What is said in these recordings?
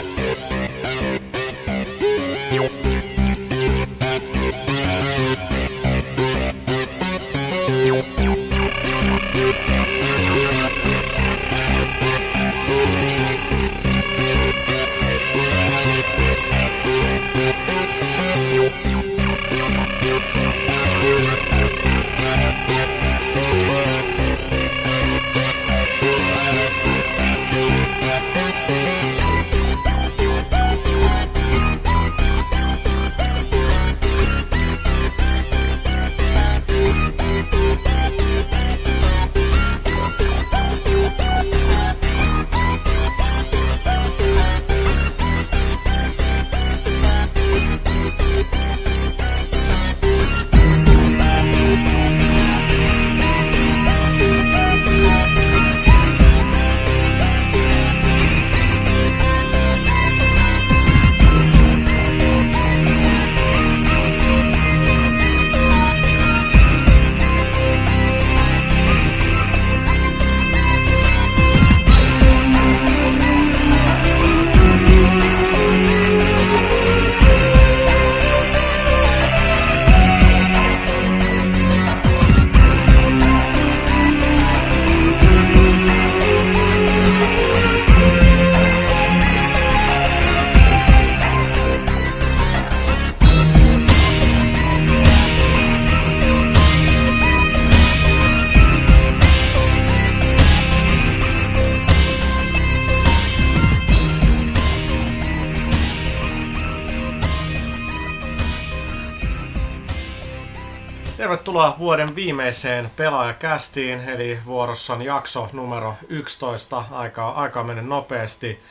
Yeah. Vuoden viimeiseen pelaajakästiin, eli vuorossa on jakso numero 11. Aika, aika mennyt nopeasti.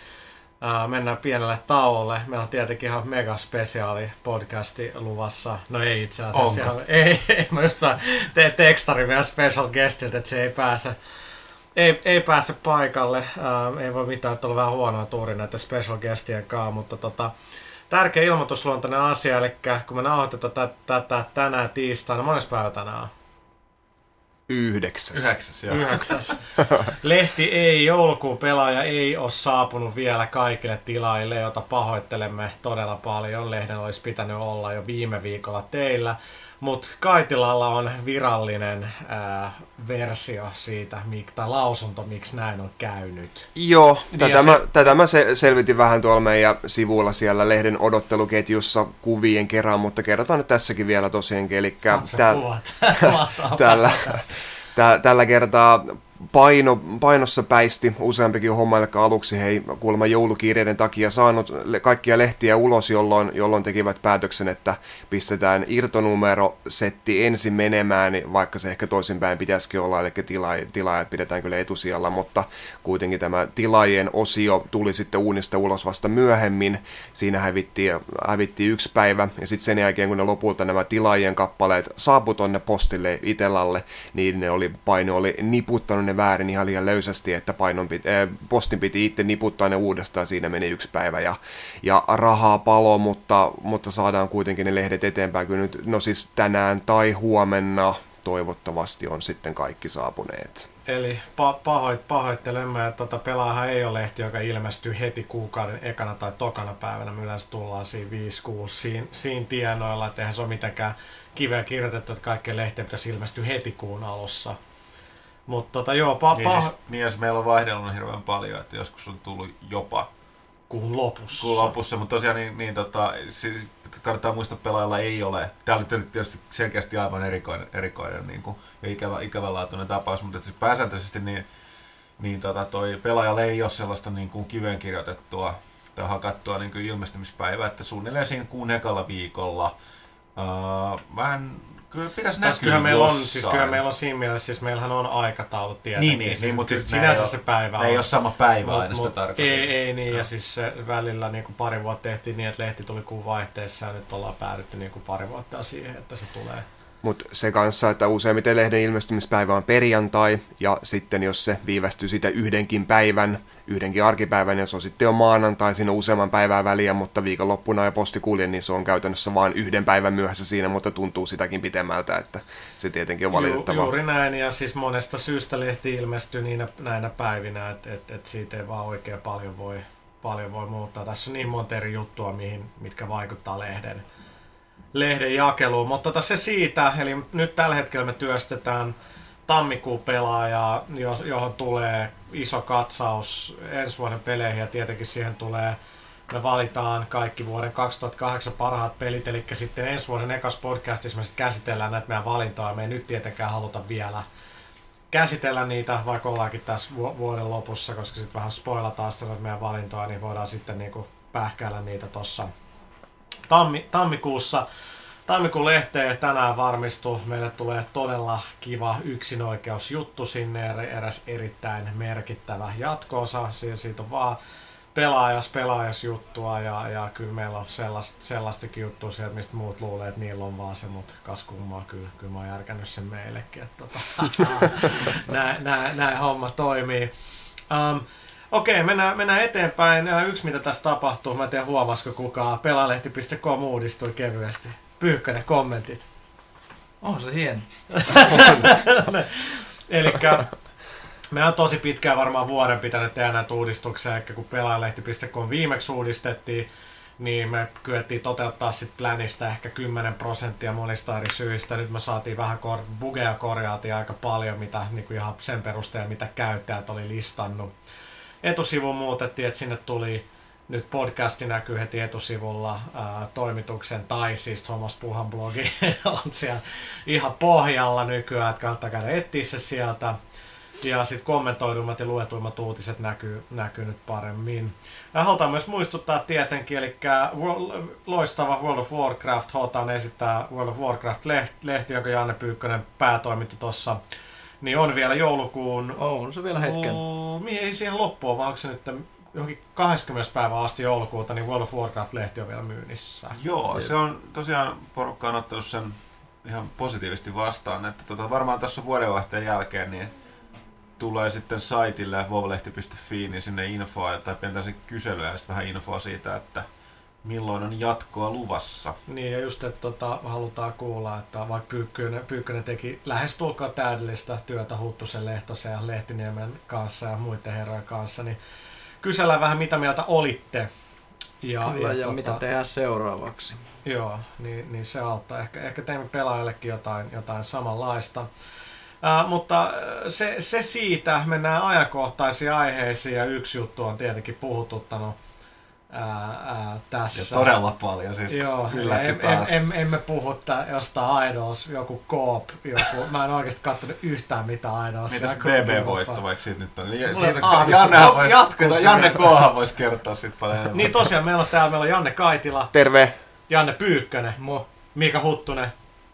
Ää, mennään pienelle tauolle. Meillä on tietenkin ihan mega spesiaali podcasti luvassa. No ei itse asiassa. Onko? Ei, ei, mä just sain te- tekstari meidän special guestilta, että se ei pääse, ei, ei pääse paikalle. Ää, ei voi mitään, että on vähän huonoa tuuri näiden special guestien kanssa, mutta tota, tärkeä ilmoitusluontainen asia, eli kun me nauhoitetaan tätä, tätä tänään tiistaina, mones päivä tänään on? Yhdeksäs. Yhdeksäs, joo. Yhdeksäs. Lehti ei, joulukuun pelaaja ei ole saapunut vielä kaikille tilaajille, jota pahoittelemme todella paljon. Lehden olisi pitänyt olla jo viime viikolla teillä. Mutta Kaitilalla on virallinen ää, versio siitä, mik, tai lausunto, miksi näin on käynyt. Joo, Niin, tätä, ja mä, se- tätä mä se, selvitin vähän tuolla meidän sivuilla siellä lehden odotteluketjussa kuvien kerran, mutta kerrotaan nyt tässäkin vielä tosiaankin. Eli. Mahtavaa. tällä, tä, tällä kertaa paino, painossa päisti useampikin homma, eli aluksi he ei kuulemma joulukiireiden takia saanut kaikkia lehtiä ulos, jolloin, jolloin tekivät päätöksen, että pistetään irtonumero setti ensin menemään, niin vaikka se ehkä toisinpäin pitäisikin olla, eli tila, tilaajat pidetään kyllä etusijalla, mutta kuitenkin tämä tilaajien osio tuli sitten uunista ulos vasta myöhemmin. Siinä hävittiin, hävittiin yksi päivä, ja sitten sen jälkeen, kun ne lopulta nämä tilaajien kappaleet saapu tonne postille Itellalle, niin ne oli, paino oli niputtanut ne väärin ihan liian löysästi, että painon piti, äh, postin piti itse niputtaa ne uudestaan, siinä meni yksi päivä, ja, ja rahaa palo, mutta, mutta saadaan kuitenkin ne lehdet eteenpäin, kyllä nyt, no siis tänään tai huomenna toivottavasti on sitten kaikki saapuneet. Eli pa- pahoit, pahoittelemme, että tota pelaajahan ei ole lehti, joka ilmestyy heti kuukauden ekana tai tokana päivänä. Me yleensä tullaan siinä 5-6 siinä, siinä tienoilla, että eihän se ole mitenkään kiveä kirjoitettu, että kaikkien lehtien pitäisi ilmestyä heti kuun alussa. Mutta tota, joo, pa- Niin, siis, niin jos meillä on vaihdellut hirveän paljon, että joskus on tullut jopa kuun lopussa. kuun lopussa, mutta tosiaan niin, niin tota, siis kannattaa muistaa, että pelaajalla ei ole, tämä oli tietysti selkeästi aivan erikoinen, erikoinen niin kuin, ja ikävä, ikävänlaatuinen tapaus, mutta että siis pääsääntöisesti niin, niin tota, toi pelaajalla ei ole sellaista niin kuin kiveen kirjoitettua tai hakattua niin kuin ilmestymispäivää, että suunnilleen siinä kuun ekalla viikolla. Uh, mä en, kyllä pitäisi näkyä kyllä meillä on, siis kyllä meillä on siinä mielessä, siis meillähän on aikataulu tietenkin. Niin, niin, siis, niin mutta nää sinänsä ei se ole- päivä ne ei on. ole sama päivä Mut- aina sitä mut tarkoitan. Ei, ei niin, ja Joo. siis se välillä niin kuin pari vuotta tehtiin niin, että lehti tuli kuun vaihteessa ja nyt ollaan päädytty niin kuin pari vuotta siihen, että se tulee. Mutta se kanssa, että useimmiten lehden ilmestymispäivä on perjantai, ja sitten jos se viivästyy sitä yhdenkin päivän, yhdenkin arkipäivän, niin se on sitten jo maanantai, siinä on useamman päivää väliä, mutta viikonloppuna ja posti kulje, niin se on käytännössä vain yhden päivän myöhässä siinä, mutta tuntuu sitäkin pitemmältä, että se tietenkin on valitettavaa. Ju, juuri näin, ja siis monesta syystä lehti ilmestyy niinä, näinä päivinä, että et, et siitä ei vaan oikein paljon voi, paljon voi muuttaa. Tässä on niin monta eri juttua, mihin, mitkä vaikuttaa lehden, lehden jakeluun. Mutta tota se siitä, eli nyt tällä hetkellä me työstetään tammikuun pelaajaa, johon tulee iso katsaus ensi vuoden peleihin ja tietenkin siihen tulee me valitaan kaikki vuoden 2008 parhaat pelit, eli sitten ensi vuoden ekas podcastissa me sitten käsitellään näitä meidän valintoja. Me ei nyt tietenkään haluta vielä käsitellä niitä, vaikka ollaankin tässä vuoden lopussa, koska sitten vähän spoilataan sitä meidän valintoja, niin voidaan sitten niinku pähkäillä niitä tuossa tammi, tammikuussa. Tammikuun lehteen tänään varmistuu. Meille tulee todella kiva yksinoikeusjuttu sinne, eräs erittäin merkittävä jatkoosa. Siitä on vaan pelaajas, pelaajas juttua ja, ja kyllä meillä on sellaista, sellaistakin juttua sieltä, mistä muut luulee, että niillä on vaan se, mutta kas kummaa, kyllä, kyllä mä oon järkännyt sen meillekin, että tota, näin, näin, näin, homma toimii. Um, Okei, mennään, mennään eteenpäin. Yksi, mitä tässä tapahtuu, mä en tiedä huomasiko kukaan, pelalehti.com uudistui kevyesti. Pyykkönen, kommentit. On se hieno. Eli me on tosi pitkään varmaan vuoden pitänyt tehdä näitä uudistuksia, ehkä kun pelaajalehti.com viimeksi uudistettiin, niin me kyettiin toteuttaa sitten planista ehkä 10 prosenttia monista eri syistä. Nyt me saatiin vähän kor- bugeja korjaatiin aika paljon, mitä niin kuin ihan sen perusteella, mitä käyttäjät oli listannut. Etusivu muutettiin, että sinne tuli nyt podcasti näkyy heti etusivulla ää, toimituksen, tai siis Thomas Puhan blogi on siellä ihan pohjalla nykyään, että kannattaa käydä etsiä se sieltä. Ja sitten kommentoidummat ja luetuimmat uutiset näkyy, näkyy nyt paremmin. Ja halutaan myös muistuttaa tietenkin, eli loistava World of Warcraft, halutaan esittää World of Warcraft-lehti, jonka Janne Pyykkönen päätoimitti tuossa niin on vielä joulukuun... On se vielä hetken. mihin ei siihen loppuun, vaan onko se nyt johonkin 20. päivä asti joulukuuta, niin World of Warcraft-lehti on vielä myynnissä. Joo, se on tosiaan, porukka on ottanut sen ihan positiivisesti vastaan, että tota, varmaan tässä vuodenvaihteen jälkeen niin tulee sitten saitille vovlehti.fi, niin sinne infoa tai pientäisi kyselyä ja sitten vähän infoa siitä, että milloin on jatkoa luvassa. Niin ja just, että tota, halutaan kuulla, että vaikka Pyykkönen, Pyykkönen teki lähestulkoon täydellistä työtä Huttusen, Lehtosen ja Lehtiniemen kanssa ja muiden herrojen kanssa, niin kysellään vähän mitä mieltä olitte. Ja, Kyllä, ja, ja tota, mitä tehdään seuraavaksi. Joo, niin, niin se auttaa. Ehkä, ehkä teemme pelaajallekin jotain, jotain samanlaista. Uh, mutta se, se siitä, mennään ajankohtaisiin aiheisiin ja yksi juttu on tietenkin puhututtanut ää, ää, tässä. Ja todella paljon siis. Joo, em, em, em, emme puhu tää, jostain Idols, joku Coop, joku, mä en oikeasti katsonut yhtään mitään Idols. Mitäs BB-voitto vaikka siitä nyt on? Siitä, Janne, vois, Janne Koohan voisi kertoa sit paljon enemmän. Niin tosiaan, meillä on täällä meillä on Janne Kaitila. Terve. Janne Pyykkönen. Mo. Mika Huttunen.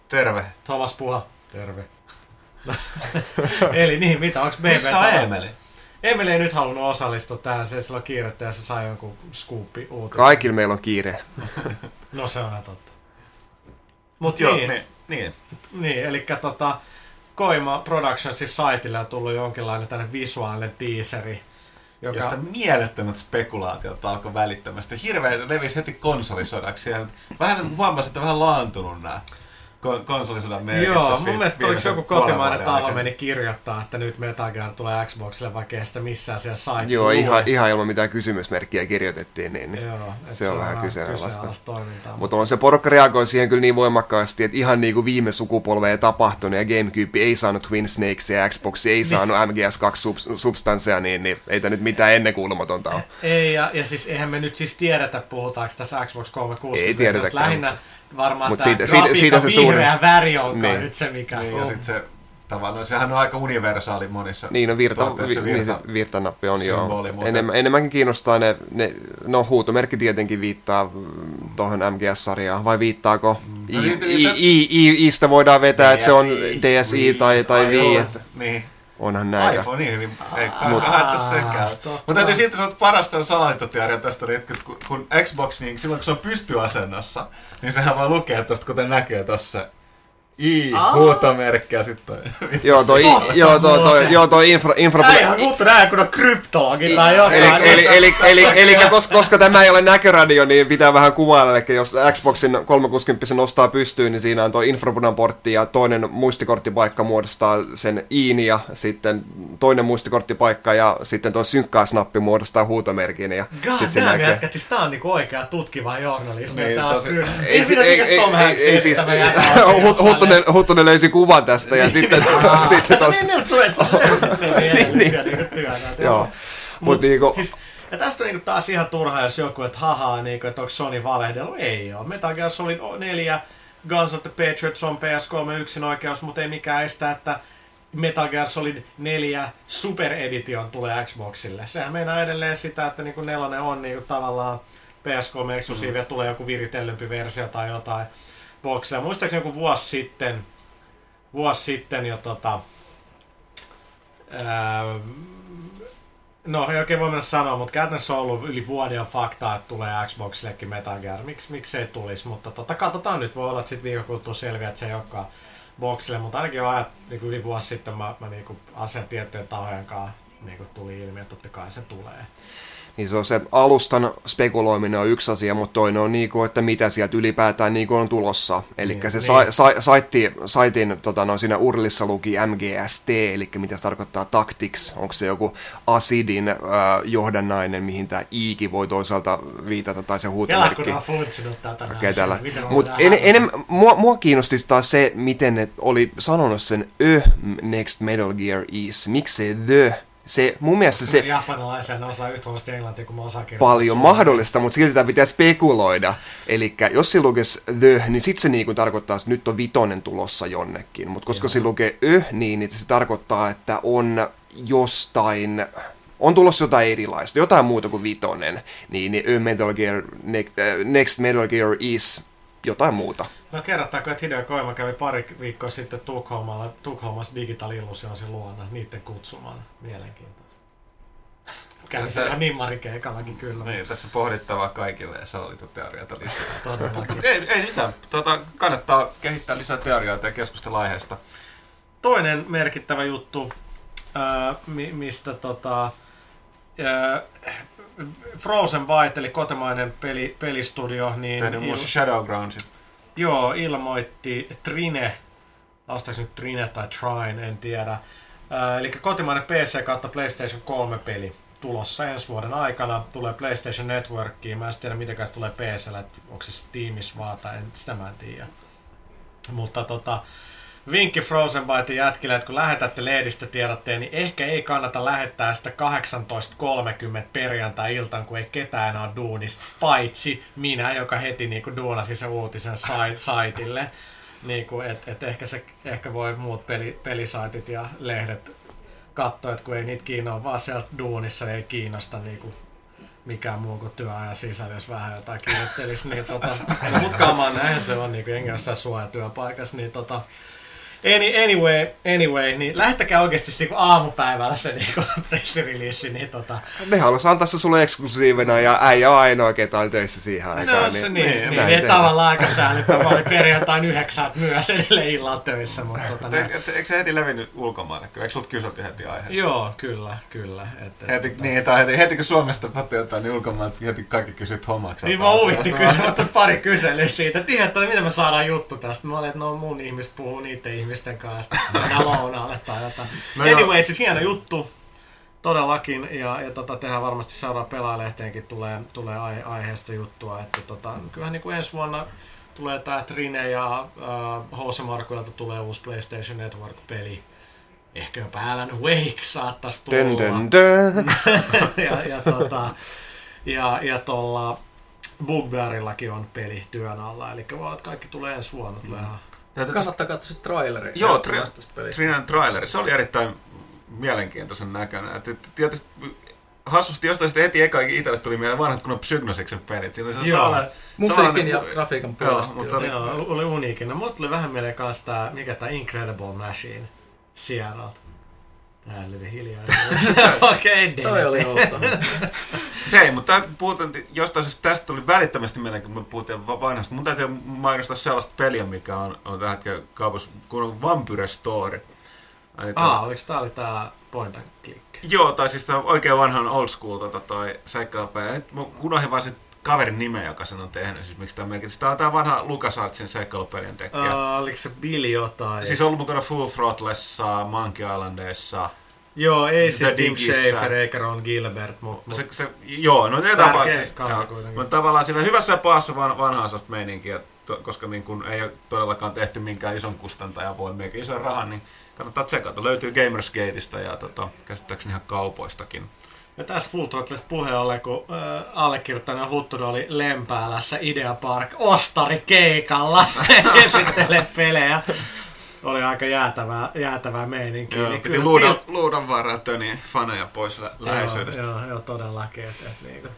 Terve. Thomas Puha. Terve. Eli niin, mitä, onko BB Missä on Emeli? Emeli ei nyt halunnut osallistua tähän, se sillä on kiirettä ja se sai jonkun scoopi uutisen. Kaikilla meillä on kiire. no se on ihan totta. Mut Joo, niin, niin, niin. Niin, eli tota, Koima Productionsin saitille on tullut jonkinlainen tänne visuaalinen teaseri. Joka... Josta mielettömät spekulaatiot alkoi välittömästi. Hirveä levisi heti konsolisodaksi. Ja vähän huomasin, että vähän laantunut nämä konsolisodan merkit. Joo, mun mielestä oliko joku kotimainen taho meni kirjoittaa, että nyt Metal Gear tulee Xboxille, vaikka ei sitä missään siellä sai. Joo, ihan, ihan ilman mitään kysymysmerkkiä kirjoitettiin, niin, niin Joo, se, se on vähän kyseenalaista. Mutta on se porukka reagoi siihen kyllä niin voimakkaasti, että ihan niin kuin viime sukupolve ei tapahtunut ja Gamecube ei saanut Twin Snakes ja Xbox ei niin. saanut MGS2 sub- substansseja, niin, niin ei tämä nyt mitään ennenkuulumatonta ole. Ei, ja, ja siis eihän me nyt siis tiedetä, puhutaanko tässä Xbox 360. Ei tiedetä. Lähinnä, varmaan Mut siitä, siitä, siitä se suuri... väri onkaan niin. nyt se mikä niin, on. Ja sit se tavallaan, sehän on aika universaali monissa. Niin, no virta, vi, virta, niin virtanappi on joo. Enemmän, enemmänkin kiinnostaa ne, ne, no huutomerkki tietenkin viittaa tuohon MGS-sarjaan, vai viittaako mm. I, I, I, I, Iistä voidaan vetää, että se on DSI tai, tai V. Että... Niin onhan näitä. iPhone niin hyvin, ei Mut, haettu sekään. Mutta täytyy silti sanoa, että parasta salaliittoteoria tästä että kun Xbox, niin silloin kun se on pystyasennossa, niin sehän voi lukea tuosta, kuten näkee tuossa I, huutomerkkiä sitten. Joo, toi, joo, toi, toi, joo, toi infra... infra Näinhän kuttu näin, kun on kryptologi tai jotain. Eli, eli, eli, eli, eli koska, koska tämä ei ole näköradio, niin pitää vähän kuvailla. Eli jos Xboxin 360 nostaa pystyyn, niin siinä on tuo infrapunan portti ja toinen muistikorttipaikka muodostaa sen iin ja sitten toinen muistikorttipaikka ja sitten tuo synkkaasnappi muodostaa huutomerkin. Ja God sit damn, jätkä, siis tää on niinku oikea tutkiva journalismi. Niin, Tää on tosi- kyllä. ei, Ei, si- ei, ei, ei, ei, ei, ei siis, Huttu Huttunen, Huttunen löysi kuvan tästä ja sitten, sitten tos, Niin, niin, sä löysit sen Niin, niin. joo. Mut niinku, Siis, ja tästä on niinku taas ihan turha, jos joku, että hahaa, niinku, että onko Sony valehdellut. Ei oo. Metal Gear Solid 4, Guns of the Patriots on PS3 yksin oikeus, mutta ei mikään estä, että Metal Gear Solid 4 Super Edition tulee Xboxille. Sehän meinaa edelleen sitä, että niinku nelonen on niinku tavallaan PS3 eksklusiivi ja tulee joku viritellympi versio tai jotain bokseja. Muistaakseni joku vuosi sitten, vuosi sitten jo tota, ää, No ei oikein voi mennä sanoa, mutta käytännössä on ollut yli vuoden jo faktaa, että tulee Xboxillekin Metal Gear. Miks, miksi ei tulisi, mutta tota, katsotaan nyt. Voi olla, että sitten viikon kuluttua selviää, että se ei olekaan boxille, mutta ainakin jo ajat, niin kuin yli vuosi sitten mä, mä niin asian tiettyjen tahojen kanssa niin kuin tuli ilmi, että totta kai se tulee. Niin se on se alustan spekuloiminen on yksi asia, mutta toinen on niinku, että mitä sieltä ylipäätään niinku on tulossa. Eli Niin, se niin. sa, sa, saitti, saitin, tota, no, siinä urlissa luki MGST, eli mitä se tarkoittaa Tactics, onko se joku Acidin äh, johdannainen, mihin tämä Iiki voi toisaalta viitata, tai se huutomerkki. on funtsinut tätä. näin, Okei, tällä. miten me Mut voidaan en, hävetä. enem, mua, mua kiinnosti taas se, miten ne oli sanonut sen Ö Next Metal Gear is. Miksi se The? Se, mun mielestä se Japanilaisia ne osaa yhtä englantia kuin mä osaan paljon mahdollista, mutta silti tämä pitää spekuloida. Eli jos se lukisi The, niin sitten se niinku tarkoittaa, että nyt on vitonen tulossa jonnekin. Mutta koska se lukee Ö, niin, niin se tarkoittaa, että on jostain on tulossa jotain erilaista, jotain muuta kuin vitonen, niin, niin Metal Gear, ne, Next Metal Gear is jotain muuta. No kerrottaako, että Hideo Koima kävi pari viikkoa sitten Tukholmalla, Tukholmassa Digital Illusionsin luona niiden kutsumana. Mielenkiintoista. Kävi Se- siellä nimmarikeikallakin kyllä. Niin, tässä pohdittavaa kaikille ja salaliittoteorioita lisää. Ei, ei mitään. Tota, kannattaa kehittää lisää teorioita ja keskustella aiheesta. Toinen merkittävä juttu, mi- mistä tota, ää, Frozen Byte, eli kotimainen peli, pelistudio, niin Tehnyt muun muassa Shadowgroundsit. Joo, ilmoitti Trine, lastaako nyt Trine tai Trine, en tiedä. Ää, eli kotimainen PC kautta PlayStation 3 peli tulossa ensi vuoden aikana. Tulee PlayStation Networkiin. Mä en tiedä, miten se tulee PCllä, että onko se Steamissa vaan tai en, sitä mä en tiedä. Mutta tota, vinkki Frozen Bytein jätkille, että kun lähetätte lehdistötiedotteen, niin ehkä ei kannata lähettää sitä 18.30 perjantai-iltaan, kun ei ketään ole duunis, paitsi minä, joka heti niin kuin duunasi sen uutisen sai- saitille. Niin kuin, et, et ehkä, se, ehkä voi muut peli, pelisaitit ja lehdet katsoa, että kun ei niitä kiinnoa, vaan sieltä duunissa ei kiinnosta niin kuin mikään muu kuin työajan sisällä, jos vähän jotain kirjoittelisi, niin tota, no, mut kamaan näin se on, niin kuin jengi jossain suojatyöpaikassa, niin tota, any, anyway, anyway, niin lähettäkää oikeasti se niin aamupäivällä se niin pressirelease, niin tota, Ne haluaisi antaa se sulle eksklusiivina ja äijä on ainoa, ketä on töissä siihen aikaan. no, se niin, niin, niin, niin tehdään. tavallaan aika säälittävää, oli perjantain yhdeksät myös edelleen illalla töissä, mutta tota, Te, et, eikö se heti levinnyt ulkomaille? Kyllä, Eikö sulta kyselty heti aiheesta? Joo, kyllä, kyllä. Et, et, Heti, tota- niin, tai heti, heti kun Suomesta patio jotain, niin ulkomailta heti kaikki kysyt hommaksi. Niin mä huvitti kysyä, mutta pari kyselyä siitä, että tiedät, että miten me saadaan juttu tästä. Mä olin, että no mun ihmiset puhuu niiden ihmisten kanssa, mennään lounaalle tai jotain. No anyway, siis hieno juttu. Todellakin, ja, ja tota, tehdään varmasti seuraava pelaajalehteenkin tulee, tulee ai, aiheesta juttua, että tota, kyllähän niin kuin ensi vuonna tulee tää Trine ja äh, HC Markuilta tulee uusi PlayStation Network-peli. Ehkä jopa Alan Wake saattaisi tulla Dun, dun, dun. ja, ja, tota, ja, ja tuolla Bugbearillakin on peli työn alla, eli voi olla, että kaikki tulee ensi vuonna. Tulee ihan... Tätä- Kannattaa katsoa se traileri. Joo, tri-. Trinan traileri, se oli erittäin mielenkiintoisen näköinen. Et, et, tietysti hassusti jostain sitten heti eka itselle tuli mieleen vanhat kun on Psygnosiksen pelit. Siinä oli se Joo. samalla- Musiikin ja grafiikan Joo, puolesta. mutta joo. oli- Joo, oli uniikina. Mulle tuli vähän mieleen kanssa tää, mikä tää Incredible Machine sieltä. Älyvi hiljaa. Okei, okay, Toi oli outo. hei, mutta puhutaan, jostain siis tästä tuli välittömästi meidän, kun me puhuttiin vanhasta. Mun täytyy mainostaa sellaista peliä, mikä on, on tähän hetkellä kaupassa, kun on Vampire Story. Ah, oliko tää oli tää point and click? Joo, tai siis tää oikein vanhan old school tota, toi seikkailupäivä. Nyt mä unohdin vaan sit kaverin nimeä, joka sen on tehnyt, siis miksi tämä merkitsi. Tämä on tämä vanha LucasArtsin seikkailupelien tekijä. Uh, oliko se Billy jotain? Siis on ollut mukana Full Throttlessa, Monkey Islandissa. Joo, ei siis Tim Schafer eikä Ron Gilbert. Mut, mut se, se, joo, no ne tapauksessa. Mutta tavallaan siinä hyvässä ja pahassa van, vanhaa sellaista meininkiä, to, koska niin kun ei ole todellakaan tehty minkään ison kustantajan voimia eikä ison rahan, niin kannattaa tsekata. Löytyy Gamersgateista ja tota, käsittääkseni ihan kaupoistakin. Ja tässä Full Throttlesta puheen ollen, kun äh, allekirjoittanut Huttunen oli Lempäälässä Idea Park ostari keikalla esittelee pelejä. Oli aika jäätävää, jäätävää meininkiä. Joo, niin piti luudan, tilt... luudan varaa töni faneja pois lä- läheisyydestä. Joo, joo, todellakin. Et, et, niin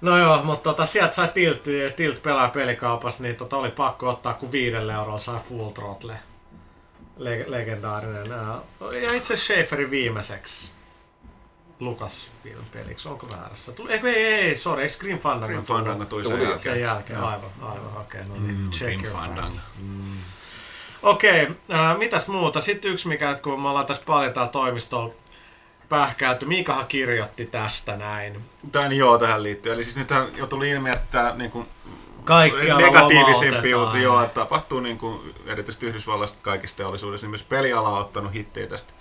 No joo, mutta tota, sieltä sai Tilt, tilt pelaa pelikaupassa, niin tota, oli pakko ottaa, kun viidelle eurolla sai Full Throttle. Le- legendaarinen. Ja itse Schaeferin viimeiseksi Lucasfilm peliksi, onko väärässä? Tuli, ei, ei, ei, sorry, eikö Grim Fandango Grim Fandango tuli sen jälkeen? Sen jälkeen, aivan, aivan, okei, okay, no niin, mm, check Grim Fandango. Mm. Okei, okay, äh, mitäs muuta? Sitten yksi, mikä, kun me ollaan tässä paljon täällä toimistolla pähkäytty, Miikahan kirjoitti tästä näin. Tän niin joo, tähän liittyy. Eli siis nythän jo tuli ilmi, että niin kuin, negatiivisimpi juttu, joo, että tapahtuu niin kuin, erityisesti Yhdysvalloista kaikista teollisuudessa, niin myös peliala on ottanut hittiä tästä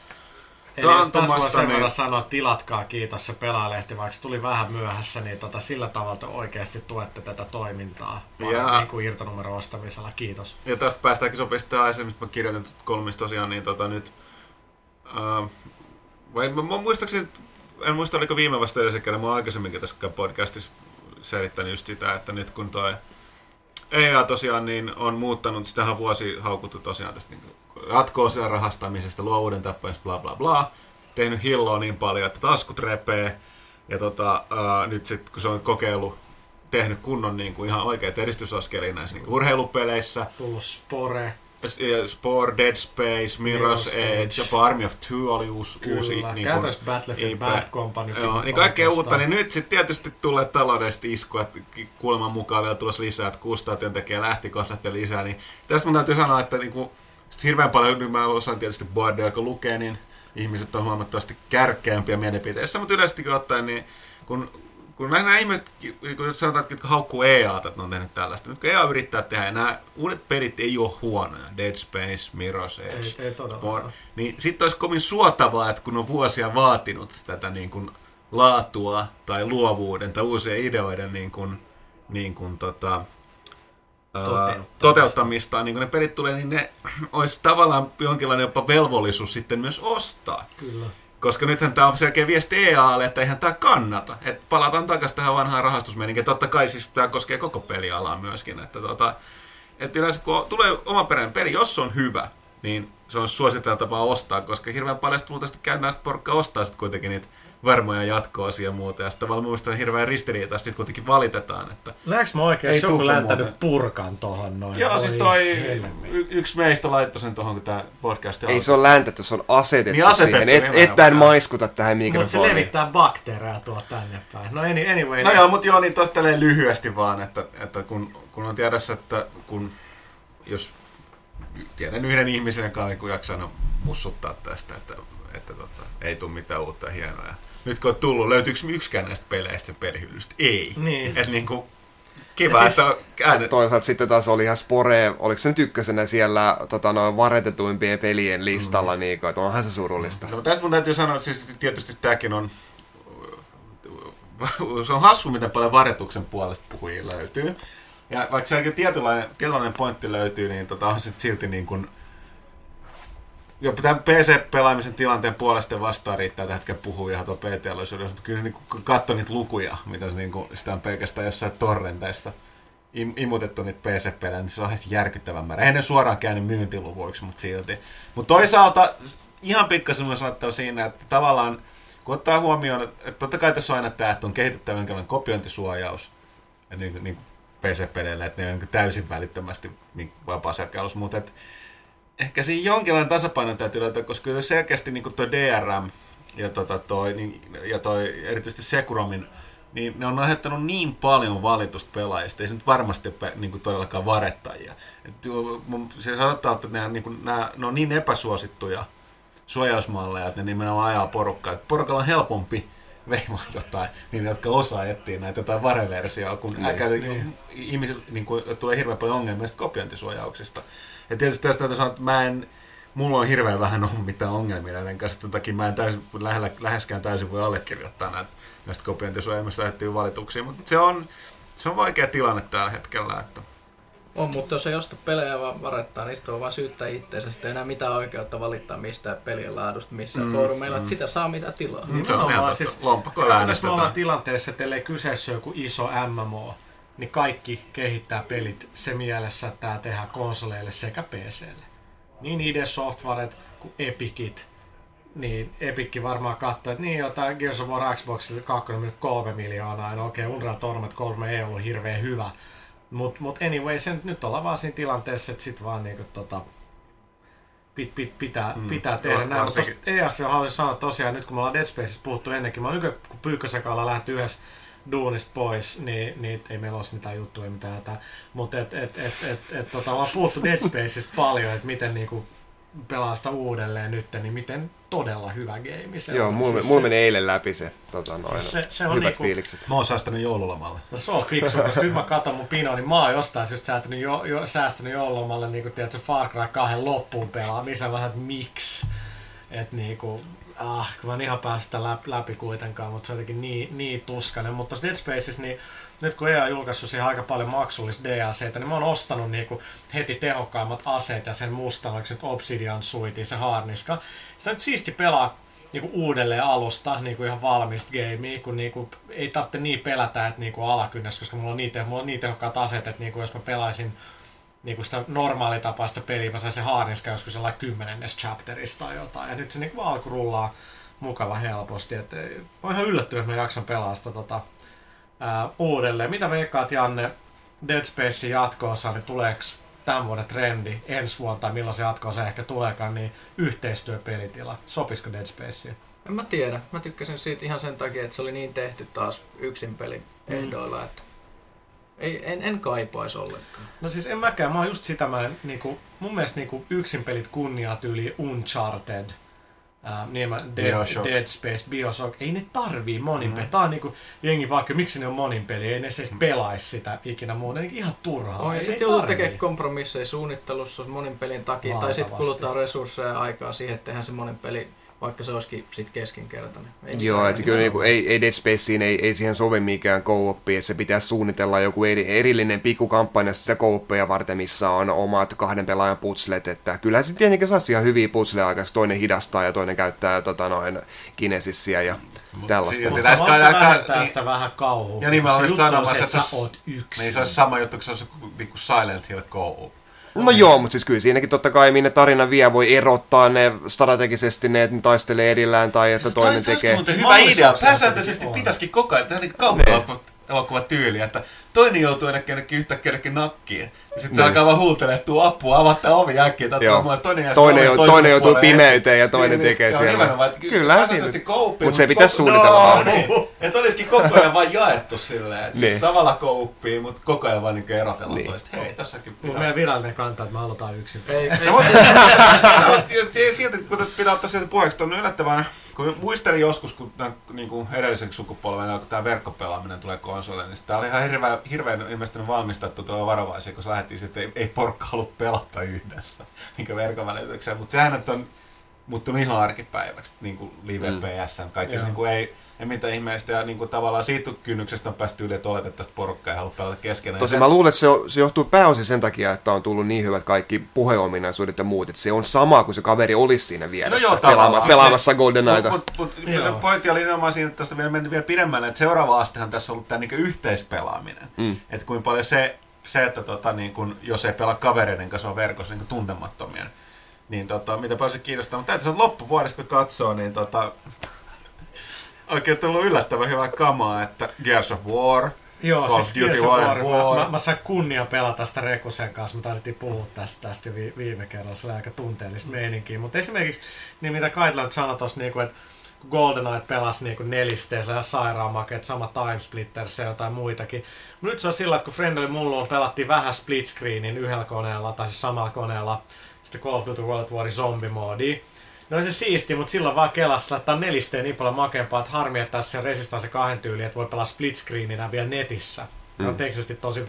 Eli jos tässä voi sen niin... sanoa, että tilatkaa kiitos se pelaalehti, vaikka se tuli vähän myöhässä, niin tota, sillä tavalla oikeasti tuette tätä toimintaa. Ja... Niin kuin irtonumero ostamisella, kiitos. Ja tästä päästäänkin sopisesti aiemmin, mistä mä kirjoitin kolmista tosiaan, niin tota nyt... Uh, vai mä, mä muistaakseni, en muista oliko viime vasta edellisen kerran, mä oon aikaisemminkin tässä podcastissa selittänyt just sitä, että nyt kun toi EA tosiaan niin on muuttanut, sitähän vuosi haukuttu tosiaan tästä niin jatkoo siellä rahastamisesta, luovuuden tappamisesta, bla bla bla. Tehnyt hilloa niin paljon, että taskut repee. Ja tota, ää, nyt sitten kun se on kokeillut, tehnyt kunnon niin kuin ihan oikeat edistysaskelia näissä niin urheilupeleissä. Tullut Spore. Spore, Dead Space, Mirror's, Mirror's Edge, jopa Army of Two oli uusi. Kyllä, uusi niin kuin, Battlefield Bad Company. Joo, niin kaikkea uutta, niin nyt sitten tietysti tulee taloudellisesti iskua, että kuuleman mukaan vielä tulossa lisää, että 600 työntekijää lähti, koska lisää, niin tästä mun täytyy sanoa, että niin kuin, hirveän paljon, niin mä osaan tietysti boardia, kun lukee, niin ihmiset on huomattavasti kärkeämpiä mielipiteissä, mutta yleisesti ottaen, niin kun, kun nämä ihmiset, kun sanotaan, että haukkuu EA, että ne on tehnyt tällaista, nyt kun EA yrittää tehdä, ja nämä uudet pelit ei ole huonoja, Dead Space, Mirror's Edge, ei, ei niin sitten olisi kovin suotavaa, että kun on vuosia vaatinut tätä niin kuin laatua tai luovuuden tai uusien ideoiden niin kuin, niin kuin tota, toteuttamista, toteuttamista niin kun ne pelit tulee, niin ne olisi tavallaan jonkinlainen jopa velvollisuus sitten myös ostaa. Kyllä. Koska nythän tämä on selkeä viesti EAlle, että eihän tämä kannata. Et palataan takaisin tähän vanhaan rahastusmeininkiin. Totta kai siis tämä koskee koko pelialaa myöskin. Että tota, että yleensä kun tulee oma peräinen peli, jos se on hyvä, niin se on suositeltavaa ostaa, koska hirveän paljon luultavasti käytetään sitä porukkaa ostaa sitten kuitenkin niitä varmoja jatko-osia ja muuta. Ja sitten tavallaan mun mielestä on hirveän ristiriitaista, sitten kuitenkin valitetaan. Että Näetkö mä oikein, että joku läntänyt purkan tohon noin? Joo, siis toi y- yksi meistä laittoi sen tohon, kun tää podcast Ei se on läntetty, se on asetettu, niin asetettu siihen. Et, et en maiskuta tähän mikrofoniin. Mutta se levittää bakteereja tuo tänne päin. No anyway. No joo, mutta joo, niin tosta lyhyesti vaan, että, että kun, kun on tiedossa, että kun jos tiedän yhden ihmisen, joka on niin jaksanut mussuttaa tästä, että, että tota, ei tule mitään uutta ja hienoa nyt kun on tullut, löytyykö yksikään näistä peleistä sen pelihyllystä? Ei. Niin. Et niin kuin, kiva, siis, että äänet... Toisaalta sitten taas oli ihan Spore, oliko se nyt ykkösenä siellä tota, noin varetetuimpien pelien listalla, mm. niin kuin, että onhan se surullista. No, tästä mun täytyy sanoa, että siis tietysti tämäkin on se on hassu, miten paljon varetuksen puolesta puhujia löytyy. Ja vaikka se tietynlainen, tietynlainen pointti löytyy, niin tota, on sit silti niin kuin, jo tämän PC-pelaamisen tilanteen puolesta vastaan riittää tällä hetkellä puhua ihan tuon PT-teollisuudessa, mutta kyllä niin kun niitä lukuja, mitä niin kuin, sitä on pelkästään jossain torrenteissa im- imutettu niitä PC-pelejä, niin se on ihan järkyttävän määrä. Eihän ne suoraan käynyt myyntiluvuiksi, mutta silti. Mutta toisaalta ihan pikkasen mun saattaa siinä, että tavallaan kun ottaa huomioon, että totta kai tässä on aina tämä, että on kehitettävä jonkinlainen kopiointisuojaus niin, niin PC-peleille, että ne on niin täysin välittömästi niin vapaa mutta että ehkä siinä jonkinlainen tasapaino täytyy löytää, koska kyllä selkeästi niin tuo DRM ja, tota toi, niin, ja toi, erityisesti Securomin niin ne on aiheuttanut niin paljon valitusta pelaajista, ei se nyt varmasti ole niin kuin todellakaan varettajia. Et, se saattaa, että ne, niin kuin, nämä, ne on niin epäsuosittuja suojausmalleja, että ne nimenomaan ajaa porukkaa. Et porukalla on helpompi veimaa jotain, niin jotka osaa etsiä näitä jotain vareversioa, kun niin, äkä, niin. ihmisillä niin kuin, tulee hirveän paljon ongelmia kopiointisuojauksista. Ja tietysti tästä täytyy sanoa, että mä en, mulla on hirveän vähän ollut mitään ongelmia näiden kanssa, sen takia mä en täysin, lähellä, läheskään täysin voi allekirjoittaa näitä, näistä kopiointisuojelmista lähettyviä valituksia, mutta se on, se on vaikea tilanne tällä hetkellä, että on, mutta jos ei osta pelejä vaan varettaa, niin sitten on vaan syyttää itseensä. Sitten ei enää mitään oikeutta valittaa mistään pelien laadusta missään mm, foorumeilla, mm. että sitä saa mitä tilaa. Mm, se on ihan siis, lompakko me ollaan tilanteessa, että ellei kyseessä joku iso MMO, niin kaikki kehittää pelit se mielessä, että tämä tehdään konsoleille sekä PClle. Niin ID Softwaret kuin Epicit. Niin Epicki varmaan katsoo, että niin jotain Gears of War Xboxille 2 kolme miljoonaa. No okei, okay, Unreal Tournament 3 ei ollut hirveän hyvä Mut, mut anyway, sen, nyt ollaan vaan siinä tilanteessa, että sit vaan niinku tota, pit, pit, pitää, mm. pitää tehdä näin. Mutta EASV haluaisin sanoa tosiaan, nyt kun me ollaan Dead Spaceissa puhuttu ennenkin, mä oon nyt kun Pyykköseka ollaan lähdetty yhdessä duunista pois, niin, niin ei meillä olisi mitään juttuja, mitään hätää. Mutta et, et, et, et, et, tota, ollaan puhuttu Dead Spaceista paljon, että miten niinku pelaa sitä uudelleen nyt, niin miten todella hyvä game se Joo, on. mulla, siis mulla se, meni eilen läpi se, tota, noin, siis se, se on hyvät niinku, fiilikset. Mä oon säästänyt joululomalle. No se on fiksu, koska nyt mä katson mun pinoa, niin mä oon jostain just säästänyt, jo, jo, säästänyt joululomalle niin kuin tiedätkö, Far Cry 2 loppuun pelaa, missä vähän, että miksi? Että niinku, ah, kun mä en ihan päästä läpi, läpi kuitenkaan, mutta se on jotenkin niin, niin tuskainen. Mutta Dead Spaces, niin nyt kun EA on julkaissut siihen aika paljon maksullista DLCtä, niin mä oon ostanut niinku heti tehokkaimmat aseet ja sen mustan, nyt Obsidian suitin, se harniska. Sitä nyt siisti pelaa niinku uudelleen alusta, niinku ihan valmista gamea, kun niinku ei tarvitse niin pelätä, että niinku alakynnässä, koska mulla on niin, mulla on niin tehokkaat aseet, että niinku jos mä pelaisin niinku sitä normaalitapaista peliä, mä sain se haarniska joskus sellainen kymmenennes chapterista tai jotain. Ja nyt se niinku vaan rullaa mukava helposti. Et, mä ihan yllättynyt, että mä jaksan pelaa sitä tota, ää, uudelleen. Mitä veikkaat Janne Dead Spacein jatkoossa, niin tuleeko tämän vuoden trendi ensi vuonna, tai milloin se jatkoosa ehkä tuleekaan, niin yhteistyöpelitila. Sopisiko Dead Spaceen? En mä tiedä. Mä tykkäsin siitä ihan sen takia, että se oli niin tehty taas yksin peli ehdoilla, mm. että ei, en, en kaipaisi ollenkaan. No siis en mäkään. Mä oon just sitä, mä, niinku, mun mielestä niinku yksin pelit kunniaa tyyli Uncharted – Uh, niin mä Dead, Bioshock. Dead Space, Bioshock, ei ne tarvii monin peli. Mm. Tää on niinku, jengi vaikka, miksi ne on monin peli, ei ne siis pelaisi sitä ikinä muuta, niin ihan turhaa. Oh, ja sitten joutuu tekemään kompromisseja suunnittelussa monin pelin takia, Valtavasti. tai sitten kuluttaa resursseja ja aikaa siihen, että tehdään se monin peli vaikka se olisikin sit keskinkertainen. Ei Joo, että kyllä niinku, ei, ei Dead Spaceen ei, ei siihen sovi mikään co että se pitää suunnitella joku eri, erillinen pikkukampanja sitä co varten, missä on omat kahden pelaajan putslet, että kyllähän se tietenkin saa ihan hyviä putsleja aikaa, toinen hidastaa ja toinen käyttää tota, noin kinesissiä ja Mut tällaista. Mutta se vähentää niin, sitä vähän kauhua. Ja niin mä olin sanomassa, että, että sä oot yksin. Niin se olisi sama juttu, kun se olisi niin Silent Hill co No joo, mutta siis kyllä siinäkin totta kai minne tarina vie voi erottaa ne strategisesti ne, että ne taistelee erillään tai että siis toinen tekee. Se hyvä idea. Pääsääntöisesti pitäisikin koko ajan tehdä niitä kauppa tyyliä, että toinen joutuu ennenkin yhtäkkiä jonnekin nakkiin. Sitten se niin. alkaa vaan huutelee, että tuu apua, avatta ovi äkkiä. Toinen, toinen, toinen, toinen joutuu pimeyteen ja toinen niin, tekee niin, siellä. Kyllä siinä. Mutta se pitäisi suunnitella no, niin. Että olisikin koko ajan vain jaettu silleen. niin. Tavalla kouppii, mutta koko ajan vain niin erotella niin. toista. Hei, tässäkin pitää. Meidän virallinen kanta, että me aloitetaan yksin. Ei, ei. Silti, kun pitää ottaa sieltä puheeksi, on yllättävän kun muistelin joskus, kun tämän, niin kuin edellisen sukupolven, kun tämä verkkopelaaminen tulee konsolille, niin tämä oli ihan hirveän, hirveän ilmeisesti valmistettu tuolla varovaisia, kun lähdettiin sitten, ei, ei porkka halua pelata yhdessä niin verkon välitykseen. Mutta sehän on muuttunut ihan arkipäiväksi, niin kuin live mm. PS, kaikki niin kuin ei, ei mitään ihmeistä. Ja niin kuin tavallaan siitä kynnyksestä on päästy yli, että oletetaan, että porukka ei halua pelata keskenään. Tosi mä luulen, että se, se johtuu pääosin sen takia, että on tullut niin hyvät kaikki puheominaisuudet ja muut, että se on sama kuin se kaveri olisi siinä vieressä no joo, pelaama, pelaamassa GoldenEyeta. Mutta mut, mut, se pointti oli nimenomaan siinä, että tästä vielä mennyt vielä pidemmälle, että seuraava astehan tässä on ollut tämä niin yhteispelaaminen. Mm. Että kuinka paljon se, se että tota, niin kun, jos ei pelaa kavereiden kanssa on verkossa niin tuntemattomien, niin tota, mitä paljon se kiinnostaa. Mutta täytyy sanoa, että loppuvuodesta kun katsoo, niin tota, oikein tullut yllättävän hyvää kamaa, että Gears of War, Joo, Call siis Duty War. War. Mä, mä, mä, sain kunnia pelata sitä Rekusen kanssa, mä taidettiin puhua tästä, tästä jo viime kerralla, se oli aika tunteellista meininkiä. Mutta esimerkiksi, niin mitä Kaitla nyt sanoi tuossa, niin että kun GoldenEye pelasi niin nelisteessä ja sairaamakeet, sama Timesplitters ja jotain muitakin. Mutta nyt se on sillä, että kun Friendly Mulluun pelattiin vähän split screenin yhdellä koneella, tai siis samalla koneella, sitten Call of Duty World War Zombie moodi. No se siisti, mutta silloin vaan kelassa, että on nelisteen niin paljon makempaa, että harmi, että tässä Resistance kahden tyyli, että voi pelaa split screeninä vielä netissä. Mm. on teknisesti tosi,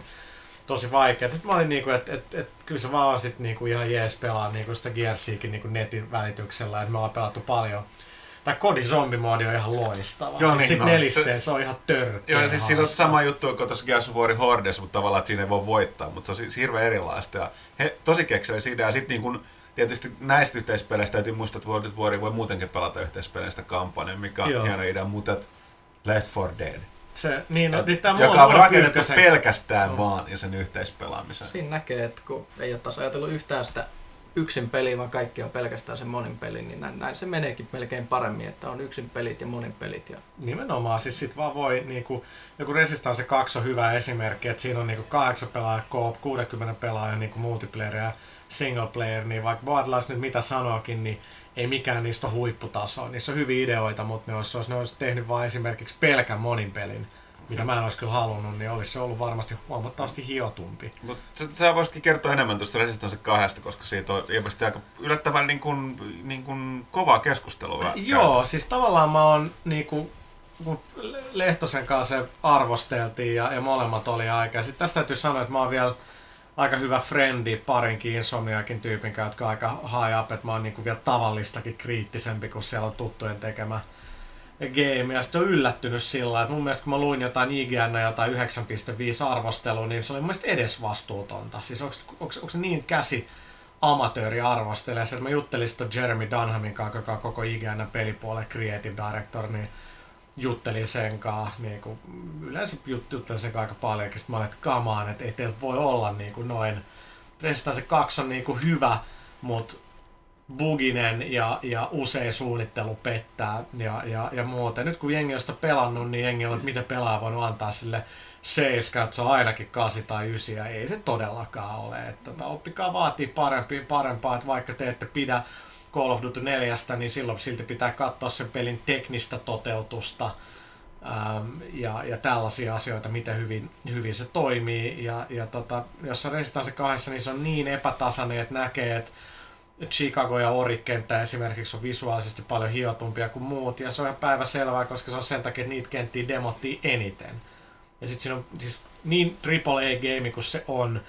tosi vaikea. Sitten mä olin niinku, että et, et, kyllä se vaan on sit niinku ihan jees pelaa niinku sitä Gearsiakin niinku netin välityksellä, että me ollaan pelattu paljon. Tämä Kodi Zombie-moodi on ihan loistava. Joo, siis niin, sit no. nelisteen se, se, on ihan törkeä. Joo, siis siinä on sama juttu kuin tuossa Gears of War Hordes, mutta tavallaan, että siinä ei voi voittaa, mutta se on siis hirveän erilaista. Ja he tosi kekseli siinä, ja sitten niin kun, tietysti näistä yhteispeleistä täytyy muistaa, että World War voi muutenkin pelata yhteispeleistä kampanjan, mikä on Joo. hieno idea, mutta Left 4 Dead se, niin, no, niin tämä joka on rakennettu pelkästään no. vaan ja sen yhteispelaamisen. Siinä näkee, että kun ei ole taas ajatellut yhtään sitä yksin peliä, vaan kaikki on pelkästään sen monin peli, niin näin, näin se meneekin melkein paremmin, että on yksin pelit ja monin pelit. Ja... Nimenomaan, siis sit vaan voi, niinku, joku Resistance 2 on hyvä esimerkki, että siinä on niinku 8 pelaajaa koop, 60 pelaajaa niinku multiplayer ja single player, niin vaikka Borderlands nyt mitä sanoakin, niin ei mikään niistä ole huipputasoa. Niissä on hyviä ideoita, mutta ne olisi, jos ne olisi tehnyt vain esimerkiksi pelkän monin pelin, mitä mä en olisi kyllä halunnut, niin olisi se ollut varmasti huomattavasti hiotumpi. Mutta sä voisitkin kertoa enemmän tuosta Resistance 2, koska siitä on ilmeisesti aika yllättävän niin kuin, niin kuin kovaa keskustelua. Joo, siis tavallaan mä oon niin kuin, kun Lehtosen kanssa arvosteltiin ja, ja molemmat oli aika. Sitten tästä täytyy sanoa, että mä oon vielä aika hyvä frendi parinkin Insomniakin tyypin kanssa, jotka aika high up, että mä oon niinku vielä tavallistakin kriittisempi, kun siellä on tuttujen tekemä game. Ja sitten on yllättynyt sillä että mun mielestä kun mä luin jotain IGN jotain 9.5 arvostelua, niin se oli mun mielestä edes vastuutonta. Siis onko se niin käsi amatööri arvostelee. että mä juttelin sitten Jeremy Dunhamin kanssa, joka on koko IGN pelipuolen creative director, niin juttelin sen kanssa, niin kuin, yleensä juttelin sen aika paljon, ja mä olin, että kamaan, että ei teillä voi olla niin kuin noin. Resistance 2 on niin kuin hyvä, mutta buginen ja, ja usein suunnittelu pettää ja, ja, ja muuta. Nyt kun jengi on sitä pelannut, niin jengi on, että mitä pelaa voinut antaa sille 7, että se on ainakin 8 tai 9, ja ei se todellakaan ole. Että, tota, oppikaa vaatii parempi, parempaa, että vaikka te ette pidä Call of Duty 4, niin silloin silti pitää katsoa sen pelin teknistä toteutusta ähm, ja, ja tällaisia asioita, miten hyvin, hyvin se toimii. Ja, ja tota, jos on Resistance 2, niin se on niin epätasainen, että näkee, että Chicago ja Ori-kenttä esimerkiksi on visuaalisesti paljon hiotumpia kuin muut, ja se on ihan päivä koska se on sen takia, että niitä kenttiä demottiin eniten. Ja sitten siinä on siis niin AAA-game kuin se on,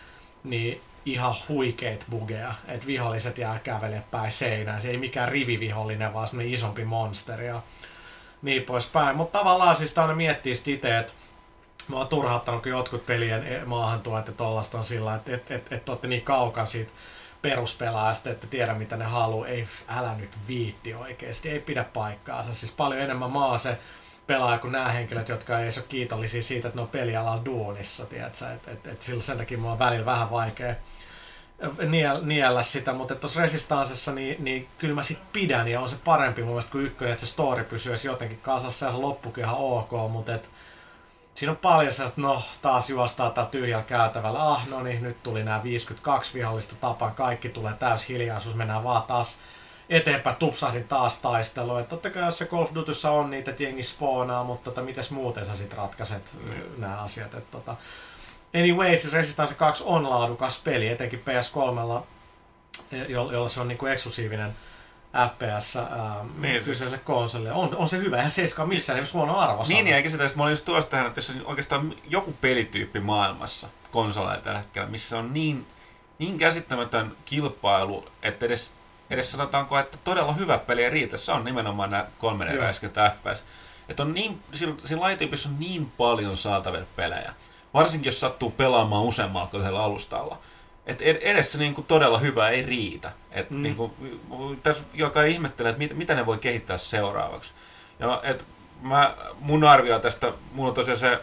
niin ihan huikeet bugeja, että viholliset jää kävelee päin seinään. Se ei mikään rivivihollinen, vaan semmoinen isompi monsteri ja niin poispäin. Mutta tavallaan siis aina miettii itse, että mä oon turhauttanut, jotkut pelien maahantuot ja tollasta on sillä, että et, et, et olette niin kaukan siitä peruspelaajasta, että tiedä mitä ne haluaa. Ei, älä nyt viitti oikeesti, ei pidä paikkaansa. Siis paljon enemmän maa se pelaaja kuin nämä henkilöt, jotka ei ole kiitollisia siitä, että ne on pelialalla duunissa, tiedätkö? Et, et, et sillä sen takia mulla on välillä vähän vaikea niellä sitä, mutta tuossa Resistansessa niin, niin kyllä mä sit pidän ja on se parempi mun mielestä kuin ykkönen, että se story pysyisi jotenkin kasassa ja se loppukin ihan ok, mutta et, siinä on paljon sellaista, no taas juostaa täällä tyhjällä käytävällä, ah no niin, nyt tuli nämä 52 vihollista tapaan, kaikki tulee täys hiljaisuus, mennään vaan taas eteenpäin, tupsahdin taas taistelua. Että totta kai jos se Call of Dutyssa on niitä, että jengi spoonaa, mutta tota, mites muuten sä sit ratkaiset mm. nämä asiat. Että, tota, Anyway, siis Resistance 2 on laadukas peli, etenkin PS3, eh, jolla se on niinku eksklusiivinen FPS ähm, niin, kyseiselle siis... konsolille. On, on se hyvä, eihän 7 missään, ei huono arvo. Niin, eikä sitä, mä olin just tuossa tähän, että jos on oikeastaan joku pelityyppi maailmassa konsoleilla tällä hetkellä, missä on niin, niin käsittämätön kilpailu, että edes, edes sanotaanko, että todella hyvä peli ei riitä. Se on nimenomaan nämä 340 FPS. Että on niin, siinä, siinä lajityypissä on niin paljon saatavilla pelejä varsinkin jos sattuu pelaamaan useammalla kuin yhdellä alustalla. Et edessä niin kuin todella hyvä ei riitä. Et mm. niin kuin, tässä joka ihmettelee, että mit, mitä ne voi kehittää seuraavaksi. Ja, et mä, mun arvio tästä, mulla on tosiaan se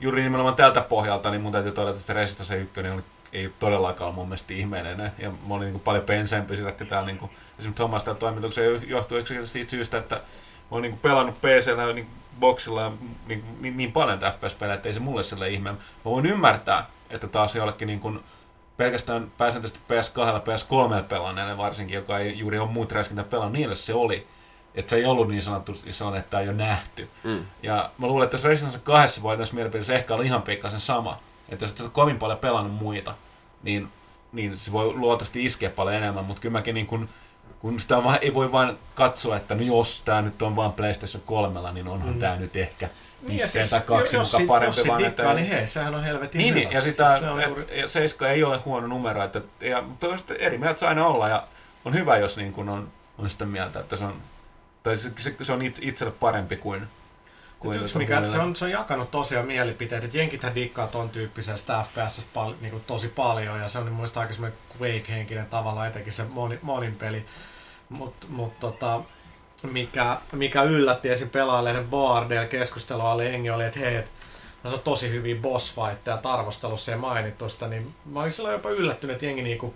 juuri nimenomaan tältä pohjalta, niin mun täytyy todeta, että se Resistance 1 oli, ei todellakaan mun mielestä ihmeellinen. Ja mä olin niin paljon pensempi sitä, että täällä niin kuin, esimerkiksi Thomas toimituksen johtuu siitä syystä, että mä oon niin pelannut PCllä niin boksilla ja niin, niin, niin paljon FPS-pelejä, että ei se mulle sille ihme. Mä voin ymmärtää, että taas jollekin niin kuin pelkästään pääsääntöisesti PS2 PS3 pelanneille varsinkin, joka ei juuri ole muut räiskintä pelannut, niille se oli Että se ei ollut niin sanottu sellainen, että tämä ei ole nähty. Mm. Ja mä luulen, että jos Resistance kahdessa voidaan mielipiteessä se ehkä olla ihan pikkasen sama. Että jos et sä kovin paljon pelannut muita, niin, niin se voi luultavasti iskeä paljon enemmän, mutta kyllä mäkin niin kun, kun sitä vaan, ei voi vain katsoa, että no jos tämä nyt on vain PlayStation 3, niin onhan mm. tämä nyt ehkä ja pisteen siis, tai kaksi jos mukaan parempi. Jos vaan sit että- dikkaa, niin hei, sehän on helvetin niin, hyvä. niin, ja sitä, Siis se on et, juuri- Seiska ei ole huono numero, että, ja, mutta toisaalta eri mieltä saa aina olla, ja on hyvä, jos niin kun on, on sitä mieltä, että se on, tai se, se, se on itse, itselle parempi kuin, kuin Yksi mikä, se, on, se on jakanut tosiaan mielipiteet, että jenkithän dikkaa ton tyyppisestä FPS pal, niin tosi paljon ja se on mun mielestä aika semmoinen Quake-henkinen tavalla, etenkin se moni, monin peli. Mutta mut, tota, mikä, mikä yllätti esim. pelaajien boardeilla keskustelua oli, jengi oli, että hei, et, tässä on tosi hyviä boss fightteja, että arvostelussa ei mainittu sitä, niin mä olin silloin jopa yllättynyt, että jengi niinku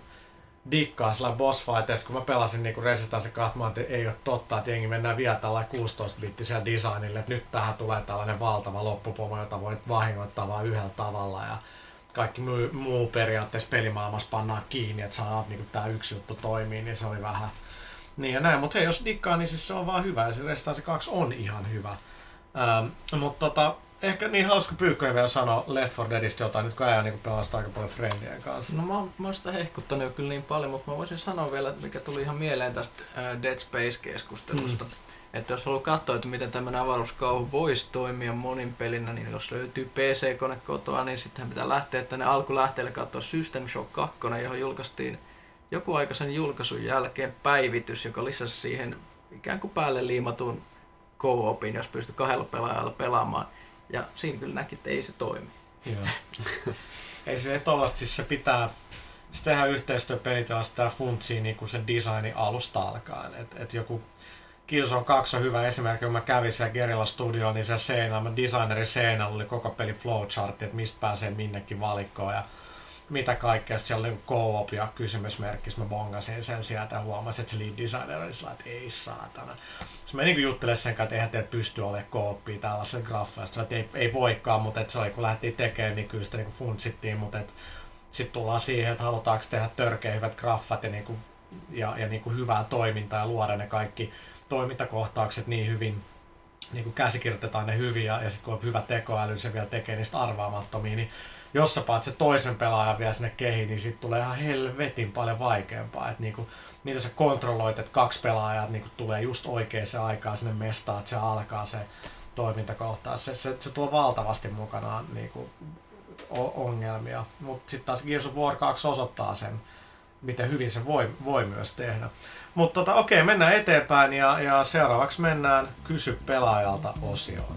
dikkaa sillä boss fighteissa, kun mä pelasin niinku Resistance 2, mä ajattelin, että ei ole totta, että jengi mennään vielä tällä 16-bittisellä designille, että nyt tähän tulee tällainen valtava loppupomo, jota voit vahingoittaa vain yhdellä tavalla ja kaikki muu, muu periaatteessa pelimaailmassa pannaan kiinni, että saa niinku tää yksi juttu toimii, niin se oli vähän niin ja näin, mutta hei, jos dikkaa, niin siis se on vaan hyvä ja se Resistance 2 on ihan hyvä. Ähm, mutta tota, ehkä niin haluaisiko Pyykkönen vielä sanoa Left 4 Deadistä jotain, nyt kun äijä niin pelastaa aika paljon friendien kanssa. No mä, mä oon sitä hehkuttanut jo kyllä niin paljon, mutta mä voisin sanoa vielä, mikä tuli ihan mieleen tästä ää, Dead Space-keskustelusta. Mm. Että jos haluaa katsoa, että miten tämmöinen avaruuskauhu voisi toimia monin pelinä, niin jos löytyy PC-kone kotoa, niin sittenhän pitää lähteä tänne alkulähteelle katsoa System Shock 2, johon julkaistiin joku aika sen julkaisun jälkeen päivitys, joka lisäsi siihen ikään kuin päälle liimatun co-opin, jos pystyy kahdella pelaajalla pelaamaan. Ja siinä kyllä näki, että ei se toimi. Joo. Ei se tollasta, siis se pitää se tehdä yhteistyöpelit ja sitä funtsii niin kuin sen designin alusta alkaen. Et, et joku Killzone 2 on hyvä esimerkki, kun mä kävin siellä Gerilla Studio, niin se seinällä, mä designerin seinällä oli koko peli flowchartti, että mistä pääsee minnekin valikkoon ja mitä kaikkea. Sitten siellä oli co-op ja kysymysmerkki, mä bongasin sen sieltä ja huomasin, että se lead designer oli sillä, että ei saatana. Sitten mä niin juttelen sen kanssa, että eihän teillä pysty olemaan co-opia tällaisella graffalla. Sitten että ei, ei voikaan, mutta että se oli, kun lähtiin tekemään, niin kyllä sitä niin funtsittiin, mutta sitten tullaan siihen, että halutaanko tehdä törkeä hyvät graffat ja, niin kuin, ja, ja niin kuin hyvää toimintaa ja luoda ne kaikki toimintakohtaukset niin hyvin, niin kuin käsikirjoitetaan ne hyvin ja, ja sitten kun on hyvä tekoäly, niin se vielä tekee niistä arvaamattomia, niin jos sä paat se toisen pelaajan vielä sinne kehiin, niin sitten tulee ihan helvetin paljon vaikeampaa. Että niinku, miten sä kontrolloit, että kaksi pelaajaa niinku tulee just oikeaan aikaan sinne mestaan, että se alkaa se toimintakohtaus. Se, se, se tuo valtavasti mukanaan niinku, ongelmia. Mutta sitten taas Gears of War 2 osoittaa sen, miten hyvin se voi, voi myös tehdä. Mutta tota, okei, mennään eteenpäin ja, ja seuraavaksi mennään Kysy pelaajalta osioon.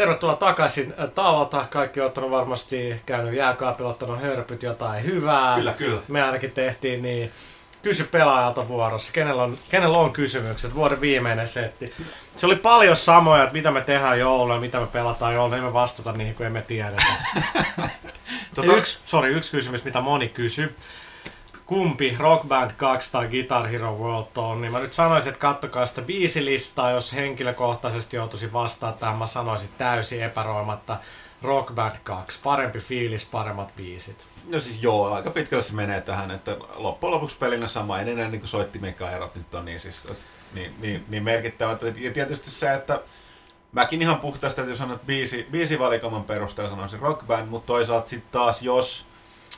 Tervetuloa takaisin tauolta. Kaikki on varmasti käynyt jääkaapilla, ottanut hörpyt jotain hyvää. Kyllä, kyllä. Me ainakin tehtiin niin. Kysy pelaajalta vuorossa. Kenellä on, kenellä on kysymykset? Vuoden viimeinen setti. Se oli paljon samoja, että mitä me tehdään jouluna ja mitä me pelataan jouluna. Emme vastata niihin, kun emme tiedetä. Tota, Yksi, sorry, yksi kysymys, mitä moni kysyy. Kumpi Rock Band 2 tai Guitar Hero World on, niin mä nyt sanoisin, että kattokaa sitä biisilistaa, jos henkilökohtaisesti joutuisin vastaan tähän, mä sanoisin täysin epäroimatta Rock Band 2. Parempi fiilis, paremmat biisit. No siis joo, aika pitkälle se menee tähän, että loppujen lopuksi pelinä sama, ei enää niin soittimekään erot nyt on niin, siis, niin, niin, niin merkittävät. Ja tietysti se, että mäkin ihan puhtaasti, että jos sanot biisi, biisivalikoiman perusteella sanoisin rock band, mutta toisaalta sitten taas jos,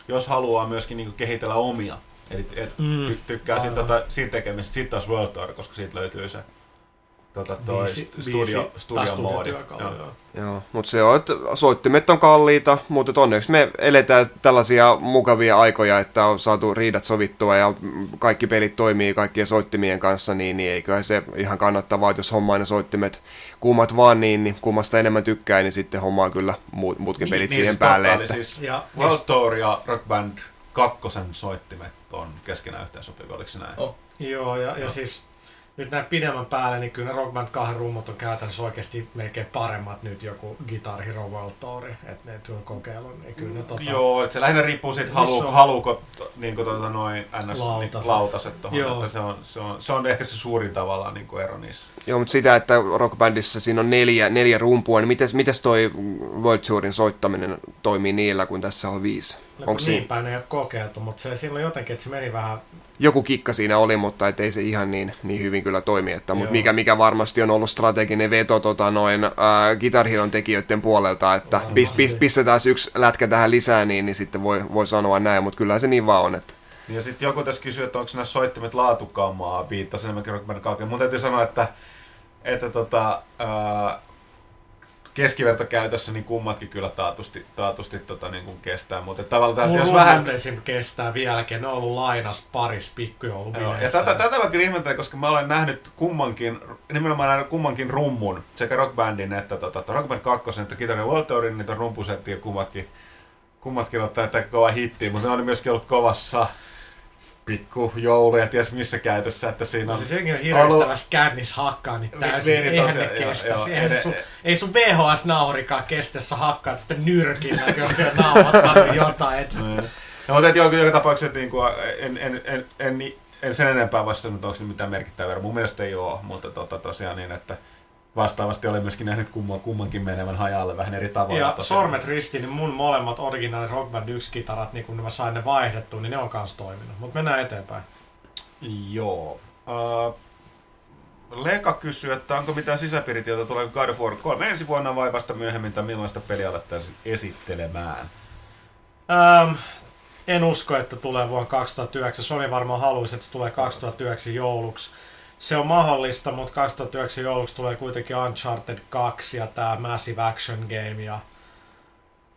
jos haluaa myöskin niin kehitellä omia, eli et, Mm, ty, tykkää siitä, tota, siitä tekemisestä, sitten taas World Tour, koska siitä löytyy se tota, toi Biisi- studio, biisi- studio, moodi. Joo. joo. Joo, mutta se on, että soittimet on kalliita, mutta onneksi me eletään tällaisia mukavia aikoja, että on saatu riidat sovittua ja kaikki pelit toimii kaikkien soittimien kanssa, niin, niin eiköhän se ihan kannattavaa, että jos hommaa ne soittimet kummat vaan niin, niin kummasta enemmän tykkää, niin sitten hommaa kyllä muut, muutkin pelit niin, siihen siis päälle. totta, Että, siis Ja, World Tour ja Rock Band kakkosen soittimet on keskenään yhteen sopivia, oliko se näin? Oh. Joo, ja, ja Joo. siis nyt näin pidemmän päälle, niin kyllä ne Rock Band 2 rummut on käytännössä oikeasti melkein paremmat nyt joku Guitar Hero World Tour, että ne on kokeillut, niin kyllä ne tota, Joo, että se lähinnä riippuu siitä, haluuko, haluuko niin kuin, tota, noin ns. Lautaset. Lautaset, lautaset tohon, Joo. että se on, se, on, se on ehkä se suurin tavallaan niin kuin ero niissä. Joo, mutta sitä, että rockbandissa siinä on neljä, neljä rumpua, niin mites, mites toi World Tourin soittaminen toimii niillä, kun tässä on viisi? Onko Onko niin päin ei ole kokeiltu, mutta se silloin jotenkin, että se meni vähän joku kikka siinä oli, mutta et ei se ihan niin, niin hyvin kyllä toimi. Että, mutta mikä, mikä varmasti on ollut strateginen veto tota, noin Guitar Heron tekijöiden puolelta, että pis, pis, pistetään yksi lätkä tähän lisää, niin, niin sitten voi, voi sanoa näin, mutta kyllä se niin vaan on. Että. Ja sitten joku tässä kysyy, että onko nämä soittimet laatukamaa, viittasi enemmänkin Rock Band 2. Mun täytyy sanoa, että, että tota, ää, keskivertokäytössä niin kummatkin kyllä taatusti, taatusti tota, niin kuin kestää. Mutta tavallaan Mun jos vähän... kestää vieläkin, ne on ollut lainas paris pikkujoulubileissä. ja tätä, tätä mä kyllä koska mä olen nähnyt kummankin, nimenomaan nähnyt kummankin rummun, sekä Rock Bandin että tota, Rock Band 2, että World Tourin, niitä rumpusettiä kummatkin, kummatkin ottaa tätä kova hittiä, mutta ne on myöskin ollut kovassa pikku joulu ja ties missä käytössä, että siinä on... Siis jengi on hirvittävässä kännis hakkaa niin täysin, Niin, niin, eihän tosiaan, ne joo, kestä. joo, Eihän sun, ei sun VHS-naurikaan kestä, jos sä hakkaat sitä nyrkillä, jos siellä nauhoittaa jotain. Et, Niin. No, mutta et joka, joka tapauksessa niin kuin, en, en, en, en, en, en, sen enempää voi sanoa, että onko se mitään merkittävää. Mun mielestä ei ole, mutta tota, tosiaan niin, että vastaavasti olen myöskin nähnyt kumman, kummankin menevän hajalle vähän eri tavoilla. ja tosiaan. sormet ristiin, niin mun molemmat originaali Rock Band 1 kitarat, niin kun mä sain ne vaihdettua, niin ne on kans toiminut. Mutta mennään eteenpäin. Joo. Uh, Leka kysyy, että onko mitään sisäpiiritietoa, tuleeko God of War 3 ensi vuonna vai vasta myöhemmin, tai millaista peliä alettaisiin esittelemään? Ähm, en usko, että tulee vuonna 2009. Sony varmaan haluaisi, että se tulee 2009 jouluksi. Se on mahdollista, mutta 2009 jouluksi tulee kuitenkin Uncharted 2 ja tämä Massive Action Game ja,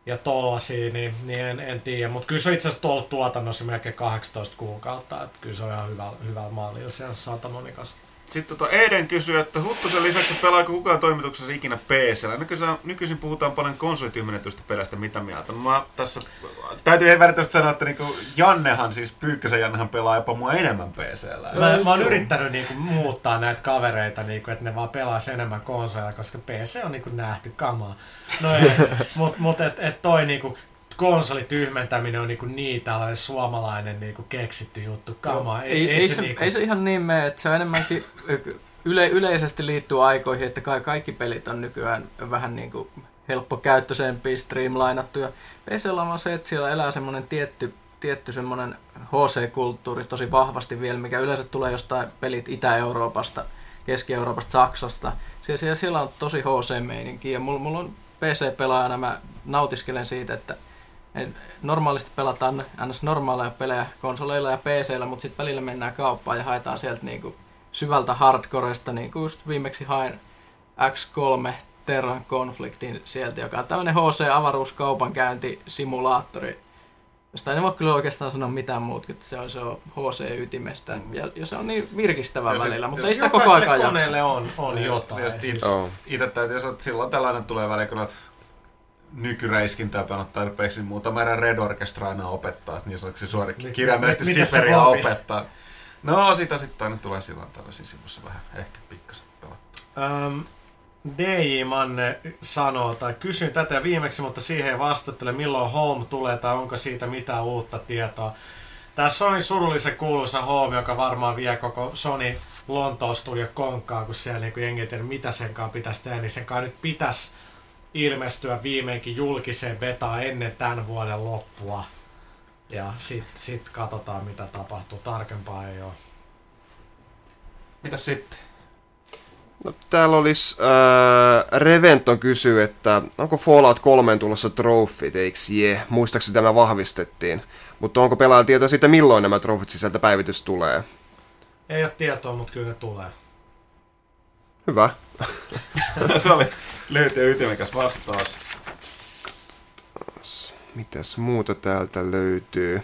ja tollasia, niin, niin en, en tiedä. Mutta kyllä se on itse asiassa ollut tuotannossa melkein 18 kuukautta, että kyllä se on ihan hyvä, hyvällä mallilla siellä Santa Monicassa. Sitten tota Eden kysyy, että Huttusen lisäksi pelaako kukaan toimituksessa ikinä PC? Nykyisin, nykyisin puhutaan paljon konsolityhmennetystä pelistä, mitä mieltä? Mä tässä täytyy välttämättä sanoa, että niinku Jannehan, siis Pyykkösen Jannehan pelaa jopa mua enemmän PCllä. Mä, mä oon yrittänyt niinku muuttaa näitä kavereita, niinku, että ne vaan pelaisi enemmän konsoleja, koska PC on niinku nähty kamaa. No ei, mut, mut et, et toi niinku konsolityhmentäminen on niinku niin tällainen suomalainen niinku keksitty juttu kamaa. Ei, ei, se, niinku, ei se ihan niin mene, että se on enemmänkin yle, yleisesti liittyy aikoihin, että kai kaikki pelit on nykyään vähän niin kuin helppokäyttöisempiä, streamlainattuja. PCllä on se, että siellä elää semmoinen tietty, tietty semmoinen HC-kulttuuri tosi vahvasti vielä, mikä yleensä tulee jostain pelit Itä-Euroopasta, Keski-Euroopasta, Saksasta. Siellä, siellä, siellä on tosi HC-meininki ja mulla, mulla on PC-pelaajana, mä nautiskelen siitä, että et normaalisti pelataan ns. normaaleja pelejä konsoleilla ja PCllä, mutta sitten välillä mennään kauppaan ja haetaan sieltä niinku syvältä hardcoresta, niin kuin just viimeksi hain X3 Terran konfliktin sieltä, joka on tämmöinen HC-avaruuskaupankäyntisimulaattori, josta en voi kyllä oikeastaan sanoa mitään muuta, että se on, se on HC-ytimestä, ja, ja se on niin virkistävä Ja se- Mm. välillä, mutta ja ei se sitä koko aikaa jaksa. koneelle on, on jotain. Itse, täytyy sanoa, että silloin tällainen tulee väliin, kun nykyräiskintää pelannut tarpeeksi, niin muutama erä Red Orchestra aina opettaa, niin se se kirjaimellisesti vaatii? opettaa. No, sitä sitten aina tulee silloin tällaisia sivussa vähän ehkä pikkasen pelattua. Ähm, DJ Manne sanoo, tai kysyin tätä viimeksi, mutta siihen ei vastattele, milloin Home tulee tai onko siitä mitään uutta tietoa. Tämä Sony surullisen kuuluisa Home, joka varmaan vie koko Sony Lontoon Studio konkkaa, kun siellä niin jengi ei tiedä, mitä sen kanssa pitäisi tehdä, niin sen kanssa nyt pitäisi ilmestyä viimeinkin julkiseen betaan ennen tämän vuoden loppua. Ja sitten sit katsotaan, mitä tapahtuu. Tarkempaa ei ole. Mitäs sitten? No, täällä olisi äh, Reventon kysyy, että onko Fallout 3 tulossa trofit, eikö je? Muistaakseni tämä vahvistettiin. Mutta onko pelaajalla tietoa siitä, milloin nämä trofit sisältä päivitys tulee? Ei ole tietoa, mutta kyllä ne tulee. Hyvä. Se oli lyhyt ja ytimekäs vastaus. Mitäs muuta täältä löytyy?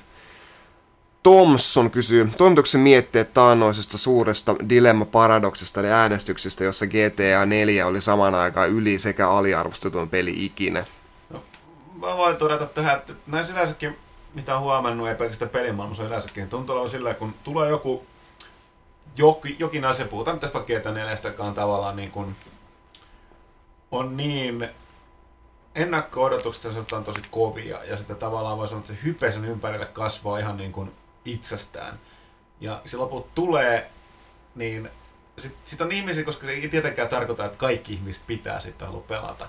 Thompson kysyy, toimituksen mietteet taannoisesta suuresta dilemma-paradoksesta eli äänestyksestä, jossa GTA 4 oli samaan aikaan yli- sekä aliarvostetun peli ikinä. Mä voin todeta tähän, että näissä yleensäkin, mitä on huomannut, ei pelkästään pelimaailmassa yleensäkin, tuntuu olevan sillä, kun tulee joku jokin, jokin asia, puhutaan tästä vaikka GT4, joka on tavallaan niin kuin, on niin ennakko-odotukset sanotaan tosi kovia ja sitten tavallaan voi sanoa, että se hype sen ympärille kasvaa ihan niin kuin itsestään. Ja se loput tulee, niin sitten sit on ihmisiä, koska se ei tietenkään tarkoita, että kaikki ihmiset pitää sitten halua pelata.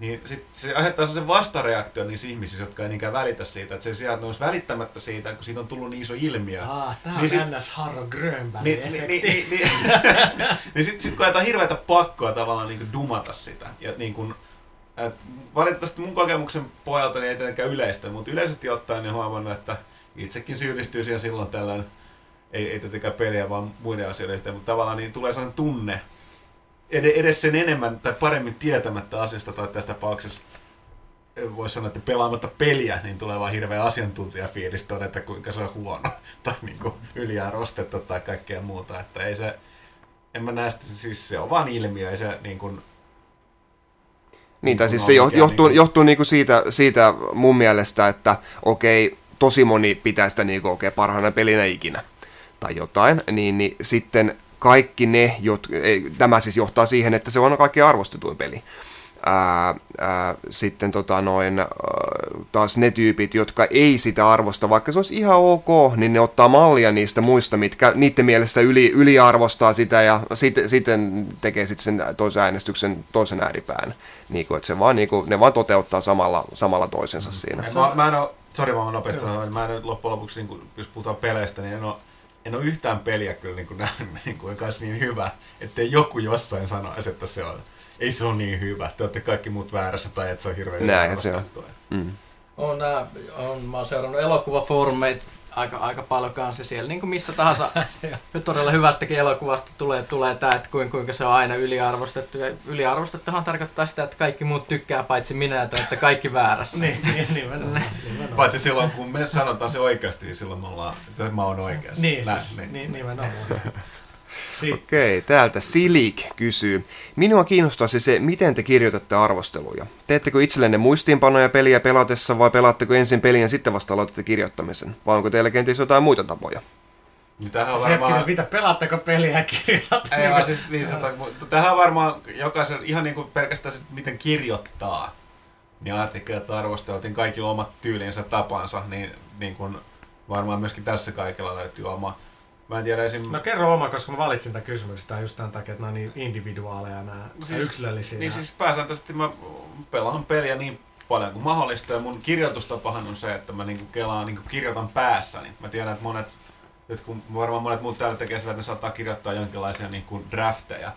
Niin sit se aiheuttaa sen vastareaktion niissä ihmisissä, jotka ei niinkään välitä siitä. Että se sijaan, että ne olisi välittämättä siitä, kun siitä on tullut niin iso ilmiö. Ah, tää on Niin sit- ns. Harro Grönberg Niin, niin, niin, niin, niin, niin sitten sit koetaan hirveätä pakkoa tavallaan niin kuin dumata sitä. Ja niin kuin, et valitettavasti mun kokemuksen pohjalta niin ei tietenkään yleistä, mutta yleisesti ottaen niin huomannut, että itsekin syyllistyy siihen silloin tällöin, ei, ei tietenkään peliä, vaan muiden asioiden yhteen, mutta tavallaan niin tulee sellainen tunne, edes sen enemmän tai paremmin tietämättä asiasta tai tässä tapauksessa voisi sanoa, että pelaamatta peliä, niin tulee vaan hirveä asiantuntijafiilis todeta, kuinka se on huono tai niin kuin yliarvostettu tai kaikkea muuta. Että ei se, en mä näe sitä, siis se on vaan ilmiö, ei se niin kuin, Niin, tai Kun siis se johtuu, niinku- johtuu niinku siitä, siitä mun mielestä, että okei, tosi moni pitää sitä niinku, okei, parhaana pelinä ikinä tai jotain, niin, niin sitten kaikki ne, jotka, ei, tämä siis johtaa siihen, että se on kaikkein arvostetuin peli. Ää, ää, sitten tota noin, ää, taas ne tyypit, jotka ei sitä arvosta, vaikka se olisi ihan ok, niin ne ottaa mallia niistä muista, mitkä niiden mielestä yli, yliarvostaa sitä ja sitten, sitten tekee sitten sen toisen äänestyksen toisen ääripään. Niin kuin, että se vaan, niin kuin, ne vaan toteuttaa samalla, samalla toisensa siinä. Mä, mä en ole, sori vaan nopeasti mä en loppujen lopuksi, niin kuin, jos puhutaan peleistä, niin en ole, en ole yhtään peliä kyllä niin kuin nähnyt, niin kuin, joka olisi niin hyvä, ettei joku jossain sanoisi, että se on, ei se ole niin hyvä, te olette kaikki muut väärässä tai että se on hirveän Näinhän se on. Mm. On, nää, on, mä oon seurannut elokuvafoorumeita aika, aika paljon kanssa siellä, niin kuin missä tahansa todella hyvästäkin elokuvasta tulee, tulee tämä, että kuinka, kuinka se on aina yliarvostettu. Ja yliarvostettuhan tarkoittaa sitä, että kaikki muut tykkää paitsi minä, ja te olette kaikki väärässä. Niin, niin, nimenomaan. nimenomaan. Paitsi silloin, kun me sanotaan se oikeasti, niin silloin me ollaan, että mä oon oikeassa. Niin, Näin, siis, niin. niin, nimenomaan. Sitten Okei, täältä Silik kysyy. Minua kiinnostaisi se, miten te kirjoitatte arvosteluja. Teettekö itsellenne muistiinpanoja peliä pelatessa vai pelaatteko ensin pelin ja sitten vasta aloitatte kirjoittamisen? Vai onko teillä kenties jotain muita tapoja? Niin tämähän on Siis hetkinen, varmaan... mitä, pelaatteko peliä ja kirjoitatte? Ei vaan siis niin sanotaan, tähän on varmaan jokaisen, ihan niin kuin pelkästään se, miten kirjoittaa, niin että arvosteltiin kaikilla omat tyylinsä, tapansa, niin, niin kuin varmaan myöskin tässä kaikilla löytyy oma. Mä en tiedä esim... No kerro oma, koska mä valitsin tämän kysymyksen tää just tämän takia, että nämä on niin individuaaleja nämä Siis- siis, yksilöllisiä. Niin siis pääsääntöisesti mä pelaan peliä niin paljon kuin mahdollista ja mun kirjoitustapahan on se, että mä niinku kelaan, niinku kirjoitan päässäni. Mä tiedän, että monet, nyt kun varmaan monet muut täällä tekee sillä, että ne saattaa kirjoittaa jonkinlaisia niinku drafteja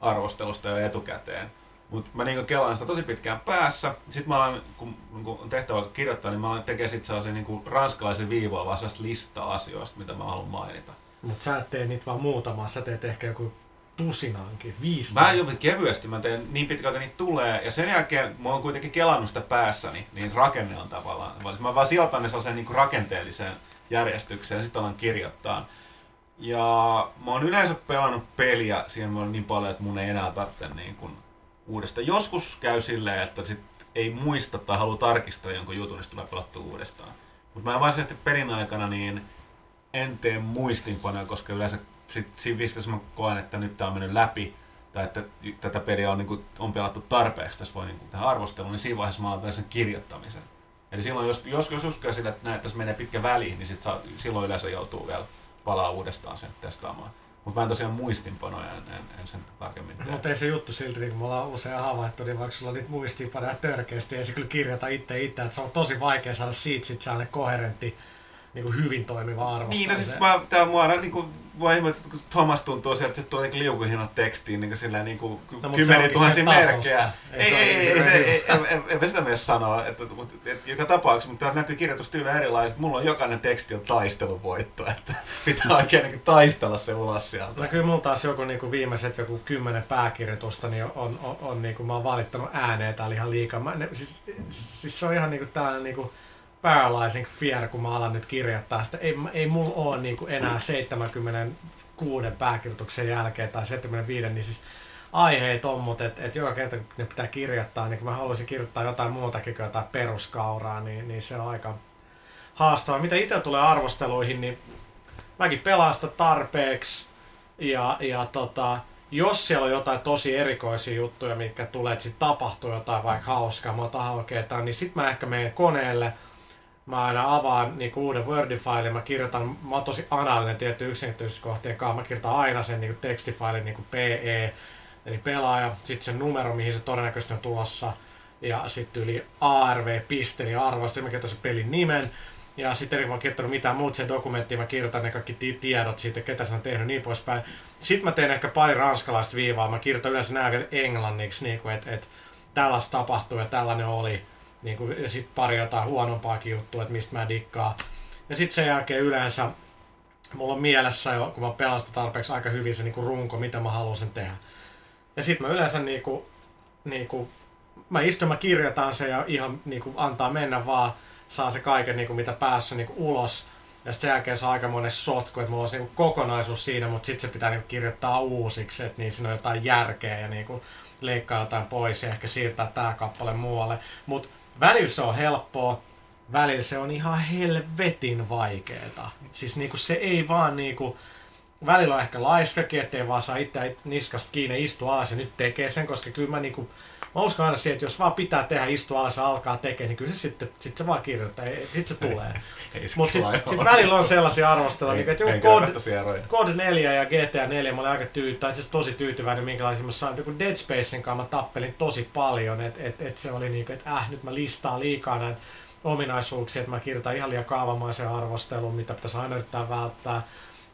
arvostelusta jo etukäteen. Mutta mä niinku kelaan sitä tosi pitkään päässä. Sitten mä alan, kun, kun on tehtävä kirjoittaa, niin mä alan tekemään sitten sellaisia niinku ranskalaisen viivoa, vaan sellaista listaa asioista, mitä mä haluan mainita. Mutta sä et tee niitä vaan muutamaa, sä teet ehkä joku tusinankin, viisi. Mä juuri kevyesti, mä teen niin pitkältä niitä tulee, ja sen jälkeen mä oon kuitenkin kelannut sitä päässäni, niin rakenne on tavallaan. Mä vaan sijoitan ne sellaiseen niin rakenteelliseen järjestykseen, ja sitten alan kirjoittaa. Ja mä oon yleensä pelannut peliä siihen mä niin paljon, että mun ei enää tarvitse niin kuin uudestaan. Joskus käy silleen, että sit ei muista tai halua tarkistaa jonkun jutun, niin tulee pelattua uudestaan. Mutta mä varsinaisesti pelin aikana niin en tee muistinpanoja, koska yleensä sit, siinä pisteessä mä koen, että nyt tää on mennyt läpi, tai että tätä peliä on, niin kuin, on pelattu tarpeeksi, tässä voi niin kuin, tehdä arvostelun, niin siinä vaiheessa mä aloitan sen kirjoittamisen. Eli silloin, jos, jos, jos uskoo sille, että näet, tässä menee pitkä väli, niin sit saa, silloin yleensä joutuu vielä palaa uudestaan sen testaamaan. Mutta mä en tosiaan muistinpanoja, en, en, en sen tarkemmin tee. Mutta ei se juttu silti, niin kuin me ollaan usein havaittu, niin vaikka sulla on niitä muistiinpanoja törkeästi, ei se kyllä kirjoita itse itse, että se on tosi vaikea saada siitä sit sellainen koherentti, niin kuin hyvin toimiva arvostelu. Niin, no siis mä, tää mua aina niinku, mua ihmettä, kun Thomas tuntuu sieltä, että se tuo niinku liukuhinnat tekstiin niinku sillä niinku No, mut se kymmeniä tuhansia merkkejä. Ei Ei, ei, ei, ei, se, ei, en, en, en sitä mielessä sanoa, että, mutta, että joka tapauksessa, mutta täällä näkyy kirjoitustyyli erilaiset. Mulla on jokainen teksti on taisteluvoitto, että pitää oikein niinku taistella se ulos sieltä. No kyllä mulla taas joku niinku viimeiset joku kymmenen pääkirjoitusta niin on, on, on niinku, mä oon valittanut ääneen täällä ihan liikaa. Mä, ne, siis, siis, se on ihan niinku tällainen niinku paralyzing fear, kun mä alan nyt kirjoittaa sitä. Ei, ei mulla ole niinku enää 76 pääkirjoituksen jälkeen tai 75, niin siis aiheet on, mutta et, et joka kerta kun ne pitää kirjoittaa, niin kun mä haluaisin kirjoittaa jotain muutakin kuin jotain peruskauraa, niin, niin se on aika haastavaa. Mitä itse tulee arvosteluihin, niin mäkin pelaan sitä tarpeeksi. Ja, ja tota, jos siellä on jotain tosi erikoisia juttuja, mitkä tulee, että sitten tapahtuu jotain vaikka hauskaa, oikeeta, niin sitten mä ehkä menen koneelle, mä aina avaan niin uuden Word-failin, mä kirjoitan, mä oon tosi analinen tietty yksityiskohtien kanssa, mä kirjoitan aina sen niin tekstifailin niin PE, eli pelaaja, sitten sen numero, mihin se todennäköisesti on tulossa, ja sitten yli ARV, piste, eli sitten mä kirjoitan sen pelin nimen, ja sitten kun mä oon kirjoittanut mitään muuta sen dokumenttiin, mä kirjoitan ne kaikki tiedot siitä, ketä se on tehnyt niin poispäin. Sitten mä teen ehkä pari ranskalaista viivaa, mä kirjoitan yleensä nämä vielä englanniksi, niin kuin, että, että tällaista tapahtui ja tällainen oli. Niin kuin, ja sitten pari jotain huonompaakin juttua, että mistä mä dikkaan. Ja sitten sen jälkeen yleensä mulla on mielessä jo, kun mä pelaan sitä tarpeeksi aika hyvin se niinku runko, mitä mä haluaisin tehdä. Ja sitten mä yleensä niinku, niinku, mä istun, mä kirjoitan se ja ihan niinku antaa mennä vaan saa se kaiken, niin kuin, mitä päässä niin kuin, ulos. Ja sen jälkeen saa aikamoinen sotku, että mulla on se niin kokonaisuus siinä, mutta sitten se pitää niin kuin, kirjoittaa uusiksi, että niin siinä on jotain järkeä ja niin kuin, leikkaa jotain pois ja ehkä siirtää tämä kappale muualle. Mutta välillä se on helppoa, välillä se on ihan helvetin vaikeeta. Siis niinku se ei vaan niinku, välillä on ehkä laiskakin, ettei vaan saa itse niskasta kiinni istua alas ja nyt tekee sen, koska kyllä mä niinku mä uskon aina siihen, että jos vaan pitää tehdä, istua alas ja alkaa tekemään, niin kyllä se sitten sit se vaan kirjoittaa, sitten se tulee. Mutta sitten sit välillä on sellaisia arvosteluja, niin, että joku Code, Code 4 ja GTA 4 mä olin aika tyy, tai siis tosi tyytyväinen, minkälaisia mä sain. Joku Dead Spacein kanssa mä tappelin tosi paljon, että et, et se oli niin kuin, että äh, nyt mä listaan liikaa näitä ominaisuuksia, että mä kirjoitan ihan liian kaavamaisen arvostelun, mitä pitäisi aina yrittää välttää.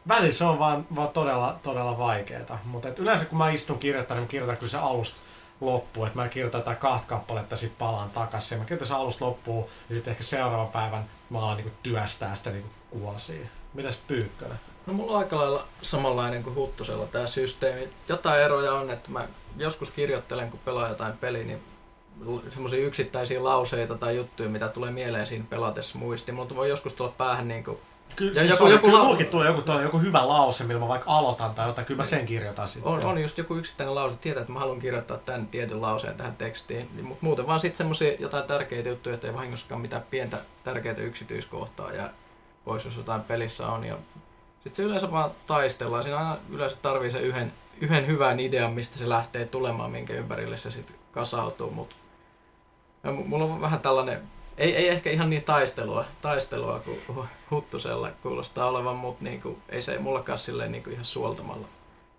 Välillä se on vaan, vaan todella, todella vaikeaa. Mutta yleensä kun mä istun kirjoittamaan, niin mä kirjoitan kyllä se alusta loppuun, että mä kirjoitan tätä kahta kappaletta, sitten palaan takaisin. Mä kirjoitan sen alusta loppuun ja sitten ehkä seuraavan päivän mä alan niin työstää sitä niin kuosia. Mitäs Pyykkönen? No mulla on aika lailla samanlainen kuin Huttusella tämä systeemi. Jotain eroja on, että mä joskus kirjoittelen, kun pelaan jotain peliä, niin semmoisia yksittäisiä lauseita tai juttuja, mitä tulee mieleen siinä pelatessa muistiin. Mulla voi joskus tulla päähän niin kuin Kyllä, ja siis joku, joku, joku lau... tulee joku, joku hyvä lause, millä mä vaikka aloitan tai jotain, kyllä mä sen kirjoitan sitten. On, on just joku yksittäinen lause, tietää, että mä haluan kirjoittaa tämän tietyn lauseen tähän tekstiin, niin, mutta muuten vaan sitten semmoisia jotain tärkeitä juttuja, että ei vahingossakaan mitään pientä tärkeitä yksityiskohtaa ja pois, jos jotain pelissä on. Ja sitten se yleensä vaan taistellaan, siinä aina yleensä tarvii se yhden, yhden hyvän idean, mistä se lähtee tulemaan, minkä ympärille se sitten kasautuu, mutta mulla on vähän tällainen ei, ei ehkä ihan niin taistelua, taistelua kuin Huttusella kuulostaa olevan, mutta niinku, ei se mullakaan silleen niinku ihan suoltamalla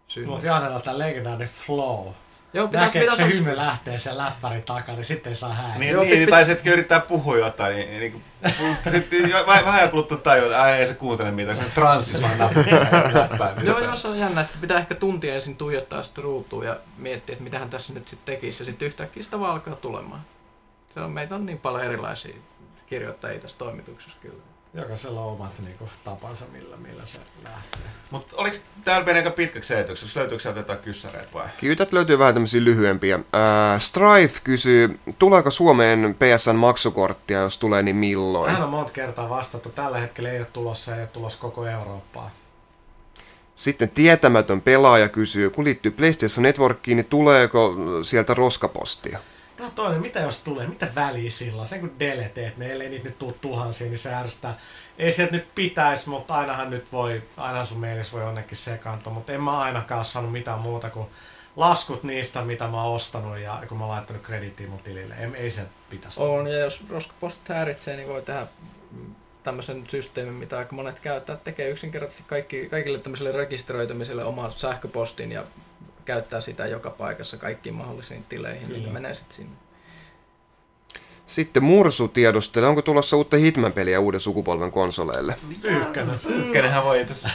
synny. Mutta Jaanella tämä legendaarinen flow. Joo, pitäis, Näkee, pitäis, se hymy lähtee sen läppärin takaa, niin sitten ei saa häiriä. Niin, Joo, niin, pit, tai sitten yrittää puhua jotain, niin, niin, niin sitten vähän ajan kuluttua tajua, että ei se kuuntele mitään, se transsissa vaan läppää. Joo, joo, se on jännä, että pitää ehkä tuntia ensin tuijottaa sitä ruutua ja miettiä, että mitä hän tässä nyt sitten tekisi, ja sitten yhtäkkiä sitä vaan alkaa tulemaan se on, meitä on niin paljon erilaisia kirjoittajia tässä toimituksessa kyllä. Jokaisella on omat niin kuin, tapansa, millä, millä se lähtee. Mutta oliko täällä meni aika pitkäksi selityksessä? Löytyykö sieltä jotain kyssäreitä vai? Kyllä löytyy vähän tämmöisiä lyhyempiä. Äh, Strife kysyy, tuleeko Suomeen PSN maksukorttia, jos tulee, niin milloin? Hän on monta kertaa vastattu. Tällä hetkellä ei ole tulossa, ei ole tulossa koko Eurooppaa. Sitten tietämätön pelaaja kysyy, kun liittyy PlayStation Networkiin, niin tuleeko sieltä roskapostia? Tämä toinen, mitä jos tulee, mitä väliä silloin? Sen kun deleteet ne, ellei niitä nyt tule tuhansia, niin se ärsyttää. Ei se nyt pitäisi, mutta ainahan nyt voi, aina sun mielessä voi jonnekin sekaantua, mutta en mä ainakaan saanut mitään muuta kuin laskut niistä, mitä mä oon ostanut ja kun mä oon laittanut krediittiä mun tilille. Ei, ei se pitäisi. On, ja jos roskapostit häiritsee, niin voi tehdä tämmöisen systeemin, mitä aika monet käyttää, tekee yksinkertaisesti kaikki, kaikille tämmöisille rekisteröitymiselle oman sähköpostin ja käyttää sitä joka paikassa kaikkiin mahdollisiin tileihin, niin Kyllä. niin menee sitten sinne. Sitten Mursu tiedustelee, onko tulossa uutta Hitman-peliä uuden sukupolven konsoleille? Pyykkänen. Voi itse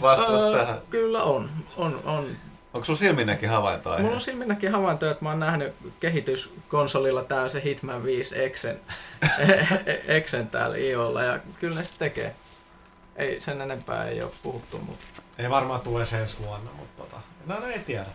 vastata tähän. Kyllä on. on, on. Onko sulla silminnäkin havaintoa? Mulla on silminnäkin havaintoa, että mä oon nähnyt kehityskonsolilla tää se Hitman 5 Exen, Exen täällä IOlla ja kyllä ne sitten tekee. Ei, sen enempää ei ole puhuttu, mutta... Ei varmaan tule sen ensi vuonna, mutta tota, no, no ei tiedä.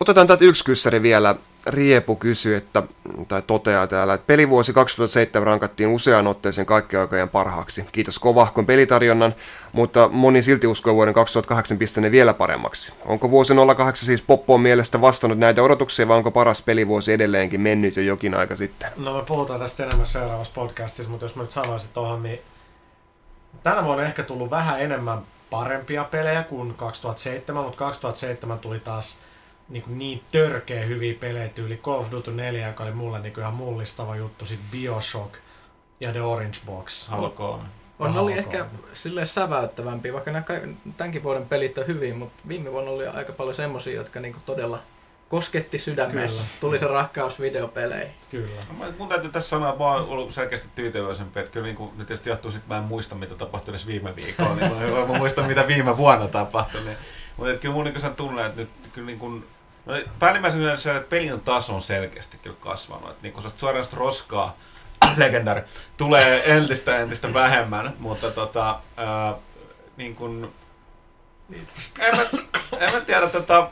Otetaan täältä yksi kyssäri vielä. Riepu kysyy, että, tai toteaa täällä, että pelivuosi 2007 rankattiin useaan otteeseen kaikkien aikojen parhaaksi. Kiitos kovahkon pelitarjonnan, mutta moni silti uskoo vuoden 2008 pistäneen vielä paremmaksi. Onko vuosi 08 siis Poppoon mielestä vastannut näitä odotuksia vai onko paras pelivuosi edelleenkin mennyt jo jokin aika sitten? No me puhutaan tästä enemmän seuraavassa podcastissa, mutta jos mä nyt sanoisin tuohon, niin tänä vuonna ehkä tullut vähän enemmän parempia pelejä kuin 2007, mutta 2007 tuli taas niin, kuin niin törkeä hyviä pelejä tyyli Call of Duty 4, joka oli mulle niin kuin ihan mullistava juttu, sitten Bioshock ja The Orange Box. Halo 3. On oli ehkä sille säväyttävämpi, vaikka nämä tämänkin vuoden pelit on hyvin, mutta viime vuonna oli aika paljon semmosia, jotka niinku todella kosketti sydämessä. Kyllä. Tuli se rakkaus videopeleihin. Kyllä. No, Mun täytyy tässä sanoa, että mä oon ollut selkeästi tyytyväisempi, että kyllä niin kuin, nyt tietysti johtuu siitä, että mä en muista, mitä tapahtui edes viime viikolla, niin mä, mä muistan, mitä viime vuonna tapahtui. Niin, mutta että kyllä mun niin sen tunne, että nyt kyllä niin kuin, no, päällimmäisenä se, että pelin taso on selkeästi kyllä kasvanut. Että niin kuin suoraan roskaa, legendary, tulee entistä entistä vähemmän, mutta tota, ää, niin kuin, en mä, en mä tiedä, tota,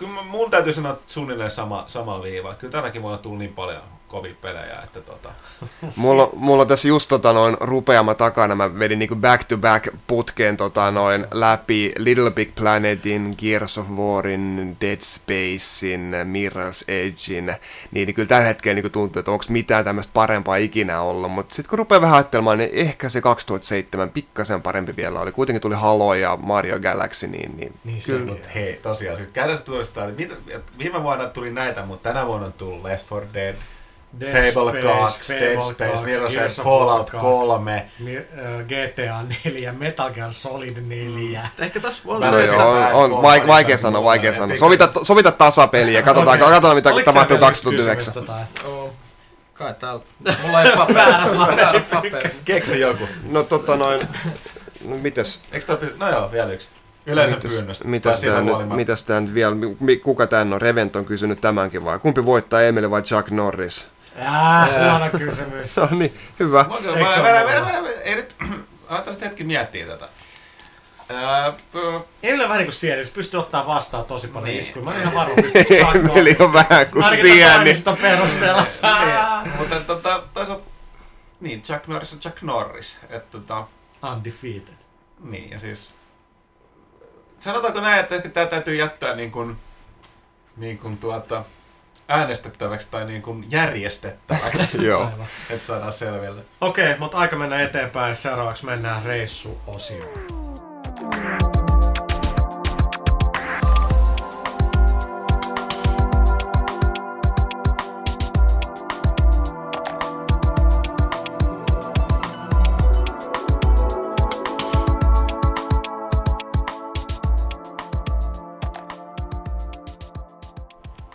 kyllä mun täytyy sanoa suunnilleen sama, sama viiva. Kyllä tänäkin vuonna tullut niin paljon kovia pelejä, että tota... Mulla, mulla on tässä just tota noin rupeama takana, mä vedin niinku back to back putkeen tota noin läpi Little Big Planetin, Gears of Warin, Dead Spacein, Mirror's Edgein, niin, niin kyllä tällä hetkellä niinku tuntuu, että onko mitään tämmöistä parempaa ikinä ollut, mutta sitten kun rupeaa vähän ajattelemaan, niin ehkä se 2007 pikkasen parempi vielä oli. Kuitenkin tuli Halo ja Mario Galaxy, niin, niin Niin Kyllä. sekin. Mutta hei, tosiaan, siis että mitä- että viime vuonna tuli näitä, mutta tänä vuonna on tullut Left 4 Dead, Dead Fable 2, Dead Space, 2, Mirror's Edge, Gears of Fallout War 3. Mi- äh, GTA 4, Metal Gear Solid 4. Ehkä tässä voi No olla... on, on vaikea niitä sanoa, vaikea ja sanoa. Sovita, sovita tasapeliä, katsotaan, Okei. katsotaan mitä Oliko tapahtuu siellä vielä 2009. kysymystä tai- Oo. Kai täällä... Mulla ei paperi. väärä paperi. Keksi joku. No tota noin, no mites, Eikö toi pitä- No joo, vielä yksi. Yleisön mitäs, pyynnöstä. mitäs, tää nyt, mitäs tää nyt vielä, kuka tän on? Revent on kysynyt tämänkin vai? Kumpi voittaa, Emily vai Chuck Norris? Äh, huono kysymys. No niin, hyvä. Mä, mä, ole mä, mä, mä, mä, ei nyt, hetki miettiä tätä. Ö, Emily on vähän niin kuin sieni, se pystyy ottaa vastaan tosi paljon Niin. iskuja. Mä en ihan varma, Emily on vähän kuin sieni. perusteella. niin, mutta tota, toisaalta, niin, Chuck Norris on Chuck Norris. Että tota, Undefeated. niin, ja siis, sanotaanko näin, että ehkä tämä täytyy jättää niin kuin, niin kuin tuota, äänestettäväksi tai niin kuin järjestettäväksi, Joo. Että saadaan selville. Okei, mutta aika mennä eteenpäin. Seuraavaksi mennään reissuosioon.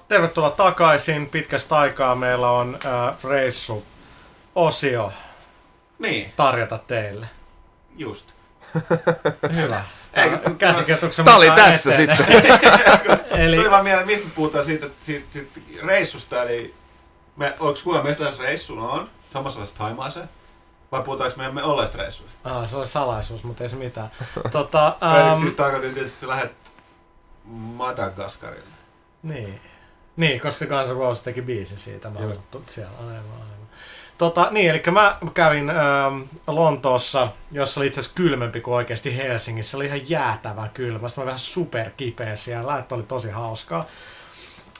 Tervetuloa takaisin. Pitkästä aikaa meillä on äh, reissu-osio Niin, tarjota teille. just. Hyvä. Eikö- Käsikirjoituksen Tää oli mukaan tässä etenee. sitten. Eli Tuli vaan mieleen, mistä puhutaan siitä, siitä, siitä reissusta, eli me, onko kukaan meistä reissuun on, samassa lähes Taimaaseen, vai puhutaanko me emme olleista reissuista? Ah, se oli salaisuus, mutta ei se mitään. Tota, Um, um, siis tarkoitin tietysti, että sä lähet Madagaskarille. niin. Niin, koska Guns N' Roses teki biisin siitä. Mä olen siellä. Aivan, aivan. Tota, niin, eli mä kävin ähm, Lontoossa, jossa oli itse asiassa kylmempi kuin oikeasti Helsingissä. Se oli ihan jäätävä kylmä. Sitten mä vähän superkipeä siellä, että oli tosi hauskaa.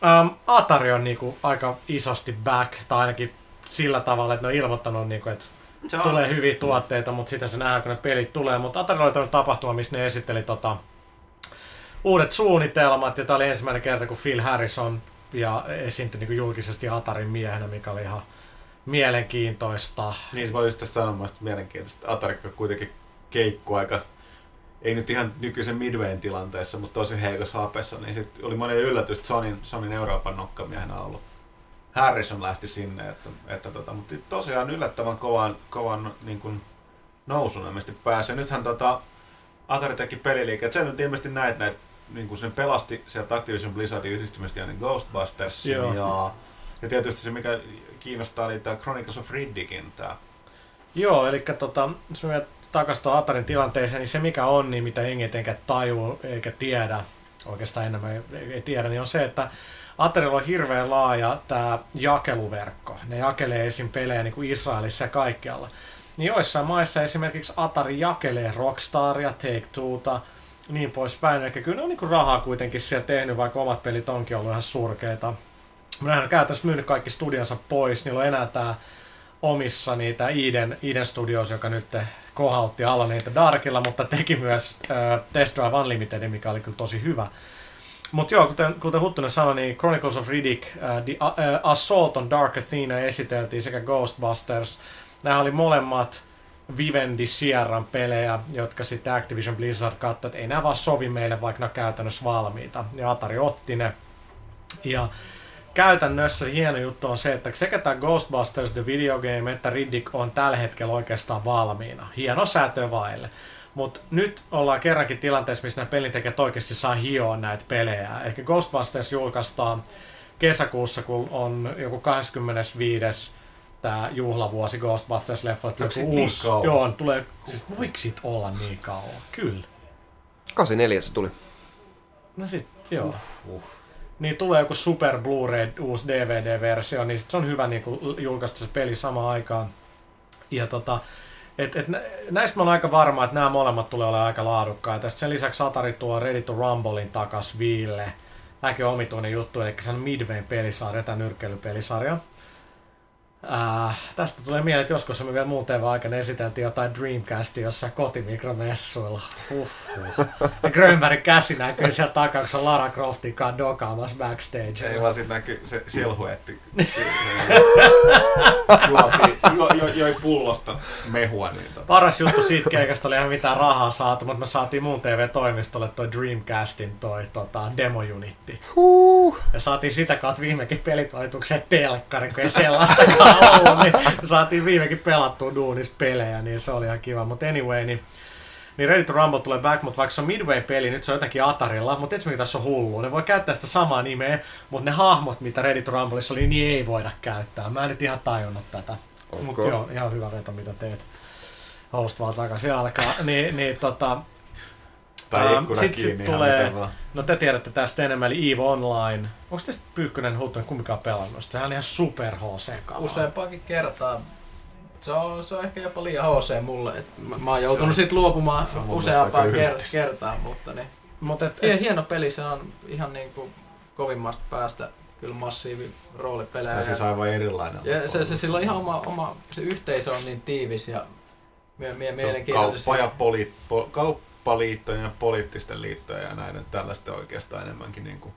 Ähm, Atari on niinku aika isosti back, tai ainakin sillä tavalla, että ne on ilmoittanut, niinku, että Se tulee hyviä tuotteita, mutta sitten se nähdään, kun ne pelit tulee. Mutta Atari oli tämmöinen tapahtuma, missä ne esitteli tota, uudet suunnitelmat, ja tämä oli ensimmäinen kerta, kun Phil Harrison ja esiintyi niin julkisesti Atarin miehenä, mikä oli ihan mielenkiintoista. Niin, mä tässä sanomaan sitä mielenkiintoista. Atarikka kuitenkin keikku aika, ei nyt ihan nykyisen Midwayn tilanteessa, mutta tosi heikossa hapessa, niin sit oli monille yllätys, että Sonin, Sonin Euroopan nokkamiehenä ollut. Harrison lähti sinne, että, että tota, mutta tosiaan yllättävän kovan, kovan niin kuin nousun ilmeisesti pääsi. Ja nythän tota, Atari teki peliliike, että sä nyt ilmeisesti näet näitä, niin kuin sen pelasti sieltä Activision Blizzardin yhdistymistä ja niin Ghostbustersin Joo. ja, ja tietysti se mikä kiinnostaa oli tämä Chronicles of Riddickin tämä Joo, eli tota, me takaisin tuon Atarin tilanteeseen, niin se mikä on, niin mitä jengi etenkään tajuu eikä tiedä, oikeastaan enemmän ei, ei tiedä, niin on se, että Atarilla on hirveän laaja tämä jakeluverkko. Ne jakelee esim. pelejä niin kuin Israelissa ja kaikkialla. Niin joissain maissa esimerkiksi Atari jakelee Rockstaria, Take-Twota, niin poispäin. Eli kyllä ne on niin rahaa kuitenkin siellä tehnyt, vaikka omat pelit onkin ollut ihan surkeita. Mä on käytännössä myynyt kaikki studionsa pois. Niillä on enää tämä omissa niitä Eden, Eden Studios, joka nyt kohautti alla niitä Darkilla, mutta teki myös äh, Test Drive Unlimitedin, mikä oli kyllä tosi hyvä. Mutta joo, kuten, kuten Huttunen sanoi, niin Chronicles of Riddick, uh, The uh, Assault on Dark Athena esiteltiin sekä Ghostbusters. Nämä oli molemmat Vivendi Sierran pelejä, jotka sitten Activision Blizzard katsoi, että ei nämä vaan sovi meille, vaikka ne on käytännössä valmiita. Ja Atari otti ne. Ja käytännössä hieno juttu on se, että sekä tämä Ghostbusters The Video Game että Riddick on tällä hetkellä oikeastaan valmiina. Hieno säätö vaille. Mutta nyt ollaan kerrankin tilanteessa, missä nämä pelintekijät oikeasti saa hioa näitä pelejä. Ehkä Ghostbusters julkaistaan kesäkuussa, kun on joku 25 tämä juhlavuosi Ghostbusters-leffa. Joku niin uusi, niin joo, tulee, siis voiko sit olla niin kauan? Kyllä. 84 se tuli. No sit, joo. Uff, uff. Niin tulee joku Super Blu-ray uusi DVD-versio, niin se on hyvä niin julkaista se peli samaan aikaan. Ja tota, et, et, näistä mä oon aika varma, että nämä molemmat tulee olemaan aika laadukkaita. Sen lisäksi Atari tuo Ready to Rumblein takas Viille. Tämäkin on omituinen juttu, eli se on Midwayn pelisarja, tämä nyrkkeilypelisarja. Äh, tästä tulee mieleen, että joskus me vielä muun TV-aikana esiteltiin jotain Dreamcastia jossain kotimikromessuilla. Uhuh. Ja Grönbergin käsi näkyy sieltä takaa, kun se on Lara Croftin kanssa dokaamassa backstage. Ei vaan sit näkyy se silhuetti. Juoti, jo, jo, joi pullosta mehua. Niin tota. Paras juttu siitä keikasta oli ihan mitään rahaa saatu, mutta me saatiin muun TV-toimistolle toi Dreamcastin toi tota, demojunitti. Huh. Ja saatiin sitä kautta viimekin pelitoituksen telkkari, kun ei sellaistakaan ollut, niin saatiin viimekin pelattua duunis pelejä, niin se oli ihan kiva. Mutta anyway, niin niin Ready to Rumble tulee back, mutta vaikka se on Midway-peli, nyt se on jotenkin Atarilla, mutta et mikä tässä on hullu. Ne voi käyttää sitä samaa nimeä, mutta ne hahmot, mitä Ready to Rumbleissa oli, niin ei voida käyttää. Mä en nyt ihan tajunnut tätä. Okay. Mutta joo, ihan hyvä veto, mitä teet. Host vaan takaisin alkaa. niin, niin tota, tai ikkuna sit, kiinni sit tulee, No te tiedätte tästä enemmän, eli EVE Online. Onko tästä Pyykkönen Huttunen kumminkaan pelannut? Sehän on ihan super hc Useampaakin kertaa. Se on, se on ehkä jopa liian HC mulle. Et mä, mä oon joutunut siitä luopumaan useampaan ker- kertaan, mutta niin. Mut et, et, hieno peli, se on ihan niinku kovimmasta päästä kyllä massiivi roolipelejä. Ja siis aivan erilainen. Ja se, se, sillä on ihan oma, oma, se yhteisö on niin tiivis ja mie, mie, mielenkiintoinen. Kauppa ja poli, po, kaup, kauppaliittojen ja poliittisten liittojen ja näiden tällaista oikeastaan enemmänkin niin kuin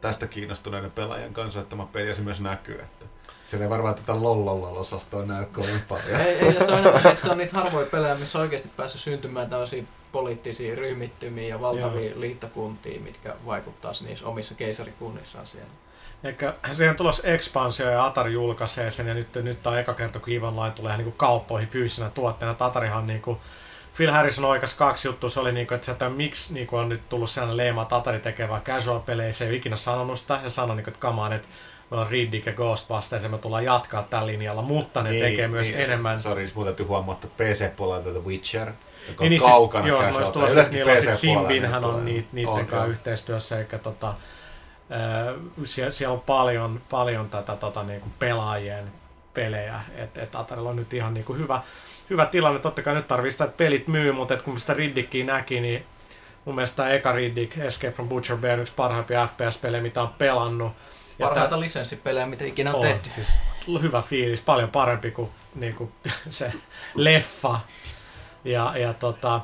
tästä kiinnostuneiden pelaajien kanssa, että peli ja se myös näkyy, että siellä ei varmaan tätä lollolol-osastoa näy kovin paljon. Ei, ei se, on, että se on niitä harvoja pelejä, missä on oikeasti päässyt syntymään tällaisia poliittisia ryhmittymiä ja valtavia Joo. liittokuntia, mitkä vaikuttaa niissä omissa keisarikunnissaan siellä. Eikä siihen tulossa ekspansio ja Atari julkaisee sen ja nyt, nyt on eka kerta, kun Ivan Line tulee niin kuin kauppoihin fyysisenä tuotteena. Atarihan niin kuin Phil Harrison oikas kaksi juttua. Se oli niinku, että, se, että miksi niinku on nyt tullut sellainen leima, että Atari tekee vaan casual-pelejä. Se ei ole ikinä sanonut sitä ja sanoi, niinku, että kamaan, että meillä on Riddick ja Ghostbusters ja me tullaan jatkaa tällä linjalla, mutta ne niin, tekee myös niin, enemmän... Sori, siis täytyy huomaa, että PC-puolella The Witcher, joka on niin, siis, kaukana Joo, se olisi tulossa, että niillä on sitten Simbinhän on niit, niiden kanssa yhteistyössä, eikä tota, äh, siellä, siellä, on paljon, paljon tätä tota, niinku pelaajien pelejä, että et Atarilla on nyt ihan niinku hyvä, hyvä tilanne. Totta kai nyt tarvii sitä, että pelit myy, mutta et kun sitä Riddickia näki, niin mun mielestä tämä eka Riddick, Escape from Butcher Bay, on yksi parhaimpia FPS-pelejä, mitä on pelannut. Ja Parhaita tää, lisenssipelejä, mitä ikinä on, on tehty. Siis hyvä fiilis, paljon parempi kuin, niin kuin se leffa. Ja, ja tota,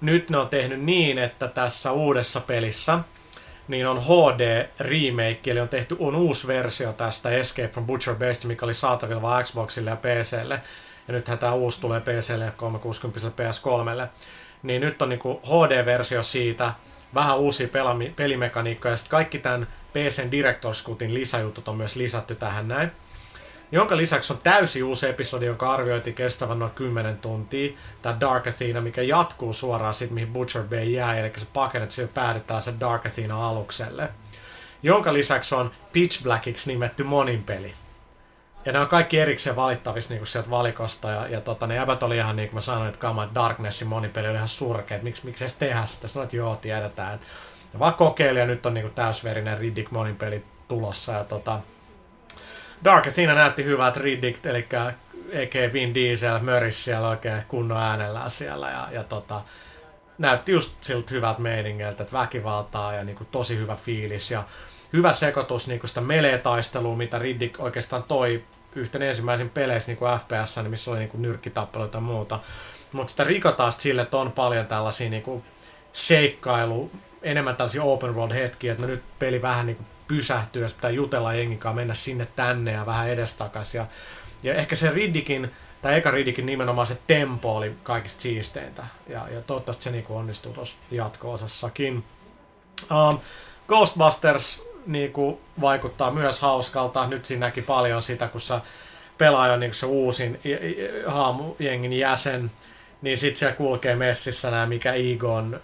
nyt ne on tehnyt niin, että tässä uudessa pelissä niin on HD remake, eli on tehty on uusi versio tästä Escape from Butcher Base, mikä oli saatavilla vain Xboxille ja PClle ja nythän tämä uusi tulee PClle ja 360 PS3. Niin nyt on niinku HD-versio siitä, vähän uusia pelami- pelimekaniikkoja, ja sitten kaikki tämän PCn Director's Cutin lisäjutut on myös lisätty tähän näin. Jonka lisäksi on täysi uusi episodi, jonka arvioitiin kestävän noin 10 tuntia. Tämä Dark Athena, mikä jatkuu suoraan siitä, mihin Butcher Bay jää, eli se pakene, että päädytään se Dark Athena alukselle. Jonka lisäksi on Pitch Blackiksi nimetty monin peli. Ja ne on kaikki erikseen valittavissa niinku sieltä valikosta. Ja, ja tota, ne jäbät oli ihan niin kuin mä sanoin, että kama, Darknessin monipeli oli ihan surkea, että miksi, miksi edes tehdä sitä. Sanoin, että joo, tiedetään. Että ja vaan kokeili ja nyt on niinku täysverinen Riddick monipeli tulossa. Ja tota, Dark Athena näytti hyvät Riddick, eli eikä Vin Diesel möris siellä oikein kunnon äänellä siellä. Ja, ja tota, näytti just siltä hyvät meiningeiltä, että väkivaltaa ja niinku tosi hyvä fiilis. Ja hyvä sekoitus niin sitä melee-taistelua, mitä Riddick oikeastaan toi yhtenä ensimmäisin peleissä niin FPS, niin missä oli niin kuin nyrkkitappeluita ja muuta. Mutta sitä rikotaan sille, että on paljon tällaisia niin kuin seikkailu, enemmän tällaisia open world hetkiä, että no nyt peli vähän niin kuin pysähtyy, jos pitää jutella jengikaan, mennä sinne tänne ja vähän edestakas. Ja, ja ehkä se Riddikin, tai eka Riddikin nimenomaan se tempo oli kaikista siisteintä. Ja, ja toivottavasti se niin onnistuu tuossa jatko-osassakin. Um, Ghostbusters niin kuin, vaikuttaa myös hauskalta. Nyt siinä näki paljon sitä, kun sä pelaaja niin se uusin haamujengin jäsen, niin sit siellä kulkee messissä nämä mikä Egon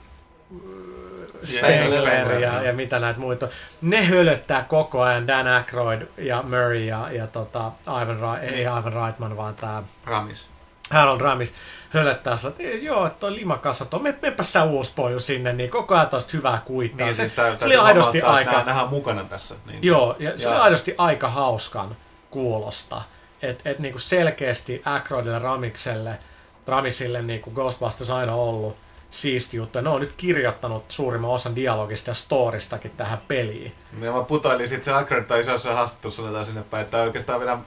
Spengler ja, ja mitä näitä muita. Ne hölöttää koko ajan Dan Aykroyd ja Murray ja, ja tota, Ivan, ei Ivan Reitman, vaan tämä Ramis. Harold Ramis hölöttää sillä, että joo, että toi limakassa, tuo, me, mepä sä uusi poju sinne, niin koko ajan taas hyvää kuittaa. Niin, siis se, se oli aidosti aika... Nämä, nämä mukana tässä. Niin. Joo, ja se ja... oli aidosti aika hauskan kuulosta. Että et niinku selkeästi Aykroydille Ramikselle, Ramisille niinku Ghostbusters aina ollut siisti juttu. Ne on nyt kirjoittanut suurimman osan dialogista ja storistakin tähän peliin. Ja mä putoilin sitten se Aykroyd tai isossa haastattelussa sinne päin, että oikeastaan vielä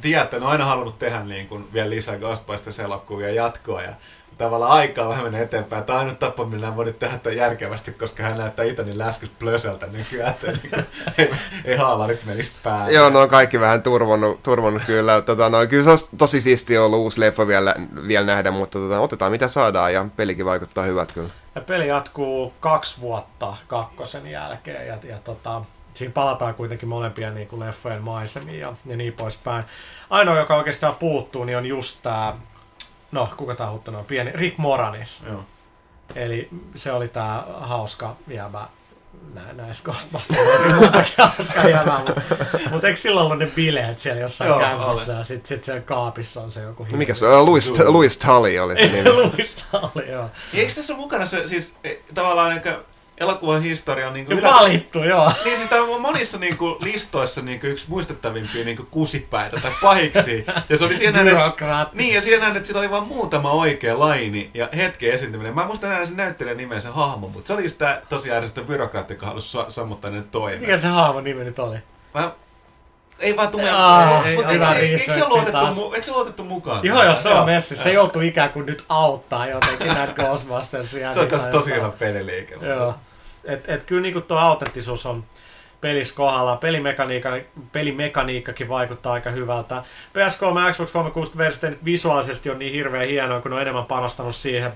tiedätte, ne on aina halunnut tehdä niin kuin vielä lisää Ghostbusters-elokuvia jatkoa ja tavallaan aikaa vähän menee eteenpäin. Tämä ainut tapa, millä hän voi nyt tehdä tämän järkevästi, koska hän näyttää Itanin läskys plöseltä nykyään, että niin ei, ei haalarit menisi päälle. Joo, no on kaikki vähän turvonnut, turvonnut kyllä. Tota, no, kyllä se olisi tosi siistiä ollut uusi leffa vielä, vielä nähdä, mutta tota, otetaan mitä saadaan ja pelikin vaikuttaa hyvät kyllä. Ja peli jatkuu kaksi vuotta kakkosen jälkeen ja, ja tota, siinä palataan kuitenkin molempia niin kuin leffojen maisemiin ja, ja niin poispäin. Ainoa, joka oikeastaan puuttuu, niin on just tämä, no kuka tämä on pieni, Rick Moranis. Joo. Eli se oli tämä hauska jäbä nä- näissä Ghostbustersissa muutakin hauska jäbä, mutta mut eikö silloin ollut ne bileet siellä jossain Joo, kämpissä ja sitten sit siellä kaapissa on se joku no Mikä se on? Louis, Louis Tully oli se nimi. Louis Tully, joo. Eikö tässä mukana se siis e, tavallaan eikä elokuvan historia on niin kuin valittu, joo. Niin sitä on monissa niin kuin, listoissa niin kuin, yksi muistettavimpia niin kuin kusipäitä tai pahiksi. Ja se oli siinä että, niin, ja siinä näin, että siinä oli vain muutama oikea laini ja hetken esiintyminen. Mä muistan enää sen näyttelijän nimen, se hahmo, mutta se oli tää tosiaan ärsyttä byrokraatti, joka halusi sammuttaa ne toimeen. Mikä se hahmo nimi nyt oli? Mä ei vaan tule. Mutta eikö, se luotettu, eikö se luotettu mukaan? Joo, jos se on messissä. Se joutuu ikään kuin nyt auttaa jotenkin näitä Ghostbustersia. se on tosi hyvä peliliike. Joo. Et, et kyllä niin tuo autenttisuus on pelissä kohdalla. Pelimekaniikka, pelimekaniikkakin vaikuttaa aika hyvältä. PS3 ja Xbox 360 versio visuaalisesti on niin hirveän hienoa, kun on enemmän panostanut siihen,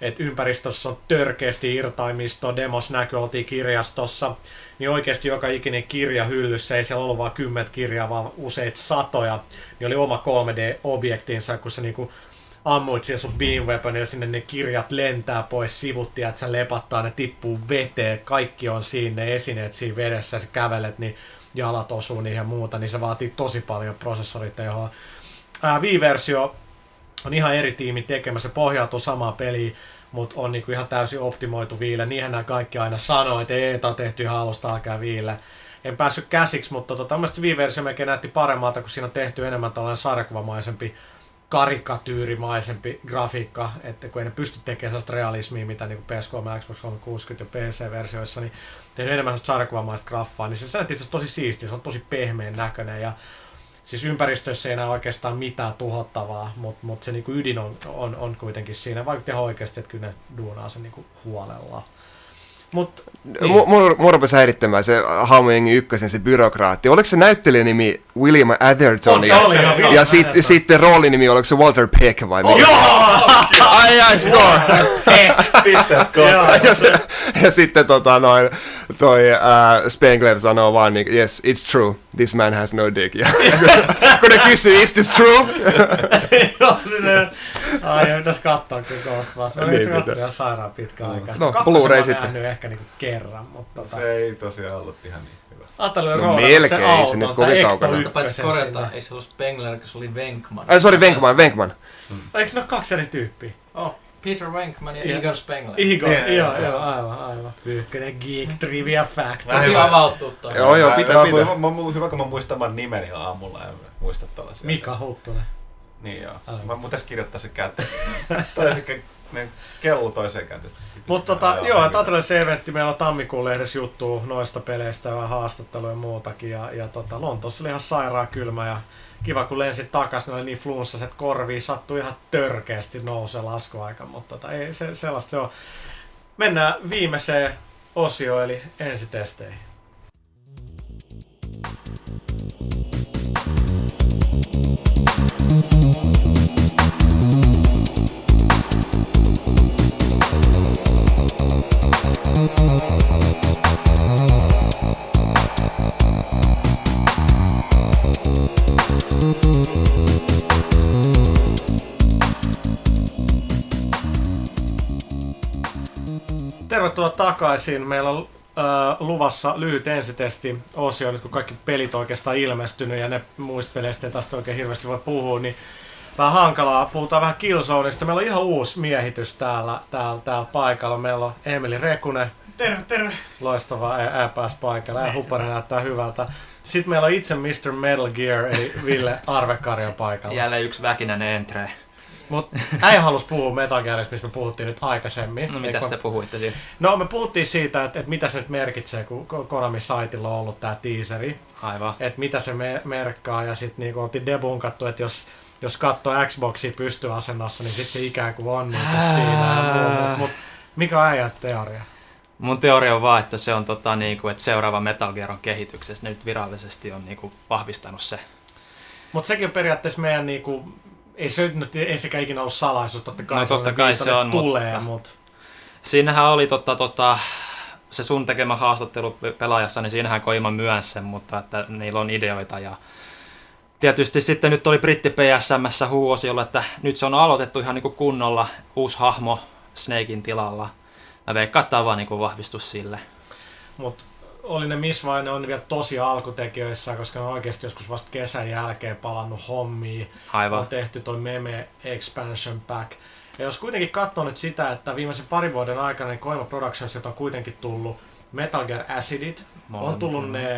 että ympäristössä on törkeästi irtaimisto, demos näkyy, oltiin kirjastossa, niin oikeasti joka ikinen kirja hyllyssä, ei siellä ollut vain kymmentä kirjaa, vaan useita satoja, niin oli oma 3D-objektinsa, kun se niinku ammuit siihen sun beam weapon ja sinne ne kirjat lentää pois sivuttia, että sä lepattaa, ne tippuu veteen, kaikki on siinä, ne esineet siinä vedessä sä kävelet, niin jalat osuu niihin ja muuta, niin se vaatii tosi paljon prosessoritehoa. Ää, V-versio on ihan eri tiimi tekemässä, se pohjautuu samaan peliin, mutta on niinku ihan täysin optimoitu viille. Niinhän nämä kaikki aina sanoo, että ei, tämä on tehty ihan alusta alkaa viille. En päässyt käsiksi, mutta tota, tämmöistä V-versio melkein näytti paremmalta, kun siinä on tehty enemmän tällainen sarjakuvamaisempi karikatyyrimaisempi grafiikka, että kun ei ne pysty tekemään sellaista realismia, mitä niin PS3, Xbox 360 ja PC-versioissa, niin tehnyt enemmän sarjakuvamaista graffaa, niin se näytti tosi siistiä, se on tosi pehmeän näköinen ja siis ympäristössä ei enää oikeastaan mitään tuhottavaa, mutta mut se niinku ydin on, on, on, kuitenkin siinä. Vaikutti ihan oikeasti, että kyllä ne duunaa sen niinku huolella. Mut, niin. Mua, mua rupesi häirittämään se Haumojengi ykkösen, se byrokraatti. Oliko se näyttelijän nimi William Atherton? Ja, oli, ja, ja sit, sitten roolinimi, oliko se Walter Peck vai mikä? Joo! ai ai, score! Ja, ja sitten tota noin, toi uh, Spengler sanoo vaan niin, yes, it's true, this man has no dick. Ja, kun ne kysyy, is this true? Joo, sinne, ai, pitäisi katsoa kyllä Ghostbusters. Mä niin, nyt ihan sairaan pitkään aikaa. No, Blu-ray sitten ehkä niinku kerran, mutta... Tota... Se ei tosiaan ollut ihan niin hyvä. Ajattelin no, melkein, ei se nyt kovin kaukana. Paitsi korjata, ei se ollut Spengler, se oli Venkman. Ai, sorry, Venkman, Venkman. Hmm. Eikö ne ole kaksi eri tyyppiä? Oh, Peter Venkman ja Egon Spengler. Egon, joo, joo, joo, aivan, aivan. Pyykkönen geek trivia fact. Täytyy avautua toi. Joo, joo, pitää, pitää. Mä, mä, hyvä, kun mä muistan nimeni aamulla, en muista tällaisia. Mika Huttunen. Niin joo. Aivan. Mä mun tässä kirjoittaa se käteen. ne kello toiseen käteen. Mutta tota, joo, ajatellen se eventti, meillä on tammikuun lehdessä juttu noista peleistä ja haastatteluja ja muutakin. Ja, ja tota, Lontoossa oli ihan sairaan kylmä ja kiva kun lensit takaisin, ne oli niin flunssas, että korviin sattui ihan törkeästi nousee laskuaika, mutta tota, ei se, sellaista se on. Mennään viimeiseen osioon, eli ensitesteihin. Tervetuloa takaisin. Meillä on äh, luvassa lyhyt ensitesti osio, nyt kun kaikki pelit on oikeastaan ilmestynyt ja ne muista peleistä ei tästä oikein hirveästi voi puhua, niin vähän hankalaa. Puhutaan vähän Killzoneista. Meillä on ihan uusi miehitys täällä, täällä, täällä paikalla. Meillä on Emeli Rekunen, Terve, terve. loistavaa ää pääsi paikalle ja hupari näyttää hyvältä. Sitten meillä on itse Mr. Metal Gear, eli Ville Arvekarja paikalla. Jälleen yksi väkinäinen entre. Mutta äijä halusi puhua Metal Gearista, mistä me puhuttiin nyt aikaisemmin. No mitä te puhuitte siitä? No me puhuttiin siitä, että, että mitä se nyt merkitsee, kun Ko- Konami-saitilla on ollut tämä teaseri. Aivan. Että mitä se me- merkkaa ja sitten niinku oltiin debunkattu, että jos, jos katsoo Xboxia pystyasennossa, niin sitten se ikään kuin on niinku siinä. Mutta mut, mikä on äijän teoria? Mun teoria on vaan, että se on tota, niinku, että seuraava Metal Gear on kehityksessä. Ne nyt virallisesti on niinku, vahvistanut se. Mutta sekin on periaatteessa meidän niinku, ei se nyt ei sekään ikinä ollut salaisuus, totta kai, No, totta kai se on, tulee, mutta- mutta... Siinähän oli tota, tota, se sun tekemä haastattelu pelaajassa, niin siinähän Koima myös sen, mutta että niillä on ideoita ja Tietysti sitten nyt oli britti PSMssä huuosiolla, että nyt se on aloitettu ihan niinku kunnolla, uusi hahmo Snakein tilalla. Mä veikkaan, että tämä on vaan niinku vahvistus sille. Mutta oli ne missä vai ne on vielä tosi alkutekijöissä, koska ne on oikeasti joskus vasta kesän jälkeen palannut hommiin. Aivan. On tehty toi Meme Expansion Pack. Ja jos kuitenkin katsoo nyt sitä, että viimeisen parin vuoden aikana niin Koima Productionsilta on kuitenkin tullut Metal Gear Acidit, on tullut ne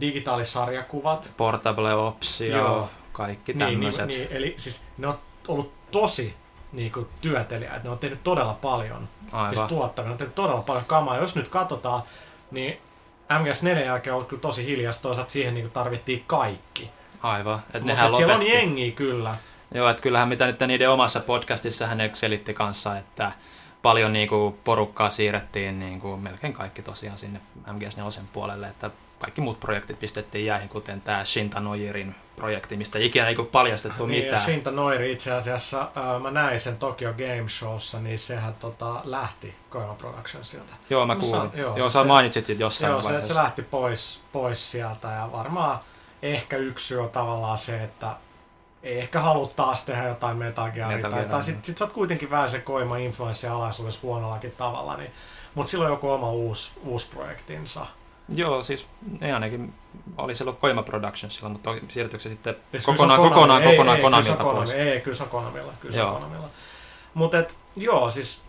digitaalisarjakuvat. Portable Ops ja Joo. kaikki Niin, niin, tämmöiset. niin, eli siis ne on ollut tosi niin kuin, työtelijäitä. Ne on tehnyt todella paljon. Siis Aivan. tuottavia. Ne on tehnyt todella paljon kamaa. Jos nyt katsotaan, niin MGS4 jälkeen on ollut kyllä tosi hiljasta. Toisaalta siihen niin kuin tarvittiin kaikki. Aivan. Et Mutta nehän siellä on jengiä kyllä. Joo, että kyllähän mitä nyt niiden omassa podcastissa hän selitti kanssa, että paljon niinku porukkaa siirrettiin niinku melkein kaikki tosiaan sinne MGS4 puolelle, että kaikki muut projektit pistettiin jäihin, kuten tämä Shinta Nojirin projekti, mistä ei ikinä niinku paljastettu Niin, ja mitään. Shinta Noiri itse asiassa, ää, mä näin sen Tokyo Game Showssa, niin sehän tota, lähti Koima Productionsilta. Joo, mä No, kuulin. joo, joo, joo se- sä mainitsit siitä jossain Joo, se, vaiheessa. se lähti pois, pois sieltä ja varmaan ehkä yksi syy on tavallaan se, että ei ehkä halua taas tehdä jotain Metal Gearia, tai, tai sit, sit sä oot kuitenkin vähän se koima influenssi alaisuudessa huonollakin tavalla, niin, mutta silloin joku oma uusi, uusi projektinsa. Joo, siis ne ainakin oli silloin Koima Productionsilla, mutta siirtyykö se sitten Siis kokonaan, kokonaan, kokonaan ei, ei, kyllä se Konamilta on pois? Konami. Ei, kyllä se on Konamilla. Kyllä se on Joo. Konamilla. Mutta et, joo, siis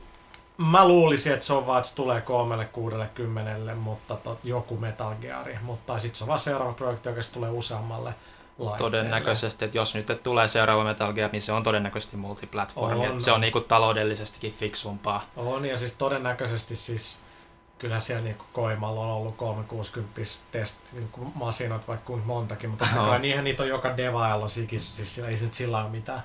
mä luulisin, että se on vaan, että se tulee kolmelle, kuudelle, kymmenelle, mutta tot, joku Metal Gear. Mutta sitten se on vaan seuraava projekti, joka sitten tulee useammalle laitteelle. Todennäköisesti, että jos nyt tulee seuraava Metal Gear, niin se on todennäköisesti multiplatformi. On. se on niinku taloudellisestikin fiksumpaa. On, ja siis todennäköisesti siis kyllä siellä niin Koimalla on ollut 360 test niin masinoita vaikka kuinka montakin, mutta Joo. kai niinhän niitä on joka devailla sikis, siis siinä ei se nyt sillä ole mitään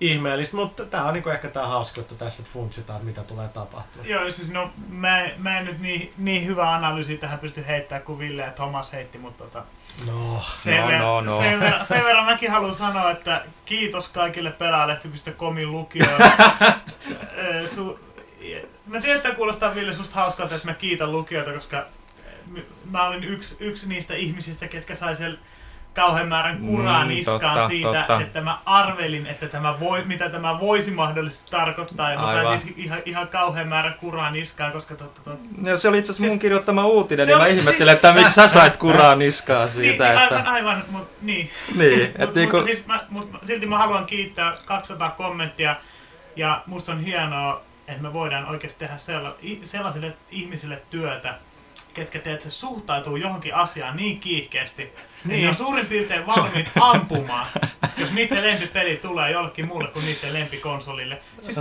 ihmeellistä, mutta tämä on niin ehkä tämä hauska juttu tässä, että funtsitaan, että mitä tulee tapahtumaan. Joo, siis no mä, mä en nyt niin, niin hyvä analyysi tähän pysty heittämään kuin Ville ja Thomas heitti, mutta tota, No, sen, No, ver- no, no. Sen, verran, sen verran mäkin haluan sanoa, että kiitos kaikille pelaalehti.comin lukijoille. Su- mä tiedän, että kuulostaa Ville susta hauskalta, että mä kiitän lukijoita, koska mä olin yksi, yksi niistä ihmisistä, ketkä sai sen kauhean määrän kuraa Mm, niskaan totta, siitä, totta. että mä arvelin, että tämä voi, mitä tämä voisi mahdollisesti tarkoittaa. Ja mä sain Aivan. siitä ihan, ihan kauhean määrän kuraa niskaan, koska totta, totta, No, se oli itse asiassa Siis- mun kirjoittama uutinen, se niin mä oli- ihmettelin, siis- että miksi sä sait kuraa niskaa siitä. niin, että... aivan, aivan, mutta niin. Niin, Mut, että niinku... mutta, siis mä, mut silti mä haluan kiittää 200 kommenttia ja musta on hienoa, että me voidaan oikeasti tehdä sellaisille ihmisille työtä, ketkä teet, se suhtautuu johonkin asiaan niin kiihkeästi, niin. niin ne on suurin piirtein valmiit ampumaan, jos niiden lempipeli tulee jollekin muulle kuin niiden lempikonsolille. Siis,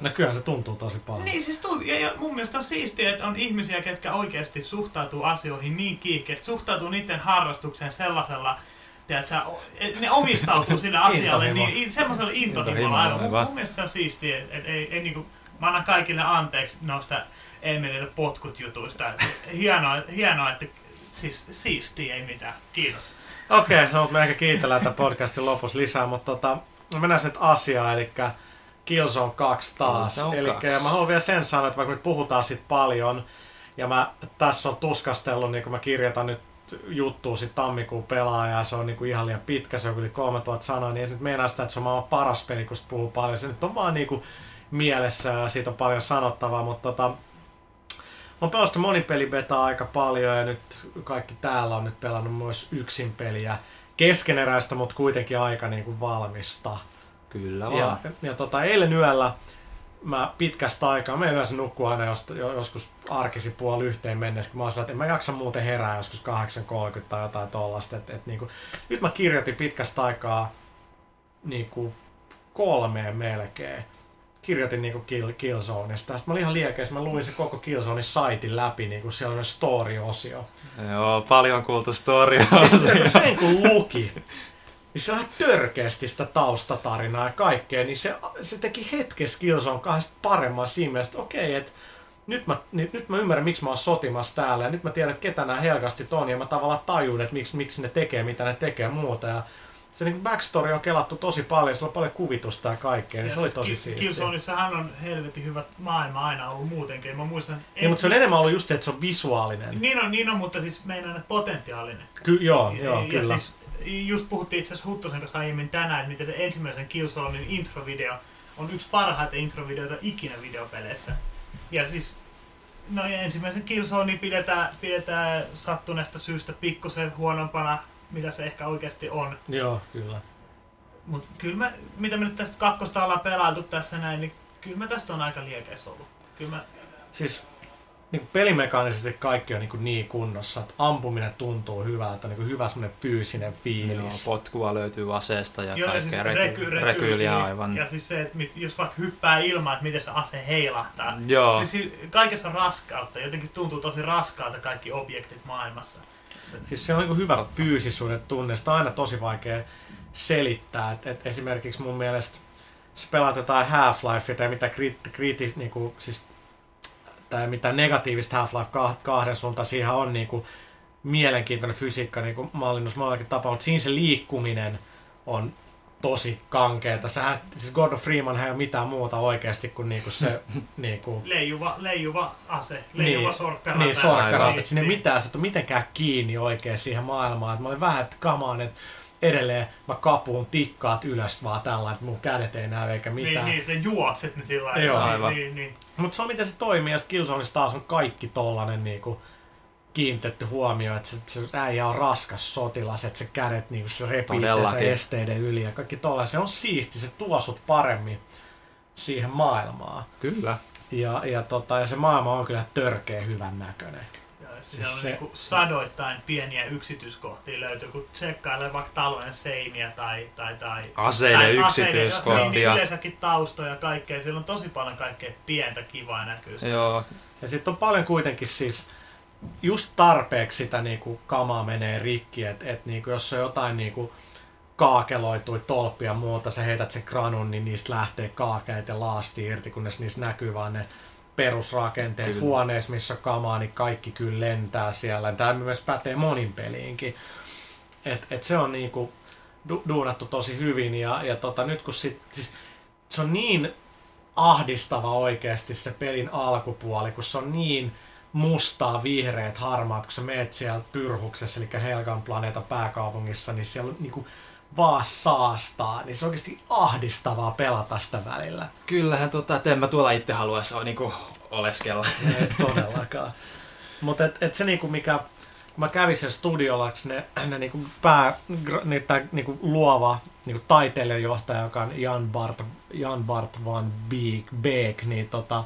no kyllä se tuntuu tosi paljon. Niin, siis tuntuu, ja, ja mun mielestä on siistiä, että on ihmisiä, ketkä oikeasti suhtautuu asioihin niin kiihkeästi, suhtautuu niiden harrastukseen sellaisella, tiedätkö, ne omistautuu sille asialle, niin semmoiselle intohimolla aivan. Mun, mun mielestä se on siistiä, että et, ei, ei niinku, mä annan kaikille anteeksi noista Emilille potkut jutuista. Hienoa, hienoa että siis siistiä, ei mitään. Kiitos. Okei, okay, no me ehkä kiitellään tämän podcastin lopussa lisää, mutta tota, mennään sitten asiaan, eli Killzone 2 taas. Eli mä haluan vielä sen sanoa, että vaikka nyt puhutaan sit paljon, ja mä tässä on tuskastellut, niin kun mä kirjoitan nyt juttua sit tammikuun pelaaja, se on niinku ihan liian pitkä, se on yli 3000 sanaa, niin ei sit meinaa sitä, että se on maailman paras peli, kun puhuu paljon. Se nyt on vaan niinku mielessä ja siitä on paljon sanottavaa, mutta tota, on pelannut monipelibetaa aika paljon ja nyt kaikki täällä on nyt pelannut myös yksin peliä. Keskeneräistä, mutta kuitenkin aika niin kuin valmista. Kyllä vaan. Ja, ja tota, eilen yöllä mä pitkästä aikaa, mä yleensä nukkuu aina jos, joskus arkisi puoli yhteen mennessä, kun mä sanoin, että en mä jaksa muuten herää joskus 8.30 tai jotain tollasta. Et, et, niin kuin, nyt mä kirjoitin pitkästä aikaa niin kuin kolmeen melkein kirjoitin niinku Kill, Killzoneista. Sitten mä olin ihan liekeissä, mä luin se koko Killzone saitin läpi, niinku siellä on story-osio. Joo, paljon kuultu story siis se, sen kun luki, niin se on törkeästi sitä taustatarinaa ja kaikkea, niin se, se teki hetkessä Killzone kahdesta paremman siinä mielessä, että okei, että nyt mä, nyt, nyt mä ymmärrän, miksi mä oon sotimassa täällä, ja nyt mä tiedän, että ketä nämä helkasti on, ja mä tavallaan tajun, että miksi, miksi ne tekee, mitä ne tekee muuta. Ja se niin backstory on kelattu tosi paljon, se on paljon kuvitusta ja kaikkea, niin ja se oli siis tosi siistiä. Killzoneissahan on helvetin hyvä maailma aina ollut muutenkin. Mä muistan, en... niin, mutta se on enemmän ollut just se, että se on visuaalinen. Niin on, niin on mutta siis meinaan, että potentiaalinen. Ky- joo, joo, ja, kyllä. Siis, just puhuttiin itse asiassa Huttosen kanssa aiemmin tänään, että miten se ensimmäisen Killzonein introvideo on yksi parhaita introvideoita ikinä videopeleissä. Ja siis No ja ensimmäisen Killzone pidetään, pidetään sattuneesta syystä pikkusen huonompana mitä se ehkä oikeasti on. Joo, kyllä. Mutta kyllä me, mitä me nyt tästä kakkosta ollaan pelailtu tässä näin, niin kyllä me tästä on aika liekeis ollut. Kyllä mä... Siis niin pelimekaanisesti kaikki on niin, niin kunnossa, että ampuminen tuntuu hyvältä, niin hyvä semmoinen fyysinen fiilis. Joo, potkua löytyy aseesta ja Joo, kaikkea, ja siis reky, reky, reky, niin, aivan. Ja siis se, että jos vaikka hyppää ilmaan, että miten se ase heilahtaa. Joo. Siis kaikessa raskautta, jotenkin tuntuu tosi raskaalta kaikki objektit maailmassa. Siis se on niin hyvä fyysisuuden tunne, sitä on aina tosi vaikea selittää. Et, et esimerkiksi mun mielestä, jos pelaat jotain Half-Life tai mitä kriti, kriti, niin kuin, siis, tai mitä negatiivista Half-Life kahden suuntaan, siihen on niin kuin, mielenkiintoinen fysiikka niin kuin mallinnus tapaa, mutta siinä se liikkuminen on tosi kankeeta. Sähän, siis Gordon Freeman ei ole mitään muuta oikeasti kuin niinku se... niinku... Leijuva, leijuva ase, leijuva niin, sorkkarata. Niin, sorkkarata. Niin, sinne niin. mitään, sä et mitenkään kiinni oikein siihen maailmaan. Et mä olin vähän, että kamaan, että edelleen mä kapuun tikkaat ylös vaan tällä, että mun kädet ei näy eikä mitään. Niin, niin se juokset ne sillä Joo, niin, aivan. Niin, niin. Mutta se on miten se toimii, ja Killzoneissa taas on kaikki tollanen niinku kiinnitetty huomio, että se, se äijä on raskas sotilas, että se kädet niin se repii se esteiden yli ja kaikki tolla. Se on siisti, se tuo sut paremmin siihen maailmaan. Kyllä. Ja, ja, tota, ja se maailma on kyllä törkeä hyvän näköinen. Ja siis on se, niinku sadoittain pieniä yksityiskohtia löytyy, kun tsekkailee vaikka talojen seiniä tai, tai, tai aseiden tai yksityiskohtia. Aseiden, niin, niin yleensäkin taustoja ja kaikkea. Siellä on tosi paljon kaikkea pientä kivaa näkyy. Joo. Ja sitten on paljon kuitenkin siis just tarpeeksi sitä niinku kamaa menee rikki, että et niinku, jos on jotain niinku kaakeloitui tolppia ja muuta, sä heität sen granun, niin niistä lähtee kaakeet ja laasti irti, kunnes niistä näkyy vaan ne perusrakenteet kyllä. huoneessa, missä on kamaa, niin kaikki kyllä lentää siellä. Tämä myös pätee monin peliinkin. Et, et se on niinku du- duunattu tosi hyvin ja, ja tota, nyt kun sit, siis, se on niin ahdistava oikeasti se pelin alkupuoli, kun se on niin mustaa, vihreät, harmaat, kun sä meet siellä Pyrhuksessa, eli Helgan planeetan pääkaupungissa, niin siellä on niinku vaan saastaa, niin se on oikeasti ahdistavaa pelata sitä välillä. Kyllähän tota, että en mä tuolla itse haluaisi niinku oleskella. Ei todellakaan. Mutta et, et se niinku mikä, kun mä kävin sen studiolla, ne, ne niinku pää, ne, tää, niinku luova niinku taiteilijajohtaja, joka on Jan Bart, Jan Bart van Beek, Beek niin tota,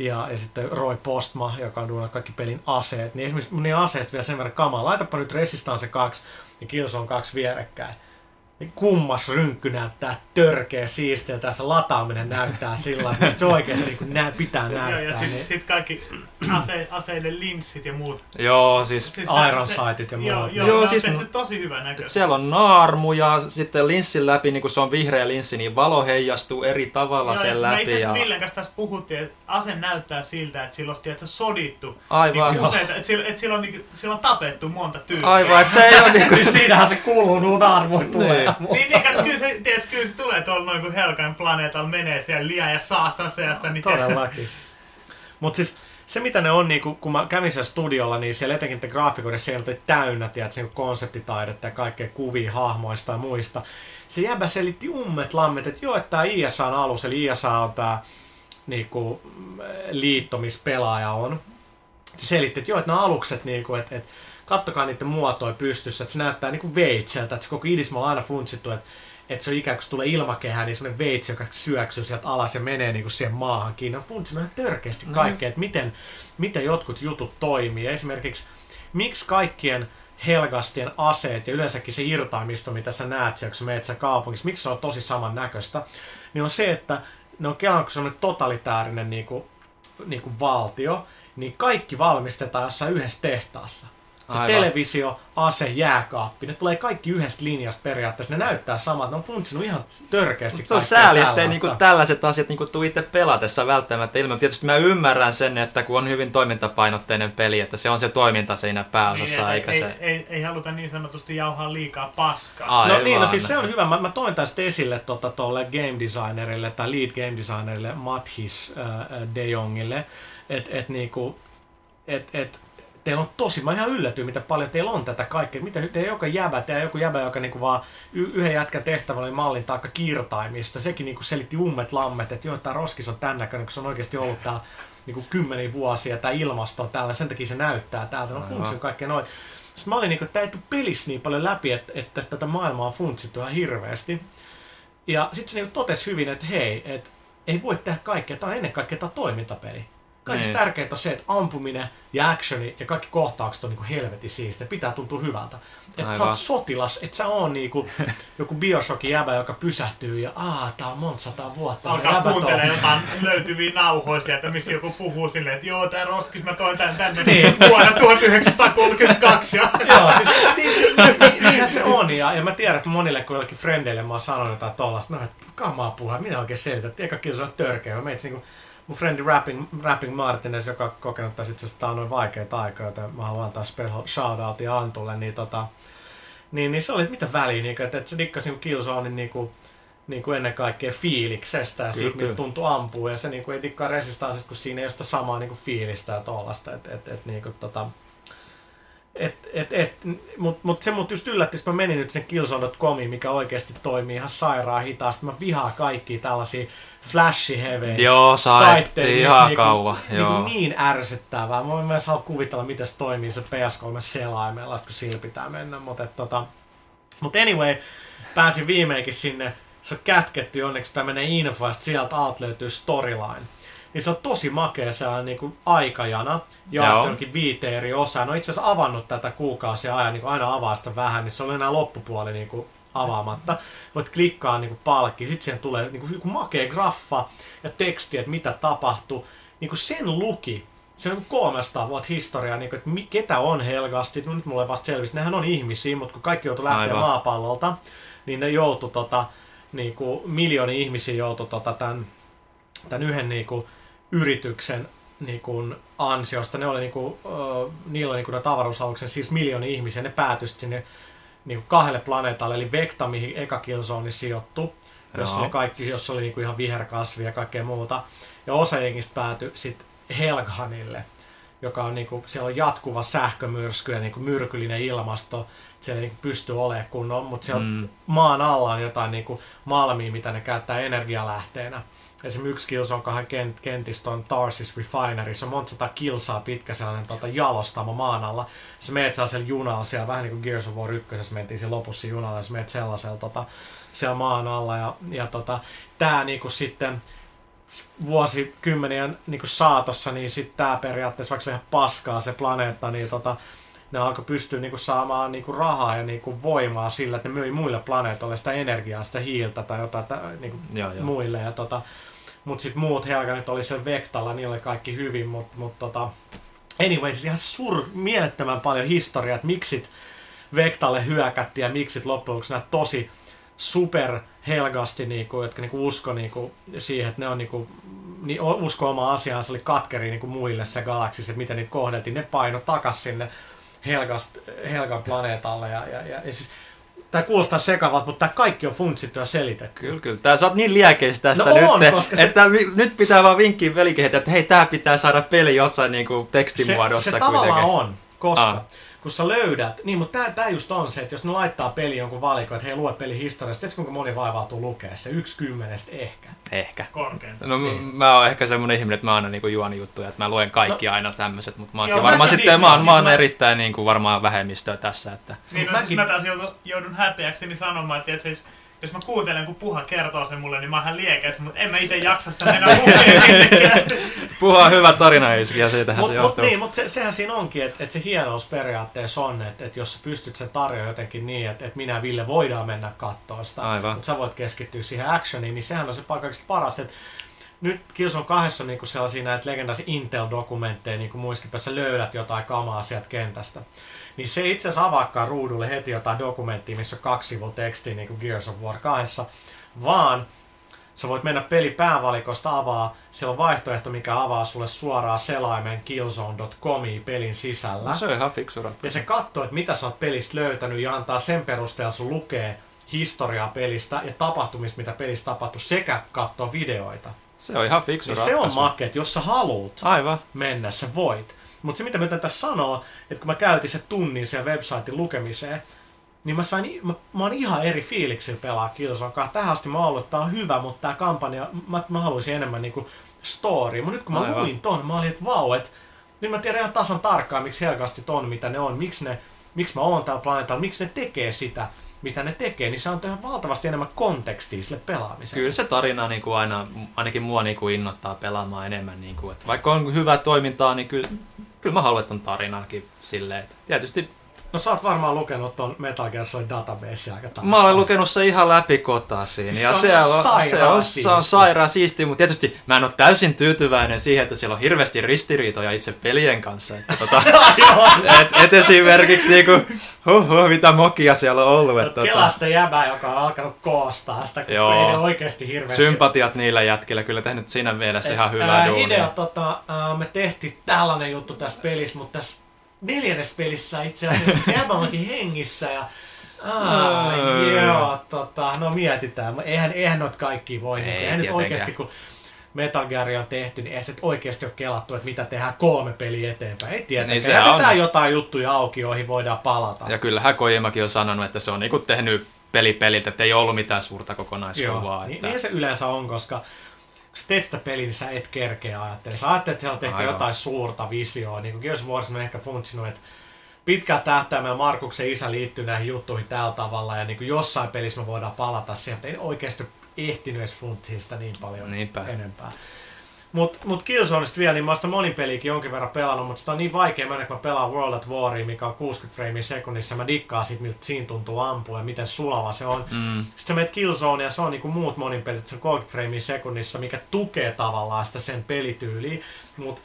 ja, ja sitten Roy Postma, joka on duunannut kaikki pelin aseet. Niin esimerkiksi mun aseesta vielä sen verran kamaa. Laitapa nyt Resistance 2 ja Killzone 2 vierekkäin niin kummas rynkky näyttää törkeä siistiltä ja se lataaminen näyttää sillä että se oikeasti niin nää, pitää näyttää. Joo, ja sitten niin, sit kaikki ase, aseiden linssit ja muut. Joo, siis Siis Iron Sightit ja muut. Joo, niin- joo, Joo, joo siis- siis, tehty tosi hyvä näköistä. siellä on naarmu ja sitten linssin läpi, niin kun se on vihreä linssi, niin valo heijastuu eri tavalla Joo, ja sen me itse läpi. asiassa Ja... Villen kanssa tässä puhuttiin, että ase näyttää siltä, että sillä on tiedätkö, sodittu. Aivan, Niin useita, että sillä, että sillä, on, niin, sillä on tapettu monta tyyppiä. aivan, että se ei ole niinku... niin siinähän se kuuluu, nuut arvoit tulee. Niin. Niin, niin kato, kyllä se, tiedätkö, kyllä se tulee tuolla noin kun Helkan planeetalla menee siellä liian ja saastan seassa, niin Todellakin. Mutta siis se mitä ne on, niin kun, kun mä kävin siellä studiolla, niin siellä etenkin te graafikoiden siellä oli täynnä, tiedät, niin konseptitaidetta ja kaikkea kuvia hahmoista ja muista. Se jäbä selitti ummet lammet, että joo, että tämä ISA on alus, eli ISA on tämä niinku, liittomispelaaja on. Se selitti, että joo, että nämä alukset, niinku, että, että kattokaa niiden muotoja pystyssä, että se näyttää niinku veitseltä, että se koko idismo on aina funtsittu, että että se on ikään kuin se tulee ilmakehään, niin semmoinen veitsi, joka syöksyy sieltä alas ja menee niin kuin siihen maahan kiinni. On funtsinut ihan törkeästi kaikkea, että miten, miten jotkut jutut toimii. Esimerkiksi, miksi kaikkien Helgastien aseet ja yleensäkin se irtaimisto, mitä sä näet siellä, kun sä siellä kaupungissa, miksi se on tosi samannäköistä, niin on se, että ne on Kelan, kun se on totalitäärinen niin kuin, niin kuin valtio, niin kaikki valmistetaan jossain yhdessä tehtaassa. Se Aivan. televisio, ase, jääkaappi, ne tulee kaikki yhdestä linjasta periaatteessa. Ne näyttää samat, ne on funtsinut ihan törkeästi Se on sääli, ettei niinku tällaiset asiat niinku tuu itse pelatessa välttämättä ilman. Tietysti mä ymmärrän sen, että kun on hyvin toimintapainotteinen peli, että se on se toiminta siinä pääosassa, niin, eikä ei, se... ei, ei, ei, haluta niin sanotusti jauhaa liikaa paskaa. Aivan. No niin, no siis se on hyvä. Mä, mä toin tästä esille tota, tolle game designerille tai lead game designerille Mathis äh, De Jongille, että et, niinku, et, et, teillä on tosi, mä ihan yllätyin, mitä paljon teillä on tätä kaikkea. Mitä te joka jäbä, te joku jäbä, joka niinku vaan y- yhden jätkän tehtävä oli mallin taakka kiirtaimista. Sekin niinku selitti ummet lammet, että joo, tää roskis on tän näköinen, kun se on oikeasti ollut tää niinku kymmeniä vuosia, tämä ilmasto on täällä, sen takia se näyttää täältä. No funktio kaikkea noin. Sitten mä olin niinku, että tää ei tule pelissä niin paljon läpi, että, että tätä maailmaa on funtsittu ihan hirveästi. Ja sitten se niinku totesi hyvin, että hei, että ei voi tehdä kaikkea, tämä on ennen kaikkea on toimintapeli. Kaikista Niin. tärkeintä on se, että ampuminen ja actioni ja kaikki kohtaukset on niinku helvetin siistiä. Pitää tuntua hyvältä. Että sä oot sotilas, että sä oon niinku joku Bioshockin jäbä, joka pysähtyy ja aa, tää on monta sataa vuotta. Alkaa kuuntelemaan jotain löytyviä nauhoja sieltä, missä joku puhuu silleen, että joo, tää roskis, mä toin tän tänne Niin. vuonna 1932. Ja... Joo, siis niin, niin, niinhän se on. Ja, ja mä tiedän, että monille kun jollekin frendeille mä oon sanonut jotain tollasta, no että kamaa puhua, minä oikein selitän, että eka kyllä se on törkeä. Mä itse niinku, mun frendi Rapping, Rapping Martinez, joka on kokenut tässä itse asiassa noin vaikeita aikaa, joten mä haluan antaa special shoutoutia Antulle, niin tota, niin, niin se oli, että mitä väliä, niin, että, että se dikkasi niinku Killzonein niinku, niin kuin ennen kaikkea fiiliksestä ja siitä, miltä tuntuu ampua. Ja se niin kuin, ei dikkaa resistansista, kun siinä ei ole sitä samaa niin kuin fiilistä ja tollasta. Et, et, et, niin kuin, tota, et, et, et, mut, mut se mut just yllätti, kun mä menin nyt sinne Killzone.comiin, mikä oikeasti toimii ihan sairaan hitaasti. Mä vihaan kaikkia tällaisia flashy heavy Joo, saitti saitteita, ihan missä kauan, Niinku, joo. niinku niin ärsyttävää. Mä en myös halua kuvitella, miten se toimii se PS3-selaimella, kun sillä pitää mennä. Mutta tota, mut anyway, pääsin viimeinkin sinne. Se on kätketty onneksi tämmönen info, sit sieltä alta löytyy storyline. Niin se on tosi makea sellainen niin aikajana, jaettu viiteen eri osaan. No itse asiassa avannut tätä kuukausia ajan, niin aina avaa sitä vähän, niin se on enää loppupuoli niin kuin avaamatta. Voit klikkaa niin kuin palkki, sitten siihen tulee niin kuin joku makea graffa ja teksti, että mitä tapahtuu. Niin kuin sen luki, se on niin 300 vuotta historiaa, niin kuin, että mi- ketä on Helgastit, no nyt mulle vasta selvisi, nehän on ihmisiä, mutta kun kaikki joutuu lähteä Aivan. maapallolta, niin ne joutu tota, niin kuin miljoonia ihmisiä joutu tota, tämän, tämän yhden niin kuin, yrityksen niin kuin, ansiosta. Ne oli, niin kuin, uh, niillä oli niin kuin, ne siis miljoonia ihmisiä, ne päätyi sinne niin kuin kahdelle planeetalle, eli Vecta, mihin eka Killzone sijoittui, jossa Joo. oli, kaikki, jossa oli niin kuin ihan viherkasvi ja kaikkea muuta. Ja osa jengistä päätyi sitten Helghanille, joka on niinku, siellä on jatkuva sähkömyrsky ja niinku myrkyllinen ilmasto. Siellä ei niinku pysty olemaan kunnon, mutta siellä Mm. maan alla on jotain niinku malmia, mitä ne käyttää energialähteenä. Esimerkiksi yksi Killzone kahden kent, kentistä on Tarsis Refinery. Se on monta sata kilsaa pitkä sellainen tota, jalostamo maan alla. Sä meet sellaisella junalla siellä, vähän niin kuin Gears of War 1, mentiin siinä lopussa junalla, ja sä meet sellaisella tota, siellä maan alla. Ja, ja tota, tää niinku sitten vuosikymmenien niin saatossa, niin sitten tämä periaatteessa, vaikka se on ihan paskaa se planeetta, niin tota, ne alkoi pystyä niinku saamaan niinku rahaa ja niinku voimaa sillä, että ne myi muille planeetoille sitä energiaa, sitä hiiltä tai jotain niinku Joo, joo. muille. Ja tota, mutta sitten muut Helganit oli sen Vektalla, niillä oli kaikki hyvin, mutta mut, tota, anyway, siis ihan sur, mielettömän paljon historiaa, että miksit Vektalle hyökättiin ja miksit loppujen lopuksi nämä tosi super helgasti, niinku, jotka niinku usko niinku, siihen, että ne on niinku, niin usko omaa asiaan, se oli katkeri niinku muille se galaksissa, että miten niitä kohdeltiin, ne paino takas sinne Helgast, Helgan planeetalle. Ja, ja, ja, ja siis, tämä kuulostaa sekavalta, mutta tämä kaikki on funtsittu ja selitetty. Kyllä, kyllä. Tää, sä oot niin liekeis tästä No on, nyt, koska se- että nyt pitää vaan vinkkiä velikehittää, että hei, tää pitää saada peli jossain niinku tekstimuodossa se, se tavallaan kuitenkin. on, koska Ah. Kun sä löydät, niin mutta tää, tää just on se, että jos ne laittaa peli jonkun valikon, että hei lue peli historiasta, tiedätkö kuinka moni vaivautuu lukea se? Yksi kymmenestä ehkä. Ehkä. Korkeinta. No Niin. niin. mä oon ehkä semmonen ihminen, että mä aina niinku juon juttuja, että mä luen kaikki no. aina tämmöiset, mutta mä oonkin Joo, varmaan sitten, niin, mä oon, siis mä oon mä- erittäin niinku varmaan vähemmistöä tässä, että Niin, no, Mäkin- siis mä taas joudun, joudun häpeäkseni sanomaan, että tiedätkö, jos, jos mä kuuntelen, kun Puha kertoo sen mulle, niin mä oon ihan liekeis, mutta en mä itse jaksa sitä mennä lukemaan. puhua hyvä tarina ja siitähän Mutta se mut, johtuu. niin, mut se, sehän siinä onkin, että et se hienous periaatteessa on, että et jos sä pystyt sen tarjoamaan jotenkin niin, että et minä Ville voidaan mennä katsoa sitä, Aivan. mutta sä voit keskittyä siihen actioniin, niin sehän on se paikallisesti paras, että nyt Killzone 2 on niinku sellaisia näitä legendaisia Intel-dokumentteja, niin kuin muissakin päässä löydät jotain kamaa sieltä kentästä. Niin se itse asiassa avaakaan ruudulle heti jotain dokumenttia, missä on kaksi sivua tekstiä, niin kuin Gears of War 2, vaan sä voit mennä peli päävalikosta avaa, siellä on vaihtoehto, mikä avaa sulle suoraan selaimen killzone.comi pelin sisällä. No, se on ihan fiksu ratkaisu. Ja se katsoo, että mitä sä oot pelistä löytänyt ja antaa sen perusteella sun lukee historiaa pelistä ja tapahtumista, mitä pelissä tapahtui, sekä katsoa videoita. Se on ihan fiksu Niin se ratkaisu. on make, että jos sä haluut Aivan. mennä, sä voit. Mutta se mitä mä yritän tässä sanoa, että kun mä käytin se tunnin sen websitein lukemiseen, niin mä, sain, mä, mä oon ihan eri fiiliksillä pelaa Killzone 2. Tähän asti mä oon ollut, että tää on hyvä, mutta tää kampanja, mä, mä haluaisin enemmän niinku story. Mutta nyt kun mä Aivan. luin ton, mä olin, että vau, että nyt mä tiedän ihan tasan tarkkaan, miksi Helgastit on, mitä ne on, miksi, ne, miksi mä oon täällä planeetalla, miksi ne tekee sitä, mitä ne tekee, niin se on ihan valtavasti enemmän kontekstia sille pelaamiselle. Kyllä se tarina niin kuin aina, ainakin mua niin kuin innottaa pelaamaan enemmän. Niin kuin, että vaikka on hyvää toimintaa, niin kyllä, kyllä mä haluan, että on tarinakin silleen. Että tietysti No sä oot varmaan lukenut ton Metal Gear Solid Database aika tarkkaan. mä olen lukenut se ihan läpi kotaisin. Ja Se on se on, se on sairaan siistiä, mutta tietysti mä en ole täysin tyytyväinen siihen, että siellä on hirveästi ristiriitoja itse pelien kanssa. Että tota, et, et esimerkiksi niinku, huh, huh, mitä mokia siellä on ollut. Että, tota, Kelasta jäbää, joka on alkanut koostaa sitä, kun Joo. ei oikeasti hirveästi... sympatiat niillä jätkillä kyllä tehnyt siinä mielessä ihan hyvää Ää, duunia. Hideo, tota, ää, me tehtiin tällainen juttu tässä pelissä, mutta tässä neljännes pelissä itse asiassa se jäbä onkin hengissä ja Ai. joo, tota, no mietitään. Eihän, eihän noita kaikki voi. Ei Niin, eihän nyt oikeasti, kun Metal Gear on tehty, niin ei se oikeasti ole kelattu, että mitä tehdään kolme peliä eteenpäin. Ei tietenkään. Niin Niin Jätetään on. jotain juttuja auki, joihin voidaan palata. Ja kyllähän Kojimakin on sanonut, että se on niinku tehnyt peli peliltä, että ei ollut mitään suurta kokonaiskuvaa. niin, että... niin se yleensä on, koska kun sä teet sitä peliä, niin sä et kerkeä ajattele. Sä ajattelet, että sieltä ehkä Aivan. jotain suurta visioa. Niin kuin Gears of War on ehkä funtsinut, että pitkällä tähtäimellä Markuksen isä liittyy näihin juttuihin tällä tavalla, ja niin kuin jossain pelissä me voidaan palata siihen, mutta ei oikeasti ehtinyt edes funtsia sitä niin paljon Niinpä. enempää. Mutta mut Killzoneista vielä, niin mä oon sitä monin peliäkin jonkin verran pelannut, mutta sitä on niin vaikea mennä, kun mä pelaan World at Waria, mikä on 60 framea sekunnissa. Mä dikkaan siitä, miltä siinä tuntuu ampua ja miten sulava se on. Mm, Sitten sä menet Killzone ja se on niinku muut monin pelit, se on 30 framea sekunnissa, mikä tukee tavallaan sitä sen pelityyliä, mutta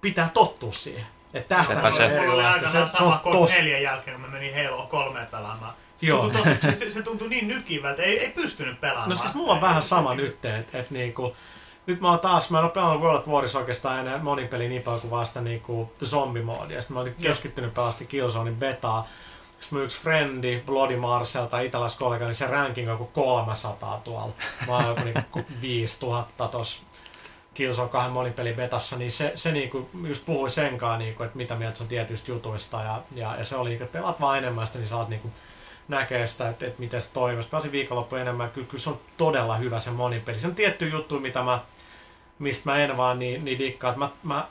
pitää tottua siihen. Että tähtäin se. on oli erilaista. Se, se sama on tos... neljän jälkeen, kun mä menin Halo 3 pelaamaan. Se Joo. tuntui, tosi, se, se, se tuntui niin nykivältä, ei, ei pystynyt pelaamaan. No siis mulla on vähän sama nyt, että et niinku, nyt mä oon taas, mä en oo pelannut World of Warissa oikeastaan enää monin peli niin paljon kuin vasta niinku zombimoodia. Sitten mä oon keskittynyt pelasti Killzonein betaa. Sitten mun yksi frendi, Bloody Marcel tai italaiskollega, niin se ranking on joku 300 tuolla. Mä oon joku niinku 5000 tossa Killzone 2 monipeli betassa, niin se, se niinku, just puhui senkaan, niinku, että mitä mieltä se on tietyistä jutuista, ja, ja, ja se oli, niinku, että pelaat vaan enemmän sitä, niin saat niinku, näkee sitä, että, että miten se toimii. Pääsin viikonloppu enemmän, kyllä, kyllä se on todella hyvä se monipeli. Se on tietty juttu, mitä mä, mistä mä en vaan niin, niin dikkaa. Että Mä, mä,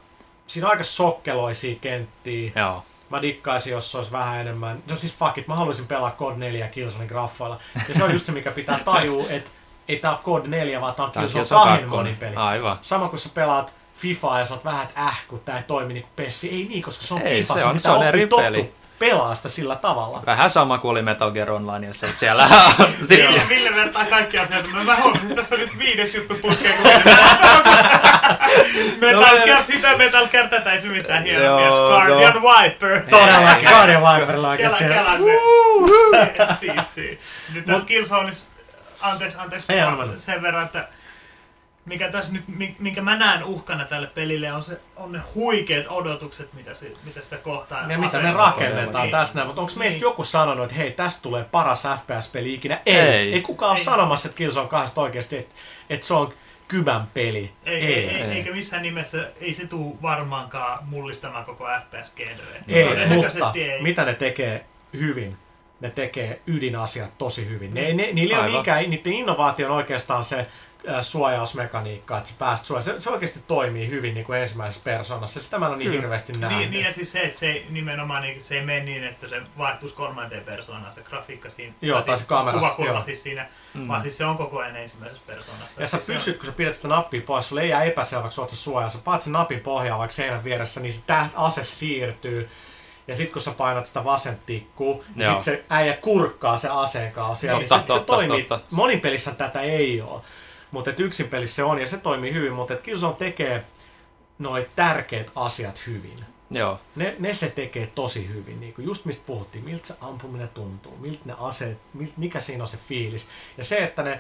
siinä on aika sokkeloisia kenttiä. joo. Mä dikkaisin, jos se olisi vähän enemmän. No siis fuck it, mä haluaisin pelaa Code 4 Killzonein graffoilla. Ja se on just se, mikä pitää tajua, että ei tää ole Code 4, vaan tää on Killzone Killzone 2 kakkonen. monipeli. Aivan. Sama kuin sä pelaat FIFAa ja sä oot vähän, että äh, kun tää ei toimi niin kuin PESsi. Ei niin, koska se on Ei, FIFA, se on- se on eri peli. Pelaa sitä sillä tavalla. Vähän sama kuin oli Metal Gear Online, se siellä siis, Ville, Ville vertaa kaikki asioita. Mä, mä huomasin, että tässä on nyt viides juttu putkeen. Metal Gear, sitä Metal Gear, tätä ei se mitään hienoa Joo, mies. Guardian Viper. Todellakin, Guardian Viperilla Kela, oikeasti. kela, Siistiä. Nyt tässä Killzoneissa, anteeksi, anteeksi, sen verran, että mikä tässä nyt, mi- minkä mä näen uhkana tälle pelille, on, se, on ne huikeat odotukset, mitä, se, mitä sitä kohtaa. Ja mitä me rakennetaan Niin. tässä näin, mutta onko meistä Niin. joku sanonut, että hei, tästä tulee paras FPS-peli ikinä? Ei. Ei. Ei, ei kukaan ole Ei. sanomassa, että Killzone 2 oikeasti, että, että se on kybän peli. Ei, ei, ei, ei. eikä missään nimessä, ei se tule varmaankaan mullistamaan koko FPS-genreä. Ei, mutta ei. mitä ne tekee hyvin? Ne tekee ydinasiat tosi hyvin. Ne, ne, niillä ei ole Aivan. niinkään, niiden innovaatio on oikeastaan se äh, suojausmekaniikka, että sä pääst suojaan. Se, se oikeasti toimii hyvin niin kuin ensimmäisessä persoonassa. Sitä mä en ole niin Kyllä. hirveästi nähnyt. Niin, niin, ja siis se, että se ei, nimenomaan niin, se ei mene niin, että se vaihtuisi kolmanteen persoonaan, se grafiikka siinä. Joo, tai se kameras, Kuvakulma joo. siis siinä, Mm. vaan siis se on koko ajan ensimmäisessä persoonassa. Ja sä Siis se on- pysyt, kun sä pidät sitä nappia pois, sulle ei jää epäselväksi, oot sä suojaa. Sä paat sen napin pohjaan vaikka seinän vieressä, niin se täht ase siirtyy. Ja sit kun sä painat sitä vasenta tikkuu, niin sit se äijä kurkkaa se aseen kanssa. Totta, niin se, se totta, toimii. totta. Monin pelissä tätä ei ole. Mutta yksin pelissä se on ja se toimii hyvin, mutta et Killzone tekee noin tärkeät asiat hyvin. Joo. Ne, ne se tekee tosi hyvin, niin kuin just mistä puhuttiin, miltä se ampuminen tuntuu, miltä ne aseet, milt, mikä siinä on se fiilis. Ja se, että ne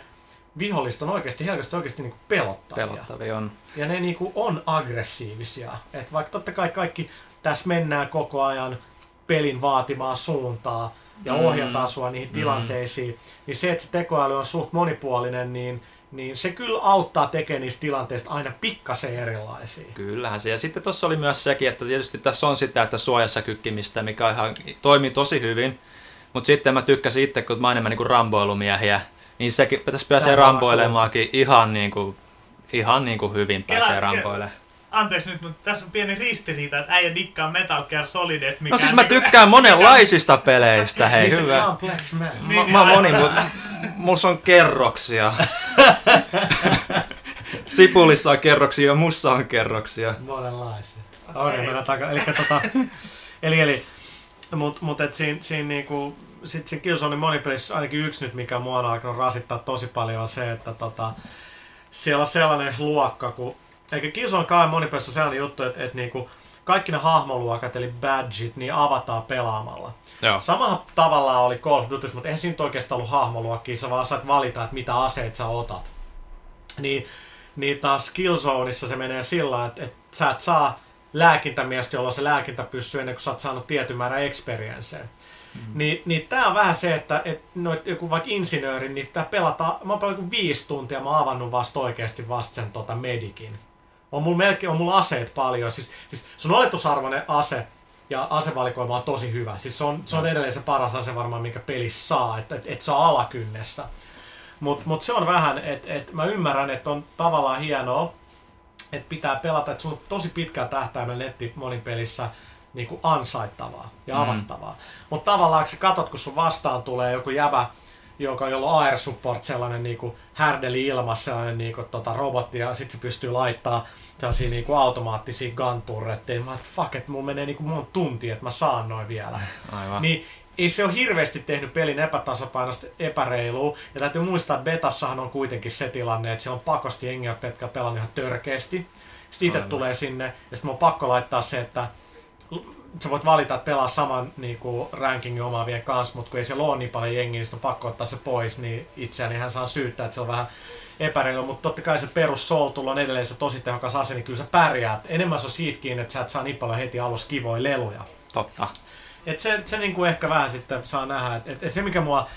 viholliset on oikeasti helposti oikeasti niin pelottavia. Pelottavia on. Ja ne niin kuin on aggressiivisia. Et vaikka totta kai kaikki tässä mennään koko ajan pelin vaatimaa suuntaa ja Mm. ohjataan sua niihin tilanteisiin, niin se, että se tekoäly on suht monipuolinen, niin, niin se kyllä auttaa tekemään niistä tilanteista aina pikkasen erilaisia. Kyllähän se. Ja sitten tuossa oli myös sekin, että tietysti tässä on sitä, että suojassa kykkimistä, mikä ihan toimii tosi hyvin. Mutta sitten mä tykkäsin itse, kun mä oon enemmän niinku ramboilumiehiä, niin sekin tässä pääsee Tämä ramboilemaankin ihan niinku, ihan niinku hyvin Kela- pääsee ramboilemaan. Anteeksi nyt, mutta tässä on pieni ristiriita, että äijä dikkaa Metal Gear Solidista. Mikä No siis mä niinku- tykkään monenlaisista peleistä, hei hyvä. complex man. Niin, Mä, niin, mä oon aivan. moni, mutta mulla on kerroksia. Sipulissa on kerroksia ja mussa on kerroksia. Monenlaisia. Okay. mennään takaa. Eli, tota, eli, eli mut, mut et siinä, siinä niinku, sit siinä Killzonein monipelissä ainakin yksi nyt, mikä mua on alkanut rasittaa tosi paljon, on se, että tota, siellä on sellainen luokka, kun, eikä Killzone kai monipelissä on sellainen juttu, että, että niinku, kaikki ne hahmoluokat, eli badgit, niin avataan pelaamalla. Joo. Samalla tavalla oli Call of Duty, mutta eihän siinä oikeastaan ollut hahmoluokkia, sä vaan saat valita, että mitä aseet sä otat. Niin, niin taas Killzoneissa se menee sillä, että, että sä et saa lääkintämiestä, jolla on se lääkintä pysyy ennen kuin sä oot saanut tietyn määrän experienceä. Mm. Niin, niin tää on vähän se, että et noit, joku vaikka insinööri, niin tää pelataan, mä oon kuin viisi tuntia, mä oon avannut vasta oikeasti vasta sen tota medikin. On mulla melkein, on mulla aseet paljon, siis, siis sun oletusarvoinen ase ja asevalikoima on tosi hyvä. Siis se on, se on edelleen se paras ase varmaan, minkä pelissä saa, että et, et saa alakynnessä. Mutta mut se on vähän, että et mä ymmärrän, että on tavallaan hienoa, että pitää pelata, että sun on tosi pitkään tähtäimellä netti monin pelissä niin kuin ansaittavaa ja Mm. avattavaa. Mutta tavallaan kun sä katot, kun sun vastaan tulee joku jäbä, joka jolla on air support, sellainen niinku härdeli ilmassa, sellainen niinku tota robotti, ja sit se pystyy laittaa tällaisia niinku automaattisia gunturretteja. Mä että fuck, että mulla menee niinku monta tuntia, että mä saan noin vielä. Aivan. Niin ei se ole hirveästi tehnyt pelin epätasapainosta epäreilua. Ja täytyy muistaa, että betassahan on kuitenkin se tilanne, että siellä on pakosti jengiä, jotka pelannut ihan törkeästi. Sitten itse tulee sinne, ja sitten mun on pakko laittaa se, että sä voit valita, että pelaa saman niin kuin, rankingin omaavien kanssa, mutta kun ei siellä ole niin paljon jengiä, niin sitten on pakko ottaa se pois, niin itseäni hän saa syyttää, että se on vähän epäreilu, mutta totta kai se perus Soul on edelleen se tosi tehokas ase, niin kyllä sä pärjäät. Enemmän se on siitä kiinni, että sä et saa niin paljon heti alussa kivoja leluja. Totta. Et se, se niinku ehkä vähän sitten saa nähdä, että et se mikä mua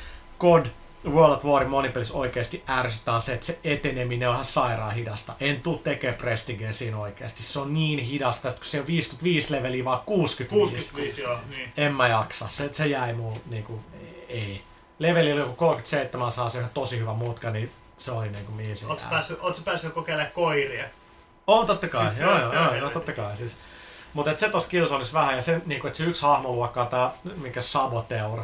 COD World of Warin monipelissä oikeasti ärsyttää se, että se eteneminen on ihan sairaan hidasta. En tuu tekemään Prestigea siinä oikeasti. Se on niin hidasta, että kun se on 55 leveliä vaan 65. 65, joo, niin. En mä jaksa. Se, se jäi mulle niinku, ei. Leveli oli joku 37, saa se ihan tosi hyvä mutka, niin se oli niinku mihin se Ootko päässyt, päässyt kokeilemaan koiria? On totta kai, Siis se joo, on- joo, se on joo, no helvetin totta kai. Siis. Mutta se tossa Killzoneissa vähän, ja se, niinku, että se yksi hahmoluokka on tää, mikä Saboteur,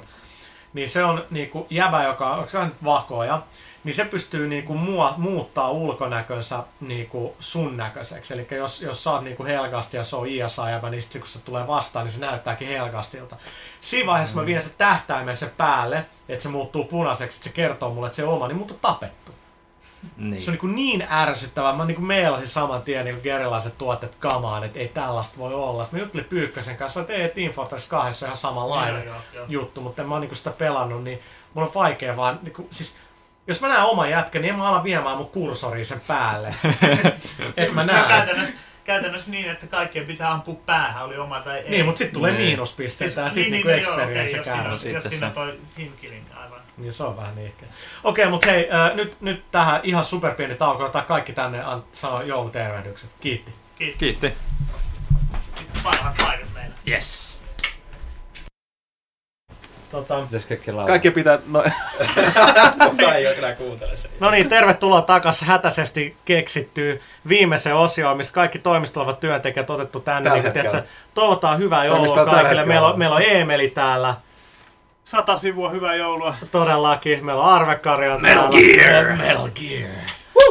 niin se on niinku jäbä, joka on, se nyt vakoja, niin se pystyy niinku mua, muuttaa ulkonäkönsä niinku sun näköiseksi. Eli jos, jos sä oot niinku Helgasti ja se on ISA jäbä, niin sit kun se tulee vastaan, niin se näyttääkin Helgastilta. Siinä vaiheessa mm. mä vien se tähtäimen sen päälle, että se muuttuu punaiseksi, että se kertoo mulle, että se oma, niin mut on tapettu. Niin. Se on niin, niin ärsyttävää. Mä niin meilasin saman tien niin gerilaiset tuotteet kamaan, että ei tällaista voi olla. Sitten mä juttelin Pyykkösen kanssa, että ei, että Team Fortress 2 on ihan samanlainen Joo, joo, joo. juttu, mutta en mä oon niin sitä pelannut, niin mulla on vaikea vaan, niin kuin, siis jos mä näen oman jätkän, niin en mä ala viemään mun kursoriin sen päälle. että mä näen. käytännössä, käytännössä niin, että kaikkien pitää ampua päähän, oli oma tai ei. Niin, mutta sitten tulee Niin. miinuspisteitä ja sitten niin, niin, niin, joo, experience okei, jos, siinä, kärsii. jos Sitten siinä se. on toi team killing, aivan. Niin se on vähän niin ehkä. Okei, mutta hei, äh, nyt, nyt tähän ihan superpieni tauko, ottaa kaikki tänne an, sanoo joulutervehdykset. Kiitti. Kiitti. Sitten parhaat paikat meillä. Yes. Tota, kaikki pitää... No, Kukaan ei kuuntele sen. No niin, tervetuloa takaisin hätäisesti keksittyy viimeiseen osioon, missä kaikki toimistolla olevat työntekijät otettu tänne. Tällä Niin, tiedätkö, toivotaan hyvää joulua kaikille. Meillä on, on. meillä on Eemeli täällä Sata sivua, hyvää joulua. todellakin. Meillä on Arvekari on Metal Gear! Metal Gear!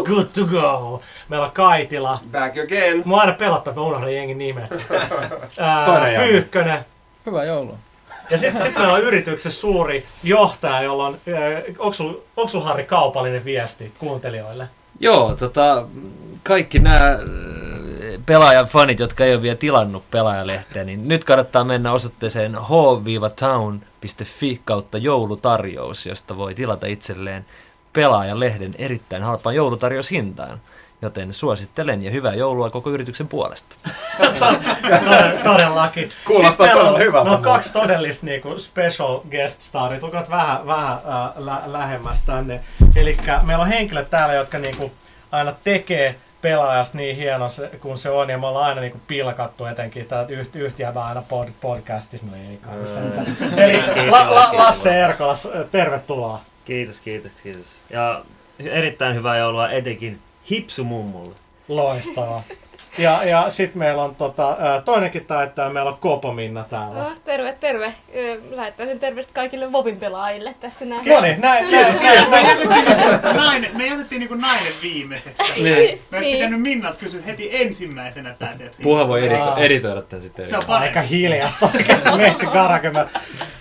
Good to go! Meillä on Kaitila. Back again. Mua aina pelottaa, että mä unohdan jengin nimet. Toinen. Pyykkönen. Hyvää joulua. Ja sitten sit meillä on yrityksen suuri johtaja, jolla on, onko sulla onks sul, Harri kaupallinen viesti kuuntelijoille? Joo, tota, kaikki nämä pelaajan fanit, jotka ei ole vielä tilannut pelaajalehteä, niin nyt kannattaa mennä osoitteeseen h-town.fi kautta joulutarjous, josta voi tilata itselleen pelaajalehden erittäin halpaan joulutarjoushintaan. Joten suosittelen ja hyvää joulua koko yrityksen puolesta. Tod- Todellakin. Kuulostaa meillä todella on- hyvältä muuten. kaksi todellista niinku, special guest staria. Tulkoot vähän, vähän äh, lä- lähemmäs tänne. Eli meillä on henkilöt täällä, jotka niinku, aina tekee pelaajasta niin hieno se, kun se on, ja me ollaan aina niinku pilkattu etenkin tätä yht, yhtiötä aina pod, podcastissa, no ei kai sentään. Eli La, La, Lasse Erkola, s- tervetuloa. Kiitos, kiitos, kiitos. Ja erittäin hyvää joulua etenkin Hipsumummulle. Loistavaa. Ja, ja sitten meillä on tota, toinenkin taittaja, meillä on Kopo Minna täällä. Oh, terve, terve. Lähettäisin terveistä kaikille Vovin pelaajille tässä näin. No niin, näin, näin, näin, näin. Nainen, me jätettiin niinku nainen viimeiseksi. Niin. Me olisi Niin. pitänyt Minnalta kysyä heti ensimmäisenä tää, tiedätkö? Puha voi edito- editoida tämän sitten. Se on eri- Aika parempi. hiljasta oikeasti metsi karakemä.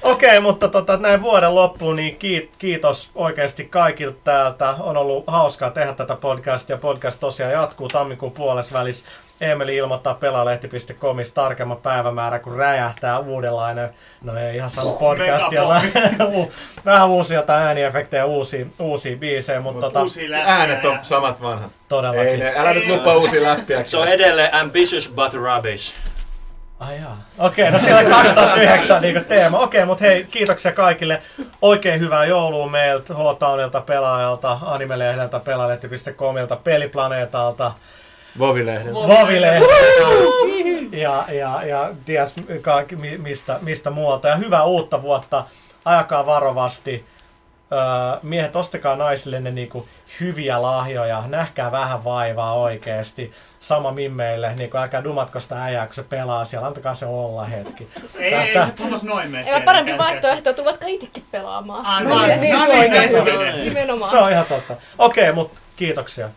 Okei, mutta tota, näin vuoden loppuun, niin kiit, kiitos oikeasti kaikilta täältä. On ollut hauskaa tehdä tätä podcastia. Podcast tosiaan jatkuu tammikuun puolessa välissä. Emeli ilmoittaa pelaalehti.comissa tarkemman päivämäärä, kun räjähtää uudenlainen, no ei ihan sama podcast, ja Megapommi. vähän uusia jotain ääniefektejä, uusia, uusia biisejä, mutta tota, Uusia läppejä äänet on ja- samat vanhat. todellakin. Ei ne, älä nyt lupaa uusia läppiä. Se on edelleen ambitious but rubbish. Ai jaa. Okei, no siellä on 2009 niin teema. Okei, mutta hei, kiitoksia kaikille. Oikein hyvää joulua meiltä, H-Townilta, pelaajalta, animelehdeltä, pelaalehti.comilta, peliplaneetalta, Vovilehden. Vovilehdeltä ja, ja, ja ties kaikki, mi- mistä, mistä muualta. Ja hyvää uutta vuotta. Ajakaa varovasti. Öö, miehet, ostakaa naisille ne niinku hyviä lahjoja. Nähkää vähän vaivaa oikeesti. Sama mimmeille. Niinku, älkää dumatko sitä äijää, kun se pelaa siellä. Antakaa se olla hetki. Ei, ei, Tää- se Thomas noin mene. Ei parempi vaihtoehto, tuvatko itsekin pelaamaan. Ai, No no, niin, no se on niin, ihan- se menee. Nimenomaan. Se on ihan totta. Okei, mutta kiitoksia.